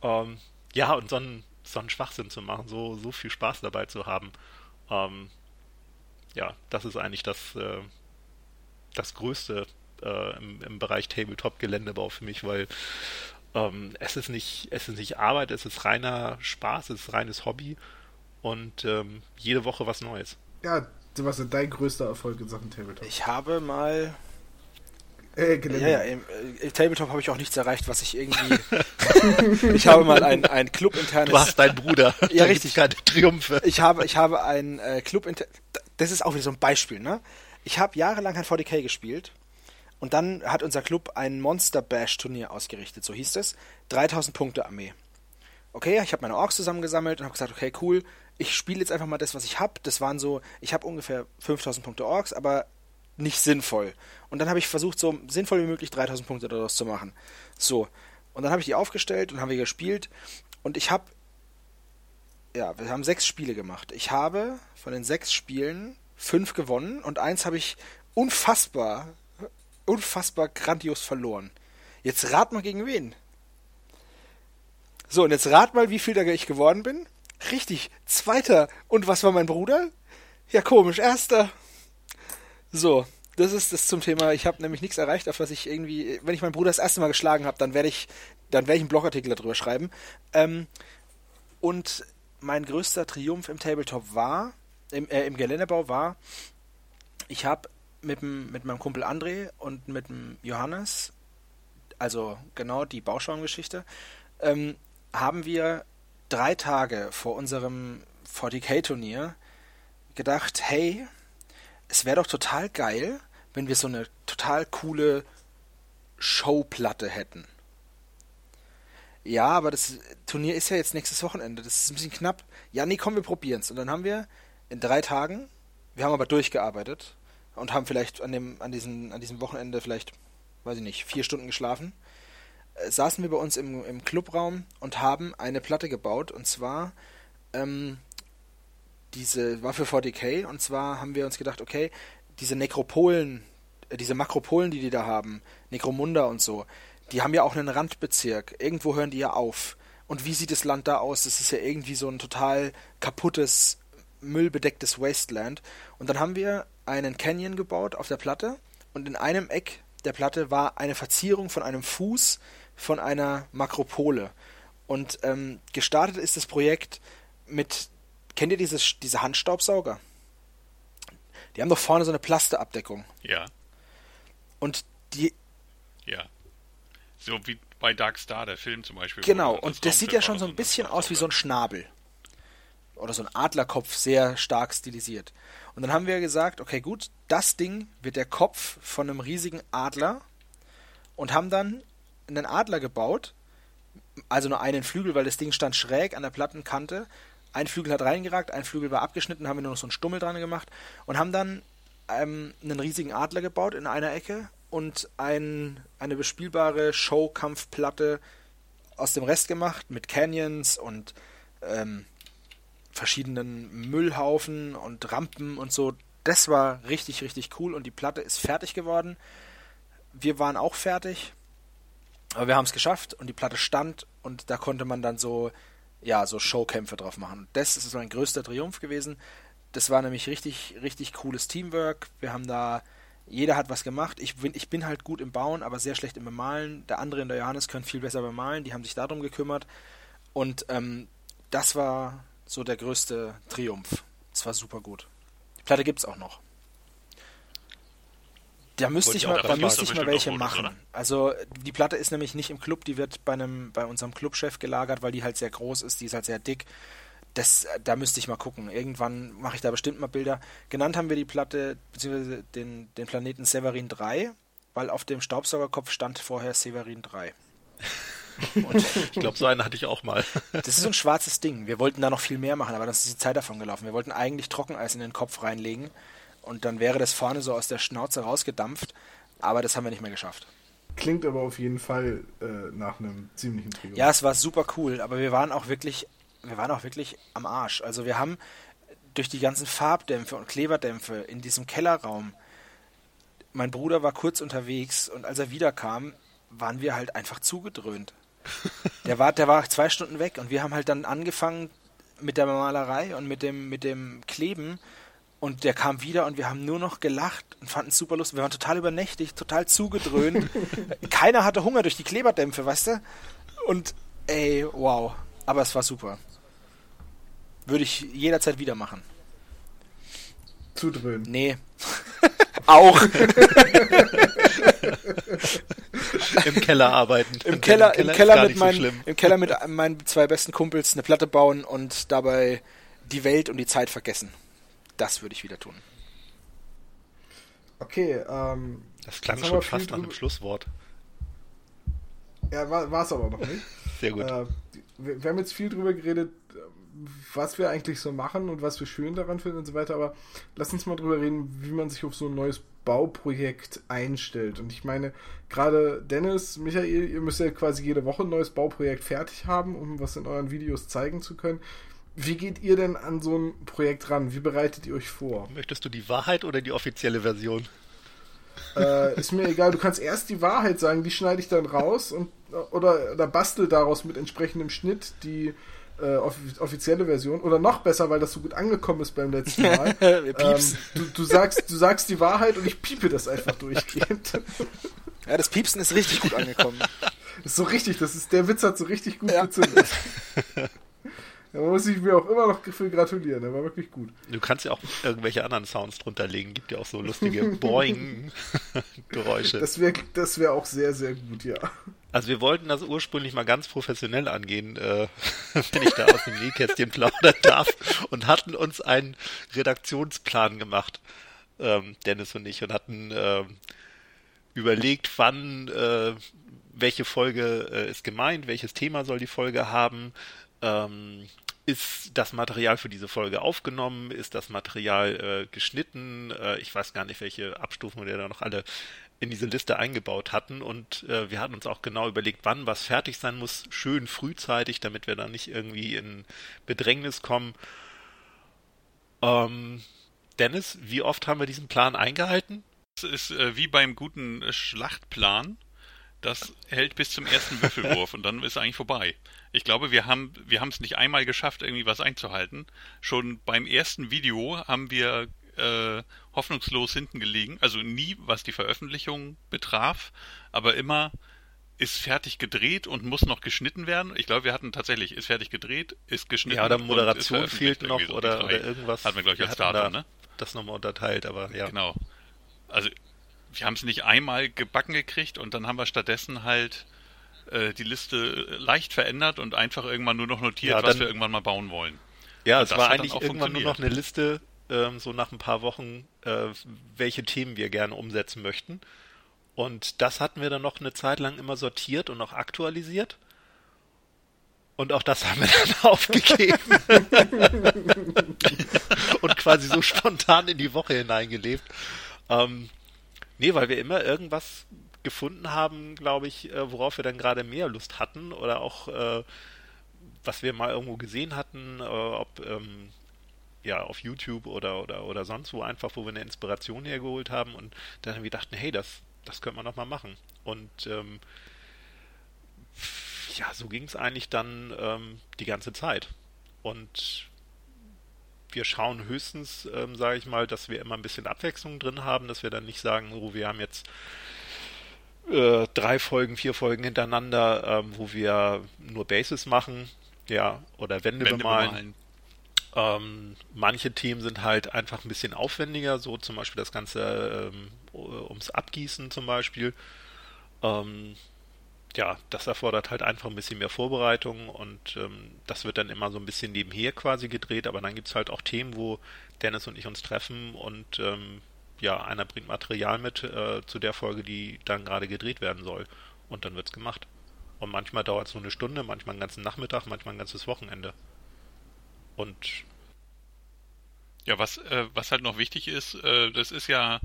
Ähm, ja, und so einen, so einen Schwachsinn zu machen, so, so viel Spaß dabei zu haben. Ähm, ja, das ist eigentlich das, äh, das Größte äh, im, im Bereich Tabletop-Geländebau für mich, weil ähm, es ist nicht, es ist nicht Arbeit, es ist reiner Spaß, es ist reines Hobby und ähm, jede Woche was Neues. Ja, Sebastian, dein größter Erfolg in Sachen Tabletop. Ich habe mal. Äh. Ja, ja, im, äh, im Tabletop habe ich auch nichts erreicht, was ich irgendwie. (laughs) ich habe mal ein, ein Club-internes. Du hast deinen Bruder. (laughs) Ja, Da richtig. keine Triumphe. Ich habe, ich habe ein äh, Club. Das ist auch wieder so ein Beispiel, ne? Ich habe jahrelang ein 40k gespielt und dann hat unser Club ein Monster Bash Turnier ausgerichtet, so hieß es. 3000 Punkte Armee. Okay, ich habe meine Orks zusammengesammelt und habe gesagt, okay, cool, ich spiele jetzt einfach mal das, was ich habe. Das waren so, ich habe ungefähr 5000 Punkte Orks, aber nicht sinnvoll. Und dann habe ich versucht, so sinnvoll wie möglich 3000 Punkte daraus zu machen. So. Und dann habe ich die aufgestellt und haben wir gespielt. Und ich habe ja, wir haben sechs Spiele gemacht. Ich habe von den sechs Spielen fünf gewonnen und eins habe ich unfassbar, unfassbar grandios verloren. Jetzt rat mal gegen wen. So, und jetzt rat mal, wie viel da ich geworden bin. Richtig, zweiter. Und was war mein Bruder? Ja, komisch, erster. So, Das ist das zum Thema. Ich habe nämlich nichts erreicht, auf was ich irgendwie, wenn ich meinen Bruder das erste Mal geschlagen habe, dann werde ich, dann ich einen Blogartikel darüber schreiben. Ähm, und mein größter Triumph im Tabletop war, im, äh, im Geländebau war, ich habe mit, mit meinem Kumpel André und mit dem Johannes, also genau die Bauschaumgeschichte, ähm, haben wir drei Tage vor unserem 40k-Turnier gedacht, hey, es wäre doch total geil, wenn wir so eine total coole Showplatte hätten. Ja, aber das Turnier ist ja jetzt nächstes Wochenende. Das ist ein bisschen knapp. Ja, nee, komm, wir probieren's. Und dann haben wir in drei Tagen, wir haben aber durchgearbeitet und haben vielleicht an dem, an diesen, an diesem Wochenende vielleicht, weiß ich nicht, vier Stunden geschlafen. Äh, saßen wir bei uns im, im Clubraum und haben eine Platte gebaut und zwar ähm, diese war für 40k und zwar haben wir uns gedacht, okay, diese Nekropolen, äh, diese Makropolen, die die da haben, Nekromunda und so, die haben ja auch einen Randbezirk. Irgendwo hören die ja auf. Und wie sieht das Land da aus? Das ist ja irgendwie so ein total kaputtes, müllbedecktes Wasteland. Und dann haben wir einen Canyon gebaut auf der Platte und in einem Eck der Platte war eine Verzierung von einem Fuß von einer Makropole. Und ähm, gestartet ist das Projekt mit, kennt ihr dieses, diese Handstaubsauger? Die haben doch vorne so eine Plasteabdeckung. Ja. Und die. Ja. So wie bei Dark Star, der Film zum Beispiel. Genau, und das sieht ja schon so ein bisschen aus wie so ein Schnabel. Oder so ein Adlerkopf, sehr stark stilisiert. Und dann haben wir gesagt, okay, gut, das Ding wird der Kopf von einem riesigen Adler und haben dann einen Adler gebaut, also nur einen Flügel, weil das Ding stand schräg an der Plattenkante. Ein Flügel hat reingeragt, ein Flügel war abgeschnitten, haben wir nur noch so einen Stummel dran gemacht und haben dann ähm, einen riesigen Adler gebaut in einer Ecke und ein, eine bespielbare Showkampfplatte aus dem Rest gemacht mit Canyons und ähm, verschiedenen Müllhaufen und Rampen und so. Das war richtig, richtig cool und die Platte ist fertig geworden. Wir waren auch fertig, aber wir haben es geschafft und die Platte stand und da konnte man dann so, ja, so Showkämpfe drauf machen. Das ist mein größter Triumph gewesen. Das war nämlich richtig, richtig cooles Teamwork. Wir haben da jeder hat was gemacht. Ich bin, ich bin halt gut im Bauen, aber sehr schlecht im Bemalen. Der andere und der Johannes können viel besser bemalen. Die haben sich darum gekümmert. Und ähm, das war so der größte Triumph. Es war super gut. Die Platte gibt es auch noch. Da müsste ich mal, da müsste ich mal welche machen. Oder? Also die Platte ist nämlich nicht im Club, die wird bei einem, bei unserem Clubchef gelagert, weil die halt sehr groß ist, die ist halt sehr dick das, da müsste ich mal gucken. Irgendwann mache ich da bestimmt mal Bilder. Genannt haben wir die Platte, beziehungsweise den, den Planeten Severin 3, weil auf dem Staubsaugerkopf stand vorher Severin 3. ich glaube, so einen hatte ich auch mal. das ist so ein schwarzes Ding. Wir wollten da noch viel mehr machen, aber dann ist die Zeit davon gelaufen. Wir wollten eigentlich Trockeneis in den Kopf reinlegen und dann wäre das vorne so aus der Schnauze rausgedampft, aber das haben wir nicht mehr geschafft. Klingt aber auf jeden Fall äh, nach einem ziemlichen Trio. Ja, es war super cool, aber wir waren auch wirklich wir waren auch wirklich am Arsch. Also wir haben durch die ganzen Farbdämpfe und Kleberdämpfe in diesem Kellerraum, mein Bruder war kurz unterwegs und als er wiederkam, waren wir halt einfach zugedröhnt. Der war, der war zwei Stunden weg und wir haben halt dann angefangen mit der Malerei und mit dem, mit dem Kleben und der kam wieder und wir haben nur noch gelacht und fanden es super lustig. Wir waren total übernächtig, total zugedröhnt. (laughs) Keiner hatte Hunger durch die Kleberdämpfe, weißt du? Und ey, wow. Aber es war super. Würde ich jederzeit wieder machen. Zudröhnen. Nee. Auch. (laughs) (laughs) Im Keller arbeiten. Im Keller, im Keller, im Keller mit meinen, so im Keller mit meinen zwei besten Kumpels eine Platte bauen und dabei die Welt und die Zeit vergessen. Das würde ich wieder tun. Okay, ähm. Das klang schon fast nach einem Schlusswort. Ja, war es aber noch nicht. Sehr gut. Äh, wir, wir, haben jetzt viel drüber geredet, was wir eigentlich so machen und was wir schön daran finden und so weiter, aber lass uns mal drüber reden, wie man sich auf so ein neues Bauprojekt einstellt. Und ich meine, gerade Dennis, Michael, ihr müsst ja quasi jede Woche ein neues Bauprojekt fertig haben, um was in euren Videos zeigen zu können. Wie geht ihr denn an so ein Projekt ran? Wie bereitet ihr euch vor? Möchtest du die Wahrheit oder die offizielle Version? Äh, ist mir egal, du kannst erst die Wahrheit sagen, die schneide ich dann raus und oder, oder bastel daraus mit entsprechendem Schnitt die äh, offizielle Version oder noch besser, weil das so gut angekommen ist beim letzten (laughs) Mal. ähm, du, du, sagst, du sagst die Wahrheit und ich piepe das einfach durchgehend. (laughs) ja, das Piepsen ist richtig gut angekommen. (laughs) ist so richtig, das ist, der Witz hat so richtig gut ja. gezündet. Da muss ich mir auch immer noch für gratulieren, der war wirklich gut. Du kannst ja auch irgendwelche anderen Sounds drunter legen, gibt ja auch so lustige Boing-Geräusche. Das wäre das wär auch sehr, sehr gut, ja. Also wir wollten das ursprünglich mal ganz professionell angehen, äh, (laughs) wenn ich da aus dem Nähkästchen plaudern darf, und hatten uns einen Redaktionsplan gemacht, ähm, Dennis und ich, und hatten äh, überlegt, wann äh, welche Folge äh, ist gemeint, welches Thema soll die Folge haben, ähm, ist das Material für diese Folge aufgenommen, ist das Material äh, geschnitten, äh, ich weiß gar nicht, welche Abstufungen wir da noch alle in diese Liste eingebaut hatten und äh, wir hatten uns auch genau überlegt, wann was fertig sein muss, schön frühzeitig, damit wir da nicht irgendwie in Bedrängnis kommen. Ähm, Dennis, wie oft haben wir diesen Plan eingehalten? Es ist äh, wie beim guten Schlachtplan. Das hält bis zum ersten Würfelwurf und dann ist eigentlich vorbei. Ich glaube, wir haben wir haben es nicht einmal geschafft, irgendwie was einzuhalten. Schon beim ersten Video haben wir äh, hoffnungslos hinten gelegen. Also nie, was die Veröffentlichung betraf, aber immer ist fertig gedreht und muss noch geschnitten werden. Ich glaube, wir hatten tatsächlich, ist fertig gedreht, ist geschnitten. Ja, oder Moderation fehlt noch so oder, oder irgendwas. Hatten wir, glaube ich, als Datum, da ne? Das nochmal unterteilt, aber ja. Genau. Also, wir haben es nicht einmal gebacken gekriegt und dann haben wir stattdessen halt äh, die Liste leicht verändert und einfach irgendwann nur noch notiert, ja, dann, was wir irgendwann mal bauen wollen. Ja, und es war eigentlich irgendwann nur noch eine Liste, ähm, so nach ein paar Wochen, äh, welche Themen wir gerne umsetzen möchten. Und das hatten wir dann noch eine Zeit lang immer sortiert und auch aktualisiert. Und auch das haben wir dann (laughs) aufgegeben. (laughs) und quasi so spontan in die Woche hineingelebt. Ähm, nee, weil wir immer irgendwas gefunden haben, glaube ich, äh, worauf wir dann gerade mehr Lust hatten oder auch äh, was wir mal irgendwo gesehen hatten, äh, ob ähm, ja, auf YouTube oder, oder, oder sonst wo einfach, wo wir eine Inspiration hergeholt haben und dann haben wir dachten, hey, das, das könnte man noch mal machen. Und ähm, ja, so ging es eigentlich dann ähm, die ganze Zeit. Und wir schauen höchstens, ähm, sage ich mal, dass wir immer ein bisschen Abwechslung drin haben, dass wir dann nicht sagen, oh, wir haben jetzt äh, drei Folgen, vier Folgen hintereinander, ähm, wo wir nur Bases machen, ja, oder Wände, Wände bemalen. bemalen. Ähm, manche Themen sind halt einfach ein bisschen aufwendiger, so zum Beispiel das Ganze ähm, ums Abgießen zum Beispiel. Ähm, ja, das erfordert halt einfach ein bisschen mehr Vorbereitung und ähm, das wird dann immer so ein bisschen nebenher quasi gedreht, aber dann gibt es halt auch Themen, wo Dennis und ich uns treffen und ähm, ja, einer bringt Material mit äh, zu der Folge, die dann gerade gedreht werden soll und dann wird's gemacht. Und manchmal dauert es nur eine Stunde, manchmal einen ganzen Nachmittag, manchmal ein ganzes Wochenende. Und ja, was, äh, was halt noch wichtig ist, äh, das ist ja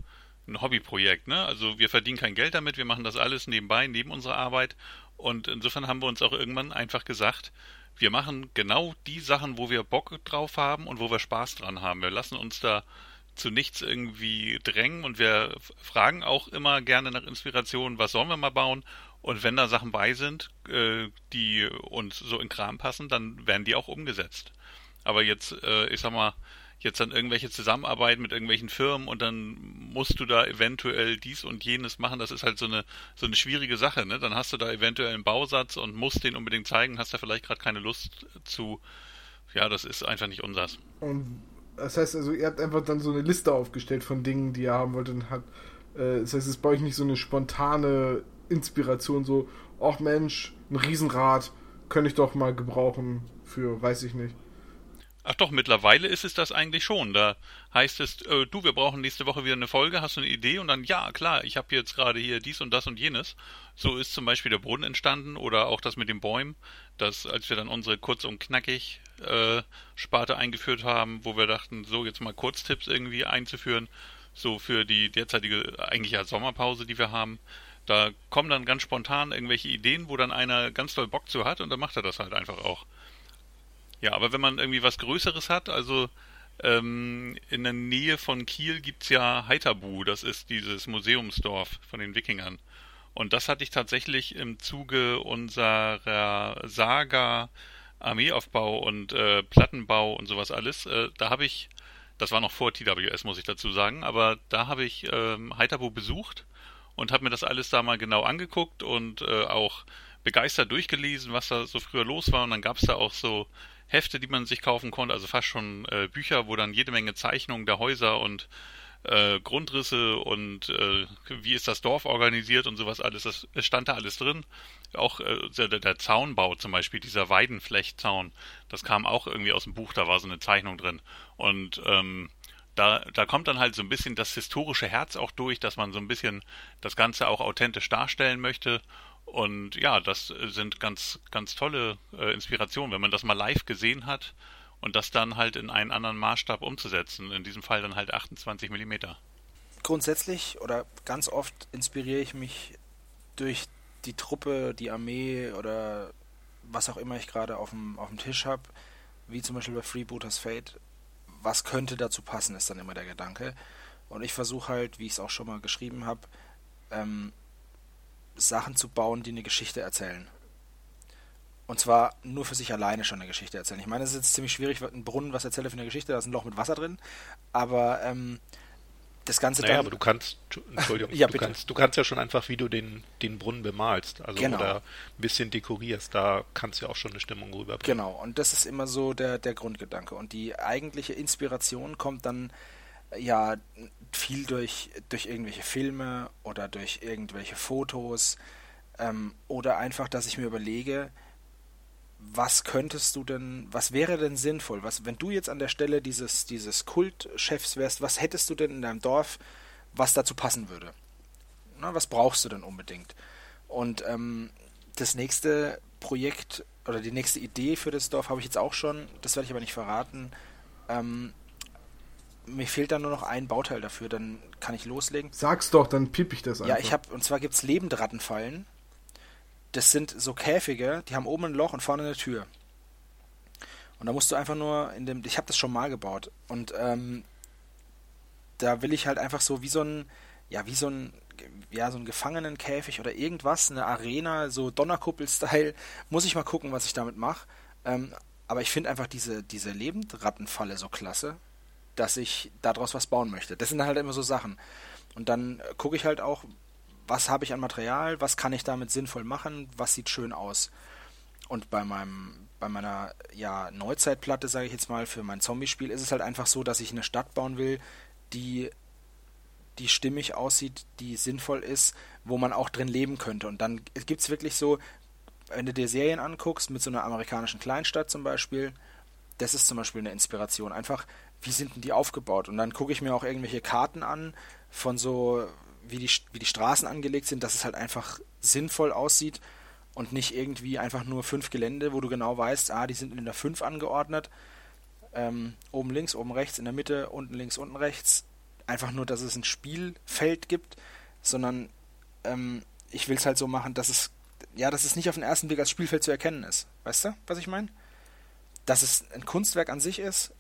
ein Hobbyprojekt, ne? Also wir verdienen kein Geld damit, wir machen das alles nebenbei, neben unserer Arbeit. Und insofern haben wir uns auch irgendwann einfach gesagt, wir machen genau die Sachen, wo wir Bock drauf haben und wo wir Spaß dran haben. Wir lassen uns da zu nichts irgendwie drängen und wir fragen auch immer gerne nach Inspiration, was sollen wir mal bauen? Und wenn da Sachen bei sind, äh, die uns so in Kram passen, dann werden die auch umgesetzt. Aber jetzt, äh, ich sag mal, jetzt dann irgendwelche Zusammenarbeit mit irgendwelchen Firmen und dann musst du da eventuell dies und jenes machen, das ist halt so eine so eine schwierige Sache, ne? Dann hast du da eventuell einen Bausatz und musst den unbedingt zeigen, hast da vielleicht gerade keine Lust zu. Ja, das ist einfach nicht unsers. Und das heißt also, ihr habt einfach dann so eine Liste aufgestellt von Dingen, die ihr haben wollt und hat äh, das heißt, es ist bei euch nicht so eine spontane Inspiration, so, ach Mensch, ein Riesenrad könnte ich doch mal gebrauchen für, weiß ich nicht. Ach doch, mittlerweile ist es das eigentlich schon. Da heißt es, äh, du, wir brauchen nächste Woche wieder eine Folge, hast du eine Idee? Und dann, ja, klar, ich habe jetzt gerade hier dies und das und jenes. So ist zum Beispiel der Brunnen entstanden oder auch das mit den Bäumen, dass als wir dann unsere kurz und knackig äh, Sparte eingeführt haben, wo wir dachten, so jetzt mal Kurztipps irgendwie einzuführen, so für die derzeitige eigentlich ja Sommerpause, die wir haben. Da kommen dann ganz spontan irgendwelche Ideen, wo dann einer ganz doll Bock zu hat und dann macht er das halt einfach auch. Ja, aber wenn man irgendwie was Größeres hat, also ähm, in der Nähe von Kiel gibt's ja Heiterbu, das ist dieses Museumsdorf von den Wikingern. Und das hatte ich tatsächlich im Zuge unserer Saga Armeeaufbau und äh, Plattenbau und sowas alles. Äh, da habe ich, das war noch vor TWS, muss ich dazu sagen, aber da habe ich ähm, Heiterbu besucht und habe mir das alles da mal genau angeguckt und äh, auch begeistert durchgelesen, was da so früher los war. Und dann gab's da auch so Hefte, die man sich kaufen konnte, also fast schon äh, Bücher, wo dann jede Menge Zeichnungen der Häuser und äh, Grundrisse und äh, wie ist das Dorf organisiert und sowas alles, das stand da alles drin. Auch äh, der, der Zaunbau zum Beispiel, dieser Weidenflechtzaun, das kam auch irgendwie aus dem Buch, da war so eine Zeichnung drin. Und ähm, da, da kommt dann halt so ein bisschen das historische Herz auch durch, dass man so ein bisschen das Ganze auch authentisch darstellen möchte und ja, das sind ganz, ganz tolle äh, Inspirationen, wenn man das mal live gesehen hat und das dann halt in einen anderen Maßstab umzusetzen. In diesem Fall dann halt 28 Millimeter. Grundsätzlich oder ganz oft inspiriere ich mich durch die Truppe, die Armee oder was auch immer ich gerade auf dem, auf dem Tisch habe, wie zum Beispiel bei Freebooters Fate. Was könnte dazu passen, ist dann immer der Gedanke. Und ich versuche halt, wie ich es auch schon mal geschrieben habe, ähm, Sachen zu bauen, die eine Geschichte erzählen. Und zwar nur für sich alleine schon eine Geschichte erzählen. Ich meine, es ist jetzt ziemlich schwierig, ein Brunnen, was erzähle für eine Geschichte, da ist ein Loch mit Wasser drin, aber ähm, das Ganze naja, dann... aber du kannst, Entschuldigung, (laughs) ja, du, kannst, du kannst ja schon einfach, wie du den, den Brunnen bemalst, also Genau. oder ein bisschen dekorierst, da kannst du ja auch schon eine Stimmung rüberbringen. Genau, und das ist immer so der, der Grundgedanke. Und die eigentliche Inspiration kommt dann ja viel durch, durch irgendwelche Filme oder durch irgendwelche Fotos ähm, oder einfach, dass ich mir überlege, was könntest du denn, was wäre denn sinnvoll? Was, wenn du jetzt an der Stelle dieses, dieses Kultchefs wärst, was hättest du denn in deinem Dorf, was dazu passen würde? Na, was brauchst du denn unbedingt? Und ähm, das nächste Projekt oder die nächste Idee für das Dorf habe ich jetzt auch schon, das werde ich aber nicht verraten. Ähm, mir fehlt dann nur noch ein Bauteil dafür, dann kann ich loslegen. Sag's doch, dann piep ich das einfach. Ja, ich habe, und zwar gibt es Lebendrattenfallen. Das sind so Käfige, die haben oben ein Loch und vorne eine Tür. Und da musst du einfach nur in dem, ich habe das schon mal gebaut und ähm, da will ich halt einfach so wie so ein, ja wie so ein, ja so ein Gefangenenkäfig oder irgendwas, eine Arena, so Donnerkuppel-Style. Muss ich mal gucken, was ich damit mache. Ähm, aber ich finde einfach diese diese Lebendrattenfalle so klasse, dass ich daraus was bauen möchte. Das sind halt immer so Sachen. Und dann äh, gucke ich halt auch, was habe ich an Material, was kann ich damit sinnvoll machen, was sieht schön aus. Und bei meinem, bei meiner ja, Neuzeitplatte, sage ich jetzt mal, für mein Zombie-Spiel ist es halt einfach so, dass ich eine Stadt bauen will, die, die stimmig aussieht, die sinnvoll ist, wo man auch drin leben könnte. Und dann gibt es wirklich so, wenn du dir Serien anguckst, mit so einer amerikanischen Kleinstadt zum Beispiel, das ist zum Beispiel eine Inspiration. Einfach, wie sind denn die aufgebaut? Und dann gucke ich mir auch irgendwelche Karten an von so, wie die, wie die Straßen angelegt sind, dass es halt einfach sinnvoll aussieht und nicht irgendwie einfach nur fünf Gelände, wo du genau weißt, ah, die sind in der 5 angeordnet. Ähm, oben links, oben rechts, in der Mitte, unten links, unten rechts. Einfach nur, dass es ein Spielfeld gibt, sondern ähm, ich will es halt so machen, dass es, ja, dass es nicht auf den ersten Blick als Spielfeld zu erkennen ist. Weißt du, was ich meine? Dass es ein Kunstwerk an sich ist,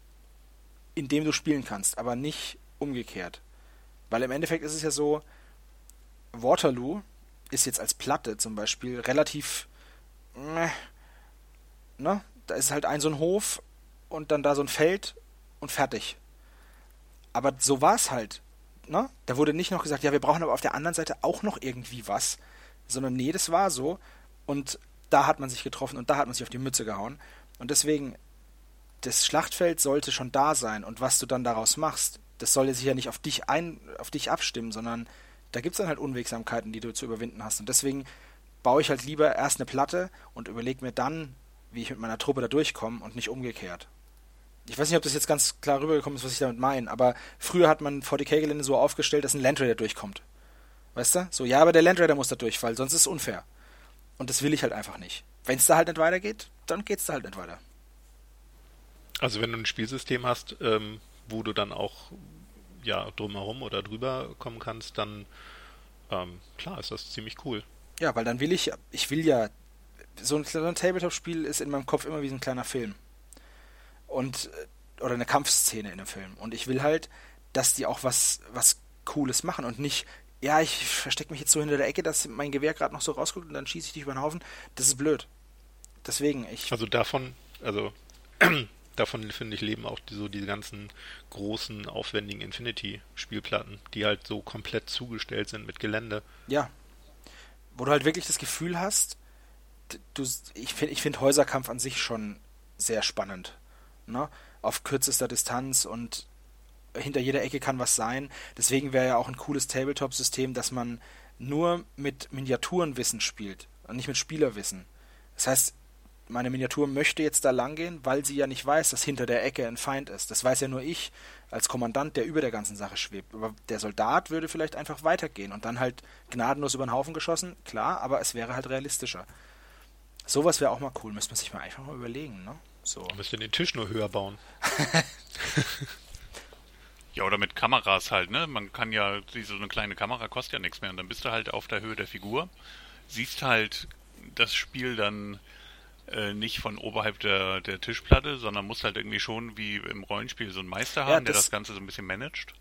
in dem du spielen kannst, aber nicht umgekehrt. Weil im Endeffekt ist es ja so, Waterloo ist jetzt als Platte zum Beispiel relativ, ne? Da ist halt ein so ein Hof und dann da so ein Feld und fertig. Aber so war es halt, ne? Da wurde nicht noch gesagt, ja, wir brauchen aber auf der anderen Seite auch noch irgendwie was, sondern nee, das war so und da hat man sich getroffen und da hat man sich auf die Mütze gehauen und deswegen das Schlachtfeld sollte schon da sein und was du dann daraus machst, das soll sich ja nicht auf dich ein, auf dich abstimmen, sondern da gibt es dann halt Unwegsamkeiten, die du zu überwinden hast. Und deswegen baue ich halt lieber erst eine Platte und überlege mir dann, wie ich mit meiner Truppe da durchkomme und nicht umgekehrt. Ich weiß nicht, ob das jetzt ganz klar rübergekommen ist, was ich damit meine, aber früher hat man 40k-Gelände so aufgestellt, dass ein Landraider durchkommt. Weißt du? So, ja, aber der Landraider muss da durch, weil sonst ist es unfair. Und das will ich halt einfach nicht. Wenn es da halt nicht weitergeht, dann geht es da halt nicht weiter. Also wenn du ein Spielsystem hast, ähm, wo du dann auch ja drumherum oder drüber kommen kannst, dann ähm, klar ist das ziemlich cool. Ja, weil dann will ich, ich will ja, so ein, so ein Tabletop-Spiel ist in meinem Kopf immer wie so ein kleiner Film. Und äh, oder eine Kampfszene in einem Film. Und ich will halt, dass die auch was, was Cooles machen und nicht, ja, ich verstecke mich jetzt so hinter der Ecke, dass mein Gewehr gerade noch so rausguckt und dann schieße ich dich über den Haufen. Das ist blöd. Deswegen, ich. Also davon, also davon finde ich leben auch die, so diese ganzen großen, aufwendigen Infinity-Spielplatten, die halt so komplett zugestellt sind mit Gelände. Ja. Wo du halt wirklich das Gefühl hast, du, ich finde ich find Häuserkampf an sich schon sehr spannend. Ne? Auf kürzester Distanz und hinter jeder Ecke kann was sein. Deswegen wäre ja auch ein cooles Tabletop-System, dass man nur mit Miniaturenwissen spielt und nicht mit Spielerwissen. Das heißt, meine Miniatur möchte jetzt da langgehen, weil sie ja nicht weiß, dass hinter der Ecke ein Feind ist. Das weiß ja nur ich als Kommandant, der über der ganzen Sache schwebt. Aber der Soldat würde vielleicht einfach weitergehen und dann halt gnadenlos über den Haufen geschossen, klar, aber es wäre halt realistischer. Sowas wäre auch mal cool, müsste man sich mal einfach mal überlegen, ne? So. Man müsste den Tisch nur höher bauen. (laughs) ja, oder mit Kameras halt, ne? Man kann ja, so eine kleine Kamera kostet ja nichts mehr und dann bist du halt auf der Höhe der Figur, siehst halt das Spiel dann äh, nicht von oberhalb der, der Tischplatte, sondern musst halt irgendwie schon wie im Rollenspiel so einen Meister haben, ja, das, der das Ganze so ein bisschen managt.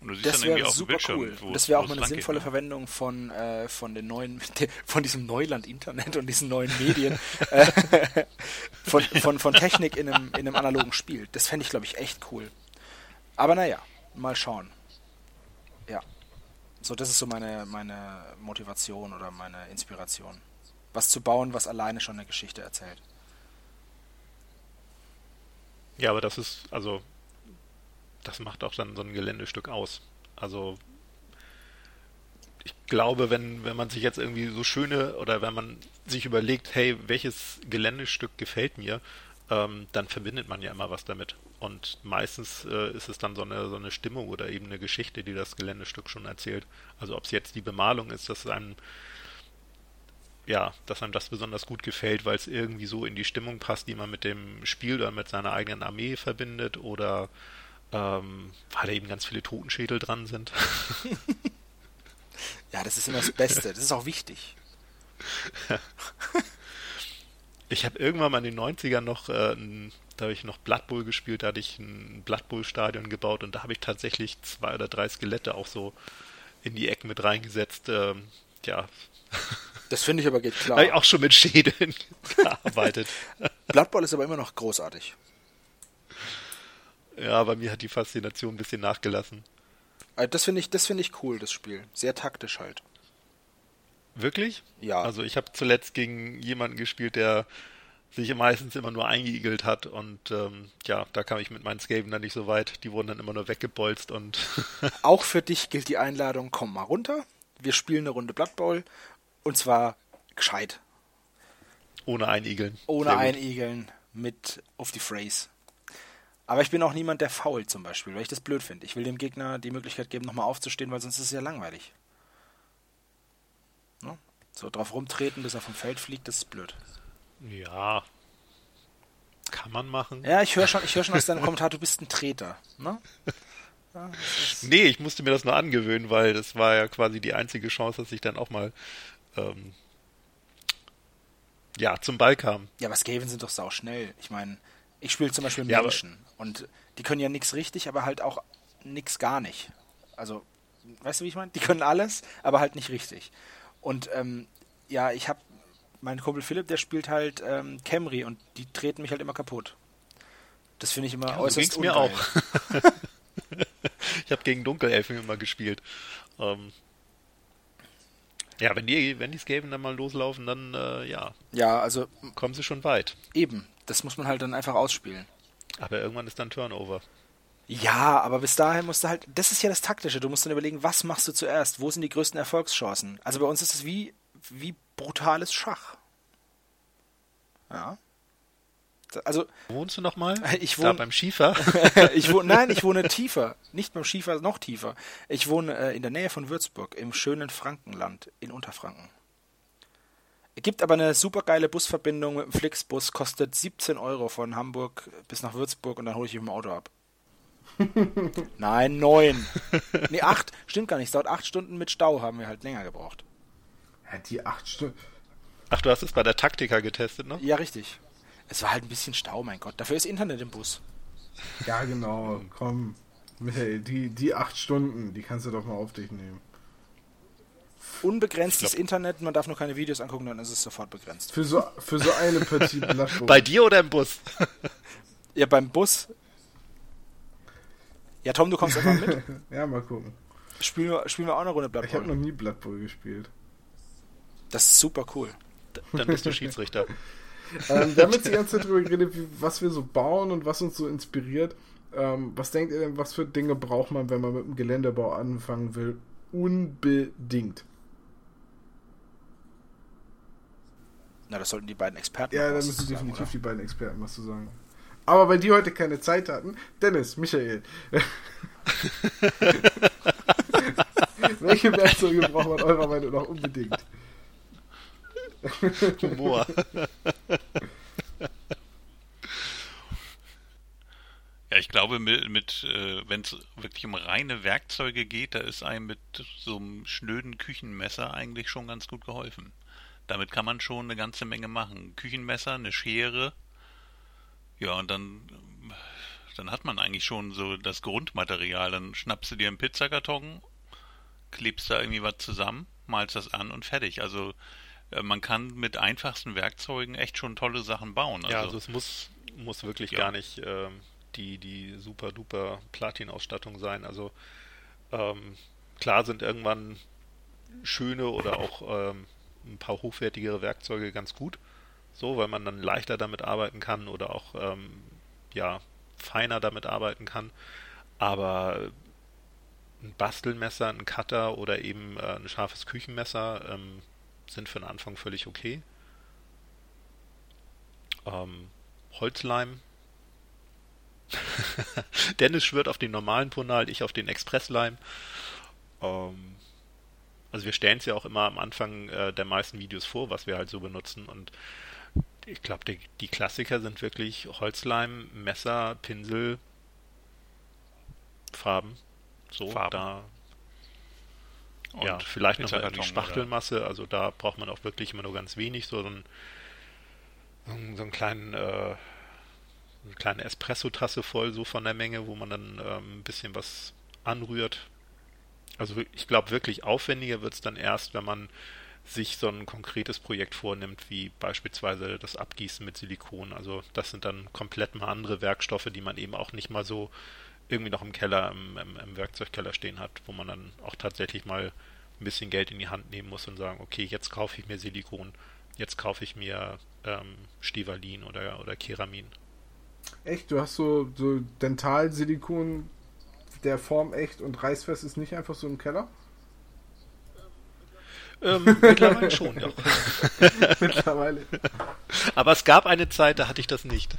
Und du siehst das dann irgendwie auf dem Bildschirm, cool. Wo, das wäre auch mal eine sinnvolle geht, ne? Verwendung von, äh, von den neuen, (laughs) von diesem Neuland-Internet und diesen neuen Medien, äh, (laughs) von, von, von Technik in einem, in einem analogen Spiel. Das fände ich, glaube ich, echt cool. Aber naja, mal schauen. Ja. So, das ist so meine, meine Motivation oder meine Inspiration. Was zu bauen, was alleine schon eine Geschichte erzählt. Ja, aber das ist, also das macht auch dann so ein Geländestück aus. Also ich glaube, wenn, wenn man sich jetzt irgendwie so schöne oder wenn man sich überlegt, hey, welches Geländestück gefällt mir, ähm, dann verbindet man ja immer was damit. Und meistens äh, ist es dann so eine, so eine Stimmung oder eben eine Geschichte, die das Geländestück schon erzählt. Also ob es jetzt die Bemalung ist, dass einem ja, dass einem das besonders gut gefällt, weil es irgendwie so in die Stimmung passt, die man mit dem Spiel oder mit seiner eigenen Armee verbindet oder ähm, weil da eben ganz viele Totenschädel dran sind. (laughs) ja, das ist immer das Beste. Das ist auch wichtig. (laughs) ich habe irgendwann mal in den 90ern noch, äh, ein, da habe ich noch Blood Bowl gespielt, da hatte ich ein Blood Bowl Stadion gebaut und da habe ich tatsächlich zwei oder drei Skelette auch so in die Ecken mit reingesetzt. Ähm, ja. Das finde ich aber geht klar. habe ich auch schon mit Schädeln (laughs) gearbeitet. Blood Bowl ist aber immer noch großartig. Ja, bei mir hat die Faszination ein bisschen nachgelassen. Äh, das finde ich, das ich cool, das Spiel. Sehr taktisch halt. Wirklich? Ja. Also ich habe zuletzt gegen jemanden gespielt, der sich meistens immer nur eingeigelt hat und ähm, ja, da kam ich mit meinen Skaven dann nicht so weit. Die wurden dann immer nur weggebolzt und. (laughs) Auch für dich gilt die Einladung, komm mal runter. Wir spielen eine Runde Blood Bowl und zwar gescheit. Ohne Einigeln. Ohne Einigeln mit auf die Phrase. Aber ich bin auch niemand, der fault zum Beispiel, weil ich das blöd finde. Ich will dem Gegner die Möglichkeit geben, nochmal aufzustehen, weil sonst ist es ja langweilig. Ne? So drauf rumtreten, bis er vom Feld fliegt, das ist blöd. Ja. Kann man machen. Ja, ich höre schon, hör schon aus deinem Kommentar, du bist ein Treter. Ne? Ja, nee, ich musste mir das nur angewöhnen, weil das war ja quasi die einzige Chance, dass ich dann auch mal ähm, ja, zum Ball kam. Ja, aber Skaven sind doch sau schnell. Ich meine, ich spiele zum Beispiel Menschen ja, und die können ja nichts richtig, aber halt auch nichts gar nicht. Also, weißt du, wie ich meine? Die können alles, aber halt nicht richtig. Und ähm, ja, ich habe mein Kumpel Philipp, der spielt halt ähm, Camry und die treten mich halt immer kaputt. Das finde ich immer ja, äußerst so mir auch. (laughs) ich habe gegen Dunkelelfen immer gespielt. Ähm, ja, wenn die, wenn die Skaven dann mal loslaufen, dann äh, ja. Ja, also kommen sie schon weit. Eben das muss man halt dann einfach ausspielen. Aber irgendwann ist dann Turnover. Ja, aber bis dahin musst du halt, das ist ja das Taktische, du musst dann überlegen, was machst du zuerst? Wo sind die größten Erfolgschancen? Also bei uns ist es wie, wie brutales Schach. Ja. Also, Wo wohnst du nochmal? Ich wohne beim Schiefer. (laughs) ich wohne, nein, ich wohne tiefer, nicht beim Schiefer, noch tiefer. Ich wohne äh, in der Nähe von Würzburg im schönen Frankenland in Unterfranken. Gibt aber eine super geile Busverbindung mit dem Flixbus, kostet 17 Euro von Hamburg bis nach Würzburg und dann hole ich mich im Auto ab. (laughs) Nein, neun. Nee, acht. Stimmt gar nicht. Es dauert acht Stunden mit Stau, haben wir halt länger gebraucht. Ja, die acht Stunden. Ach, du hast es bei der Taktika getestet, ne? Ja, richtig. Es war halt ein bisschen Stau, mein Gott. Dafür ist Internet im Bus. Ja, genau, komm. Michael, die, die acht Stunden, die kannst du doch mal auf dich nehmen. Unbegrenztes Internet, man darf nur keine Videos angucken, dann ist es sofort begrenzt. Für so, für so eine Partie (laughs) Bowl. Bei dir oder im Bus? Ja, beim Bus. Ja, Tom, du kommst einfach mit. (laughs) ja, mal gucken. Spielen wir, spielen wir auch eine Runde Blood Ich habe noch nie Blood Bowl gespielt. Das ist super cool. Dann bist du Schiedsrichter. Ähm, wir haben jetzt die (laughs) ganze Zeit darüber geredet, wie, was wir so bauen und was uns so inspiriert. Ähm, was denkt ihr denn, was für Dinge braucht man, wenn man mit dem Geländebau anfangen will? Unbedingt. Na, das sollten die beiden Experten Ja, da müssen definitiv oder? die beiden Experten was zu sagen. Aber weil die heute keine Zeit hatten, Dennis, Michael. (laughs) (laughs) Welche Werkzeuge braucht man eurer Meinung nach unbedingt? (laughs) Humor. Ja, ich glaube, mit, mit äh, wenn es wirklich um reine Werkzeuge geht, da ist einem mit so einem schnöden Küchenmesser eigentlich schon ganz gut geholfen. Damit kann man schon eine ganze Menge machen. Küchenmesser, eine Schere. Ja, und dann, dann hat man eigentlich schon so das Grundmaterial. Dann schnappst du dir einen Pizzakarton, klebst da irgendwie was zusammen, malst das an und fertig. Also man kann mit einfachsten Werkzeugen echt schon tolle Sachen bauen. Also, Ja, also es muss, muss wirklich Ja. gar nicht ähm, die, die super duper Platin-Ausstattung sein. Also ähm, klar sind irgendwann schöne oder auch ähm, ein paar hochwertigere Werkzeuge ganz gut. So, weil man dann leichter damit arbeiten kann oder auch ähm, ja, feiner damit arbeiten kann. Aber ein Bastelmesser, ein Cutter oder eben äh, ein scharfes Küchenmesser ähm, sind für den Anfang völlig okay. Ähm, Holzleim. (laughs) Dennis schwört auf den normalen Ponal, ich auf den Expressleim. Ähm, also wir stellen es ja auch immer am Anfang äh, der meisten Videos vor, was wir halt so benutzen und ich glaube, die, die Klassiker sind wirklich Holzleim, Messer, Pinsel, Farben. So, Farben. da und ja, vielleicht noch irgendwie Spachtelmasse, also da braucht man auch wirklich immer nur ganz wenig, so einen, so einen, kleinen, äh, eine kleine Espresso-Tasse voll, so von der Menge, wo man dann ähm, ein bisschen was anrührt. Also ich glaube wirklich aufwendiger wird es dann erst, wenn man sich so ein konkretes Projekt vornimmt, wie beispielsweise das Abgießen mit Silikon. Also das sind dann komplett mal andere Werkstoffe, die man eben auch nicht mal so irgendwie noch im Keller, im, im, im Werkzeugkeller stehen hat, wo man dann auch tatsächlich mal ein bisschen Geld in die Hand nehmen muss und sagen, okay, jetzt kaufe ich mir Silikon, jetzt kaufe ich mir ähm, Stivalin oder, oder Keramin. Echt? Du hast so, so Dentalsilikon, der Form echt und reißfest ist nicht einfach so im Keller? Ähm, mittlerweile schon, ja. (laughs) Mittlerweile. Aber es gab eine Zeit, da hatte ich das nicht.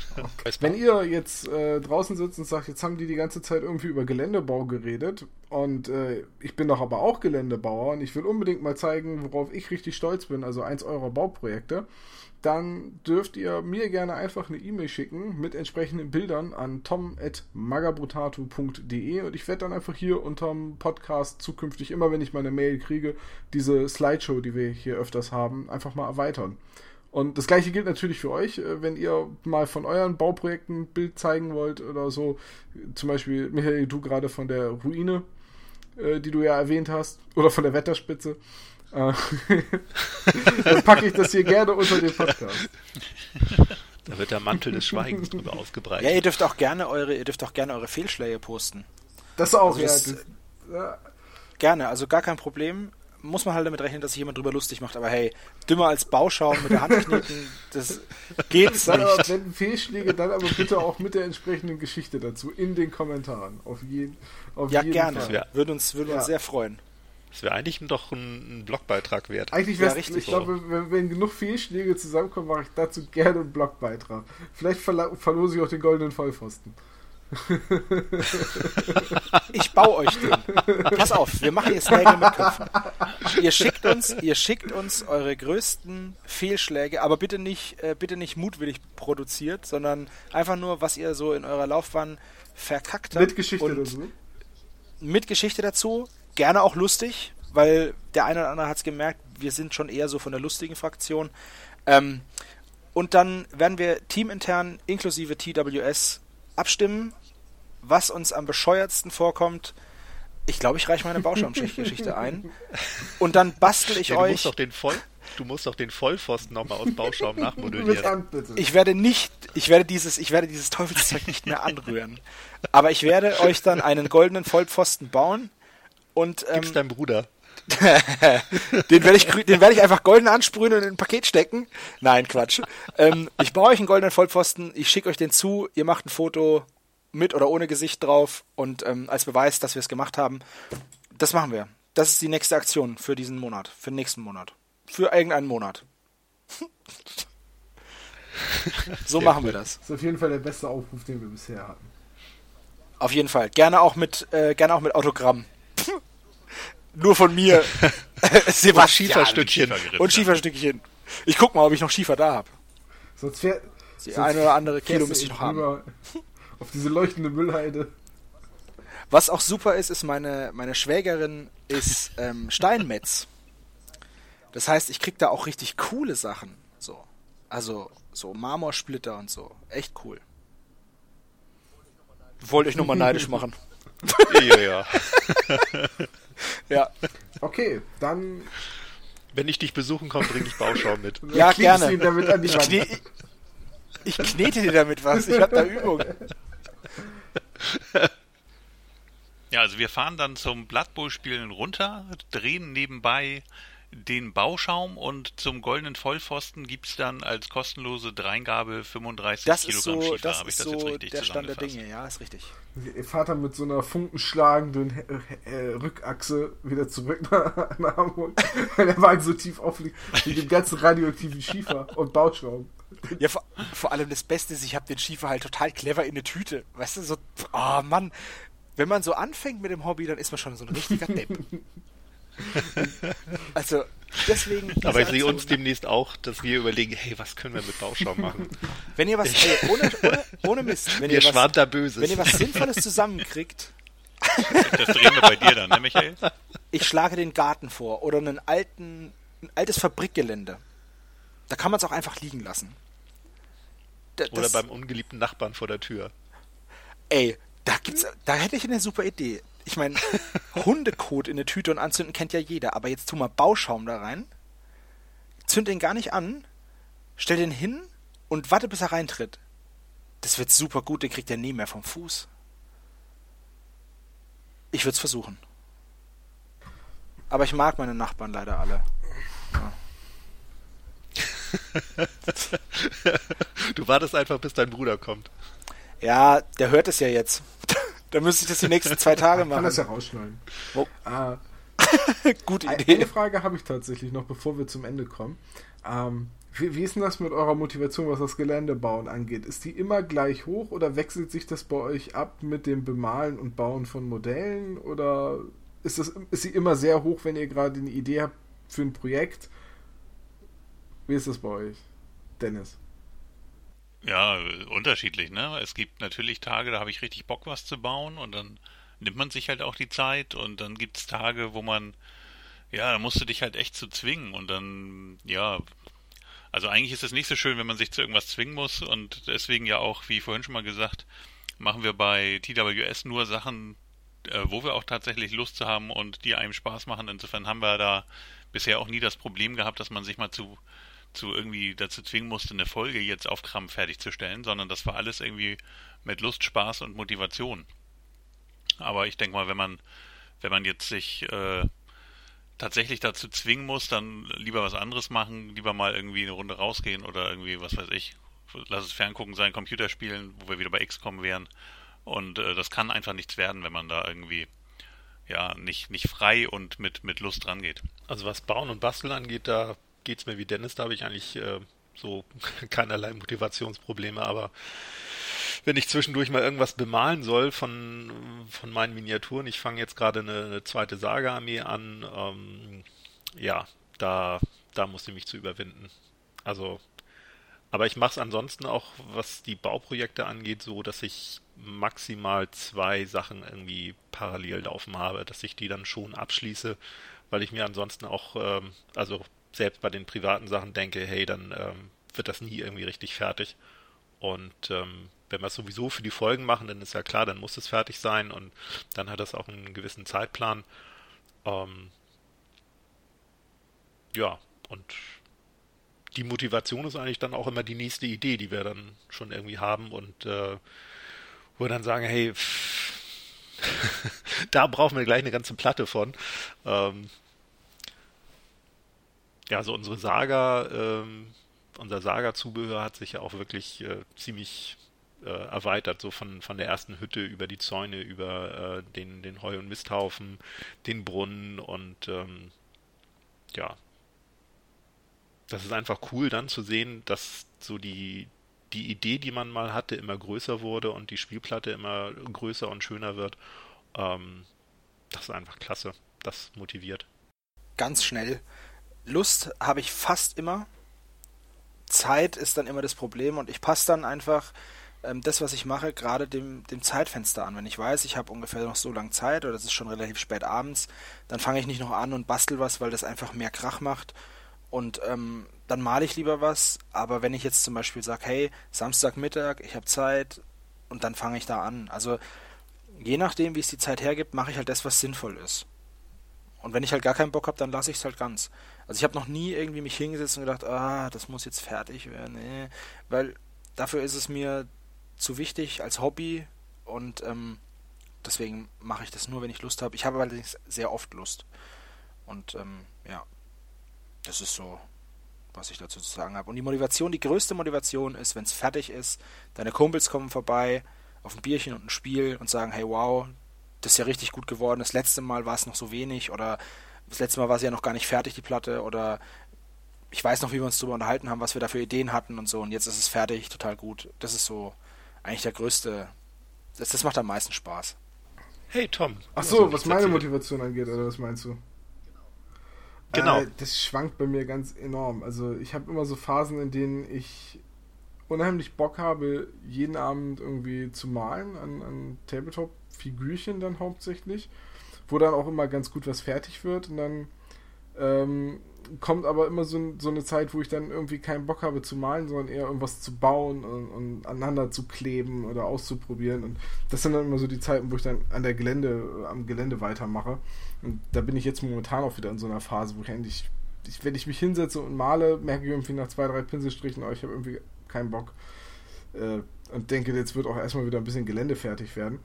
Wenn ihr jetzt äh, draußen sitzt und sagt, jetzt haben die die ganze Zeit irgendwie über Geländebau geredet und äh, ich bin doch aber auch Geländebauer und ich will unbedingt mal zeigen, worauf ich richtig stolz bin, also eins eurer Bauprojekte, dann dürft ihr mir gerne einfach eine E-Mail schicken mit entsprechenden Bildern an tom.magabrutato.de und ich werde dann einfach hier unterm Podcast zukünftig, immer wenn ich mal eine Mail kriege, diese Slideshow, die wir hier öfters haben, einfach mal erweitern. Und das gleiche gilt natürlich für euch, äh, wenn ihr mal von euren Bauprojekten ein Bild zeigen wollt oder so. Zum Beispiel, Michael, du gerade von der Ruine, äh, die du ja erwähnt hast, oder von der Wetterspitze. Äh, (laughs) Dann packe ich das hier gerne unter den Podcast. Da wird der Mantel des Schweigens drüber ausgebreitet. Ja, ihr dürft auch gerne eure, ihr dürft auch gerne eure Fehlschläge posten. Das auch, Also ja. das- ja. Gerne, also gar kein Problem. Muss man halt damit rechnen, dass sich jemand drüber lustig macht, aber hey, dümmer als Bauschaum mit der Hand kneten, das geht's Dann aber, nicht. wenn Fehlschläge, dann aber bitte auch mit der entsprechenden Geschichte dazu in den Kommentaren. Auf jeden, auf Ja, jeden gerne. Fall. Ja. Würde uns, würde uns Ja. sehr freuen. Das wäre eigentlich doch ein, ein Blogbeitrag wert. Eigentlich Ja, wäre richtig ich so. glaube, wenn, wenn genug Fehlschläge zusammenkommen, mache ich dazu gerne einen Blogbeitrag. Vielleicht verlose ich auch den goldenen Vollpfosten. (laughs) Ich baue euch den. Pass auf, wir machen jetzt Nägel mit Köpfen. Ihr schickt uns, ihr schickt uns eure größten Fehlschläge, aber bitte nicht, äh, bitte nicht mutwillig produziert, sondern einfach nur, was ihr so in eurer Laufbahn verkackt habt. Mit Geschichte und dazu. Mit Geschichte dazu, gerne auch lustig, weil der eine oder andere hat es gemerkt, wir sind schon eher so von der lustigen Fraktion. Ähm, und dann werden wir teamintern inklusive TWS abstimmen, was uns am bescheuertsten vorkommt. Ich glaube, ich reiche meine Bauschaumgeschichte ein. Und dann bastel ich Ja, du euch. musst doch den Voll, du musst doch den Vollpfosten nochmal aus Bauschaum (laughs) nachmodellieren. Ich werde nicht, ich werde dieses, ich werde dieses Teufelszeug nicht mehr anrühren. Aber ich werde euch dann einen goldenen Vollpfosten bauen und ähm, Gib's deinem Bruder. (laughs) den werde ich, den werde ich einfach golden ansprühen und in ein Paket stecken. Nein, Quatsch. Ähm, ich baue euch einen goldenen Vollpfosten, ich schicke euch den zu, ihr macht ein Foto mit oder ohne Gesicht drauf und ähm, als Beweis, dass wir es gemacht haben. Das machen wir. Das ist die nächste Aktion für diesen Monat, für den nächsten Monat. Für irgendeinen Monat. so machen wir das. Das ist auf jeden Fall der beste Aufruf, den wir bisher hatten. Auf jeden Fall. Gerne auch mit, äh, gerne auch mit Autogramm. Nur von mir. (laughs) (laughs) Sebastian. Schieferstückchen. Schiefergriff, Und. Schieferstückchen. Ich guck mal, ob ich noch Schiefer da habe. Sonst fährt. Die sonst eine oder andere Kilo müsste ich noch haben. (laughs) Auf diese leuchtende Müllheide. Was auch super ist, ist meine, meine Schwägerin ist ähm, Steinmetz. Das heißt, ich krieg da auch richtig coole Sachen. So. Also so Marmorsplitter und so. Echt cool. Wollte ich nochmal neidisch machen. Ja, ja. (laughs) Ja, Okay, dann. Wenn ich dich besuchen komme, bringe ich Bauschaum mit. (laughs) Ja, gerne. ihn damit an die ich, kne ich knete dir damit was. Ich hab da Übung. (laughs) Ja, also wir fahren dann zum Blood Bowl spielen runter, drehen nebenbei den Bauschaum und zum goldenen Vollpfosten gibt's dann als kostenlose Dreingabe 35 Das ist Kilogramm so, Schiefer. das Habe ich ist das jetzt so richtig der Stand der? Dinge. Ja, ist richtig. Dann mit so einer funkenschlagenden äh, äh, Rückachse wieder zurück nach, nach Hamburg, (laughs) weil der Wagen so tief aufliegt, mit dem ganzen radioaktiven Schiefer und Bauschaum. Ja, vor, vor allem das Beste ist, ich habe den Schiefer halt total clever in eine Tüte. Weißt du, so, oh Mann, wenn man so anfängt mit dem Hobby, dann ist man schon so ein richtiger Depp. (laughs) (laughs) also, deswegen. Aber ich sehe uns demnächst auch, dass wir überlegen, hey, was können wir mit Bauschaum machen? Wenn ihr was, ey, ohne, ohne, ohne Mist, wenn Ihr ihr, was, da Böses. wenn ihr was Sinnvolles zusammenkriegt, Das drehen wir bei dir dann, ne, Michael? ich schlage den Garten vor oder einen alten, ein altes Fabrikgelände. Da kann man es auch einfach liegen lassen. Da- Oder das- beim ungeliebten Nachbarn vor der Tür. Ey, da gibt's, da hätte ich eine super Idee. Ich meine, (laughs) Hundekot in eine Tüte und anzünden kennt ja jeder, aber jetzt tu mal Bauschaum da rein, zünd den gar nicht an, stell den hin und warte, bis er reintritt. Das wird super gut, den kriegt er nie mehr vom Fuß. Ich würde es versuchen. Aber ich mag meine Nachbarn leider alle. (laughs) Du wartest einfach, bis dein Bruder kommt. Ja, der hört es ja jetzt. Da müsste ich das die nächsten zwei Tage Kann das ja machen. rausschneiden. Oh. Ah, (laughs) Gute Eine Idee. Frage habe ich tatsächlich noch, bevor wir zum Ende kommen. Ähm, wie, wie ist denn das mit eurer Motivation, was das Geländebauen angeht? Ist die immer gleich hoch oder wechselt sich das bei euch ab mit dem Bemalen und Bauen von Modellen? Oder ist, das, ist sie immer sehr hoch, wenn ihr gerade eine Idee habt für ein Projekt? Wie ist das bei euch, Dennis? Ja, unterschiedlich, ne? Es gibt natürlich Tage, da habe ich richtig Bock, was zu bauen und dann nimmt man sich halt auch die Zeit und dann gibt's Tage, wo man, ja, da musst du dich halt echt zu zwingen und dann, ja, also eigentlich ist es nicht so schön, wenn man sich zu irgendwas zwingen muss und deswegen ja auch, wie vorhin schon mal gesagt, machen wir bei TWS nur Sachen, äh, wo wir auch tatsächlich Lust zu haben und die einem Spaß machen. Insofern haben wir da bisher auch nie das Problem gehabt, dass man sich mal zu zu irgendwie dazu zwingen musste, eine Folge jetzt auf Krampf fertigzustellen, sondern das war alles irgendwie mit Lust, Spaß und Motivation. Aber ich denke mal, wenn man, wenn man jetzt sich äh, tatsächlich dazu zwingen muss, dann lieber was anderes machen, lieber mal irgendwie eine Runde rausgehen oder irgendwie, was weiß ich, lass es Ferngucken sein, Computer spielen, wo wir wieder bei XCOM wären. Und äh, das kann einfach nichts werden, wenn man da irgendwie ja nicht, nicht frei und mit, mit Lust rangeht. Also was Bauen und Basteln angeht, da geht's mir wie Dennis, da habe ich eigentlich äh, so (laughs) keinerlei Motivationsprobleme, aber wenn ich zwischendurch mal irgendwas bemalen soll von, von meinen Miniaturen, ich fange jetzt gerade eine, eine zweite Saga-Armee an, ähm, ja, da, da musste ich mich zu überwinden. Also, aber ich mache es ansonsten auch, was die Bauprojekte angeht, so, dass ich maximal zwei Sachen irgendwie parallel laufen habe, dass ich die dann schon abschließe, weil ich mir ansonsten auch, ähm, also selbst bei den privaten Sachen denke, hey, dann ähm, wird das nie irgendwie richtig fertig. Und ähm, wenn wir es sowieso für die Folgen machen, dann ist ja klar, dann muss es fertig sein und dann hat das auch einen gewissen Zeitplan. Ähm, ja, und die Motivation ist eigentlich dann auch immer die nächste Idee, die wir dann schon irgendwie haben und äh, wo wir dann sagen, hey, (laughs) da brauchen wir gleich eine ganze Platte von. Ähm, ja, so unsere Saga, ähm, unser Saga-Zubehör hat sich ja auch wirklich äh, ziemlich äh, erweitert, so von, von der ersten Hütte über die Zäune, über äh, den, den Heu- und Misthaufen, den Brunnen und ähm, ja, das ist einfach cool dann zu sehen, dass so die, die Idee, die man mal hatte, immer größer wurde und die Spielplatte immer größer und schöner wird. Ähm, das ist einfach klasse. Das motiviert. Ganz schnell. Lust habe ich fast immer. Zeit ist dann immer das Problem und ich passe dann einfach ähm, das, was ich mache, gerade dem, dem Zeitfenster an. Wenn ich weiß, ich habe ungefähr noch so lange Zeit oder es ist schon relativ spät abends, dann fange ich nicht noch an und bastel was, weil das einfach mehr Krach macht und ähm, dann male ich lieber was, aber wenn ich jetzt zum Beispiel sage, hey, Samstagmittag, ich habe Zeit und dann fange ich da an. Also je nachdem, wie es die Zeit hergibt, mache ich halt das, was sinnvoll ist. Und wenn ich halt gar keinen Bock habe, dann lasse ich es halt ganz. Also ich habe noch nie irgendwie mich hingesetzt und gedacht, ah, das muss jetzt fertig werden. Nee. Weil dafür ist es mir zu wichtig als Hobby und ähm, deswegen mache ich das nur, wenn ich Lust habe. Ich habe allerdings sehr oft Lust. Und ähm, ja, das ist so, was ich dazu zu sagen habe. Und die Motivation, die größte Motivation ist, wenn es fertig ist, deine Kumpels kommen vorbei auf ein Bierchen und ein Spiel und sagen, hey wow, das ist ja richtig gut geworden. Das letzte Mal war es noch so wenig oder das letzte Mal war sie ja noch gar nicht fertig, die Platte, oder ich weiß noch, wie wir uns darüber unterhalten haben, was wir da für Ideen hatten und so, und jetzt ist es fertig, total gut. Das ist so eigentlich der größte, das, das macht am meisten Spaß. Hey Tom. Ach so, was meine Motivation angeht, oder was meinst du? Genau. Äh, das schwankt bei mir ganz enorm. Also ich habe immer so Phasen, in denen ich unheimlich Bock habe, jeden Abend irgendwie zu malen an, an Tabletop-Figürchen dann hauptsächlich, wo dann auch immer ganz gut was fertig wird und dann ähm, kommt aber immer so, so, eine Zeit, wo ich dann irgendwie keinen Bock habe zu malen, sondern eher irgendwas zu bauen und, und, aneinander zu kleben oder auszuprobieren. Und das sind dann immer so die Zeiten, wo ich dann an der Gelände, am Gelände weitermache. Und da bin ich jetzt momentan auch wieder in so einer Phase, wo ich endlich, ich, wenn ich mich hinsetze und male, merke ich irgendwie nach zwei, drei Pinselstrichen, oh, ich habe irgendwie keinen Bock. Äh, und denke, jetzt wird auch erstmal wieder ein bisschen Gelände fertig werden.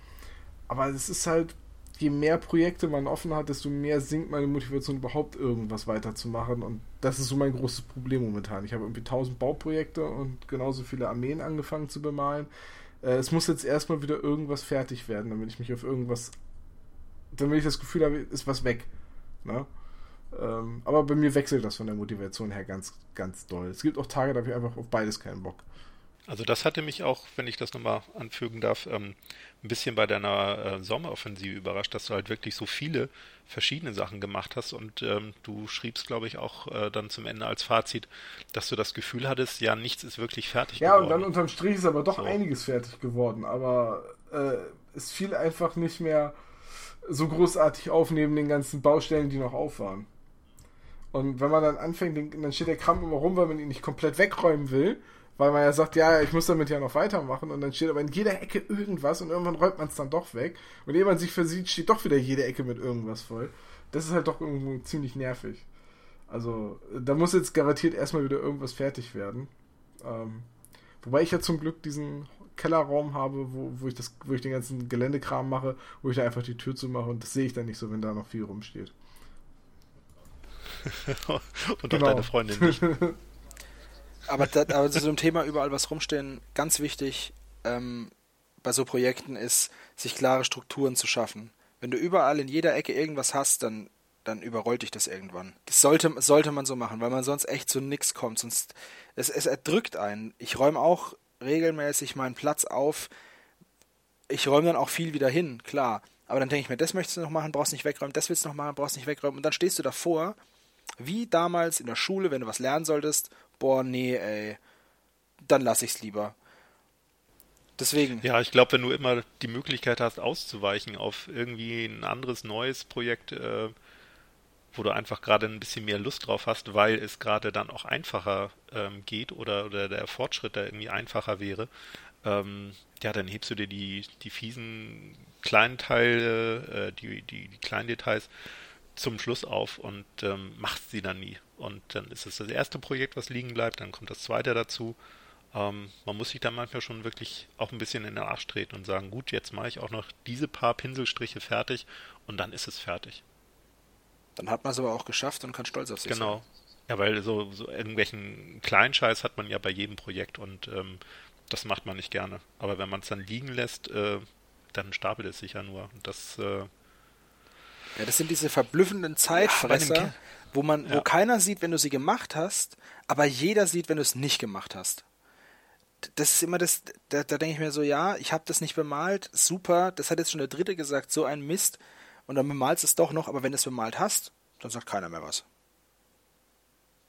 Aber es ist halt, je mehr Projekte man offen hat, desto mehr sinkt meine Motivation, überhaupt irgendwas weiterzumachen. Und das ist so mein großes Problem momentan. Ich habe irgendwie tausend Bauprojekte und genauso viele Armeen angefangen zu bemalen. Äh, es muss jetzt erstmal wieder irgendwas fertig werden, damit ich mich auf irgendwas damit ich das Gefühl habe, ist was weg. Ne? Ähm, aber bei mir wechselt das von der Motivation her ganz, ganz doll. Es gibt auch Tage, da habe ich einfach auf beides keinen Bock. Also das hatte mich auch, wenn ich das nochmal anfügen darf, ähm, ein bisschen bei deiner äh, Sommeroffensive überrascht, dass du halt wirklich so viele verschiedene Sachen gemacht hast und ähm, du schriebst, glaube ich, auch äh, dann zum Ende als Fazit, dass du das Gefühl hattest, ja, nichts ist wirklich fertig ja, geworden. Ja, und dann unterm Strich ist aber doch so. einiges fertig geworden, aber äh, es fiel einfach nicht mehr so großartig auf neben den ganzen Baustellen, die noch auf waren. Und wenn man dann anfängt, dann steht der Kram immer rum, weil man ihn nicht komplett wegräumen will, weil man ja sagt, ja, ich muss damit ja noch weitermachen und dann steht aber in jeder Ecke irgendwas und irgendwann räumt man es dann doch weg und ehe man sich versieht, steht doch wieder jede Ecke mit irgendwas voll. Das ist halt doch irgendwo ziemlich nervig. Also, da muss jetzt garantiert erstmal wieder irgendwas fertig werden. Ähm, wobei ich ja zum Glück diesen Kellerraum habe, wo, wo, ich das, wo ich den ganzen Geländekram mache, wo ich da einfach die Tür zumache und das sehe ich dann nicht so, wenn da noch viel rumsteht. (laughs) und genau. auch deine Freundin nicht. (laughs) aber, das, aber zu so einem Thema überall was rumstehen, ganz wichtig ähm, bei so Projekten ist, sich klare Strukturen zu schaffen. Wenn du überall in jeder Ecke irgendwas hast, dann, dann überrollt dich das irgendwann. Das sollte, sollte man so machen, weil man sonst echt zu nichts kommt. Sonst es, es erdrückt einen. Ich räume auch regelmäßig meinen Platz auf. Ich räume dann auch viel wieder hin, klar. Aber dann denke ich mir, das möchtest du noch machen, brauchst nicht wegräumen, das willst du noch machen, brauchst nicht wegräumen. Und dann stehst du davor, wie damals in der Schule, wenn du was lernen solltest, boah, nee, ey, dann lass ich's lieber. Deswegen. Ja, ich glaube, wenn du immer die Möglichkeit hast, auszuweichen auf irgendwie ein anderes neues Projekt, äh, wo du einfach gerade ein bisschen mehr Lust drauf hast, weil es gerade dann auch einfacher ähm, geht oder, oder der Fortschritt da irgendwie einfacher wäre, ähm, ja, dann hebst du dir die, die fiesen kleinen Teile, äh, die, die, die kleinen Details zum Schluss auf und ähm, machst sie dann nie. Und dann ist es das erste Projekt, was liegen bleibt, dann kommt das zweite dazu. Ähm, man muss sich dann manchmal schon wirklich auch ein bisschen in den Arsch treten und sagen, gut, jetzt mache ich auch noch diese paar Pinselstriche fertig und dann ist es fertig. Dann hat man es aber auch geschafft und kann stolz auf sich genau. sein. Genau. Ja, weil so, so irgendwelchen Kleinscheiß hat man ja bei jedem Projekt und ähm, das macht man nicht gerne. Aber wenn man es dann liegen lässt, äh, dann stapelt es sich ja nur. Und das, äh, ja, das sind diese verblüffenden Zeitfresser, ja, wo man, ja. wo keiner sieht, wenn du sie gemacht hast, aber jeder sieht, wenn du es nicht gemacht hast. Das ist immer das, da, da denke ich mir so, ja, ich habe das nicht bemalt, super, das hat jetzt schon der Dritte gesagt, so ein Mist, und dann bemalst es doch noch, aber wenn du es bemalt hast, dann sagt keiner mehr was.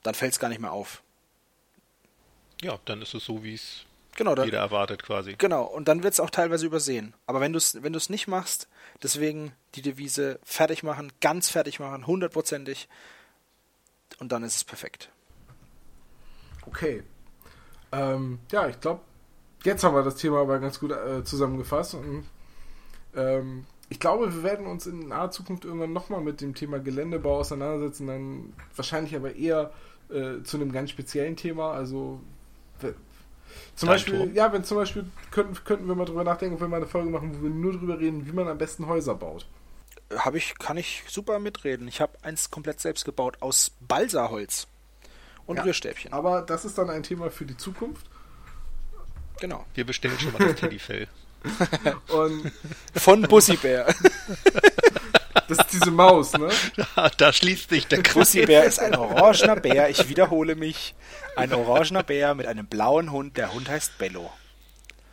Dann fällt es gar nicht mehr auf. Ja, dann ist es so, wie es Genau, dann, jeder erwartet quasi. Genau, und dann wird es auch teilweise übersehen. Aber wenn du es wenn nicht machst, deswegen die Devise fertig machen, ganz fertig machen, hundertprozentig, und dann ist es perfekt. Okay. Ähm, ja, ich glaube, jetzt haben wir das Thema aber ganz gut äh, zusammengefasst. Und, ähm, ich glaube, wir werden uns in naher Zukunft irgendwann nochmal mit dem Thema Geländebau auseinandersetzen, dann wahrscheinlich aber eher äh, zu einem ganz speziellen Thema. Also zum Dein Beispiel, Turm? ja, wenn zum Beispiel, könnten, könnten wir mal drüber nachdenken, ob wir mal eine Folge machen, wo wir nur drüber reden, wie man am besten Häuser baut. Habe ich, kann ich super mitreden. Ich habe eins komplett selbst gebaut aus Balsaholz und ja, Rührstäbchen. Aber das ist dann ein Thema für die Zukunft. Genau. Wir bestellen schon mal das Teddyfell. (laughs) (laughs) und Von Bussibär. (laughs) Das ist diese Maus, ne? Da, da schließt sich der Kreis. ist ein orangener Bär, ich wiederhole mich. Ein orangener Bär mit einem blauen Hund, der Hund heißt Bello.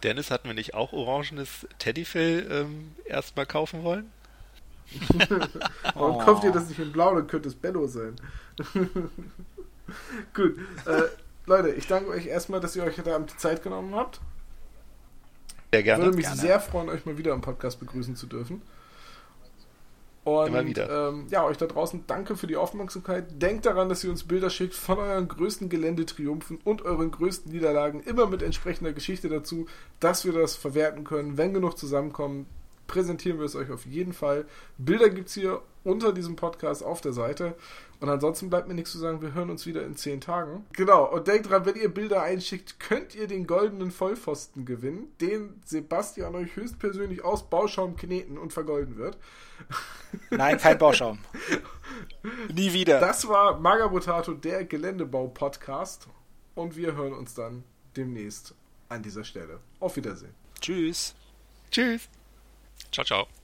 Dennis, hatten wir nicht auch orangenes Teddyfell ähm, erstmal kaufen wollen? (laughs) Warum oh. kauft ihr das nicht in blau? Dann könnte es Bello sein. (laughs) Gut. Äh, Leute, ich danke euch erstmal, dass ihr euch da die Zeit genommen habt. Sehr gerne. Ich würde mich gerne. sehr freuen, euch mal wieder im Podcast begrüßen zu dürfen. Und Immer wieder. Ähm, ja, euch da draußen danke für die Aufmerksamkeit. Denkt daran, dass ihr uns Bilder schickt von euren größten Geländetriumphen und euren größten Niederlagen, immer mit entsprechender Geschichte dazu, dass wir das verwerten können. Wenn genug zusammenkommen, präsentieren wir es euch auf jeden Fall. Bilder gibt es hier unter diesem Podcast auf der Seite. Und ansonsten bleibt mir nichts zu sagen, wir hören uns wieder in zehn Tagen. Genau, und denkt dran, wenn ihr Bilder einschickt, könnt ihr den goldenen Vollpfosten gewinnen, den Sebastian euch höchstpersönlich aus Bauschaum kneten und vergolden wird. (laughs) Nein, kein Bauschaum. (laughs) Nie wieder. Das war Magabotato, der Geländebau-Podcast. Und wir hören uns dann demnächst an dieser Stelle. Auf Wiedersehen. Tschüss. Tschüss. Ciao, ciao.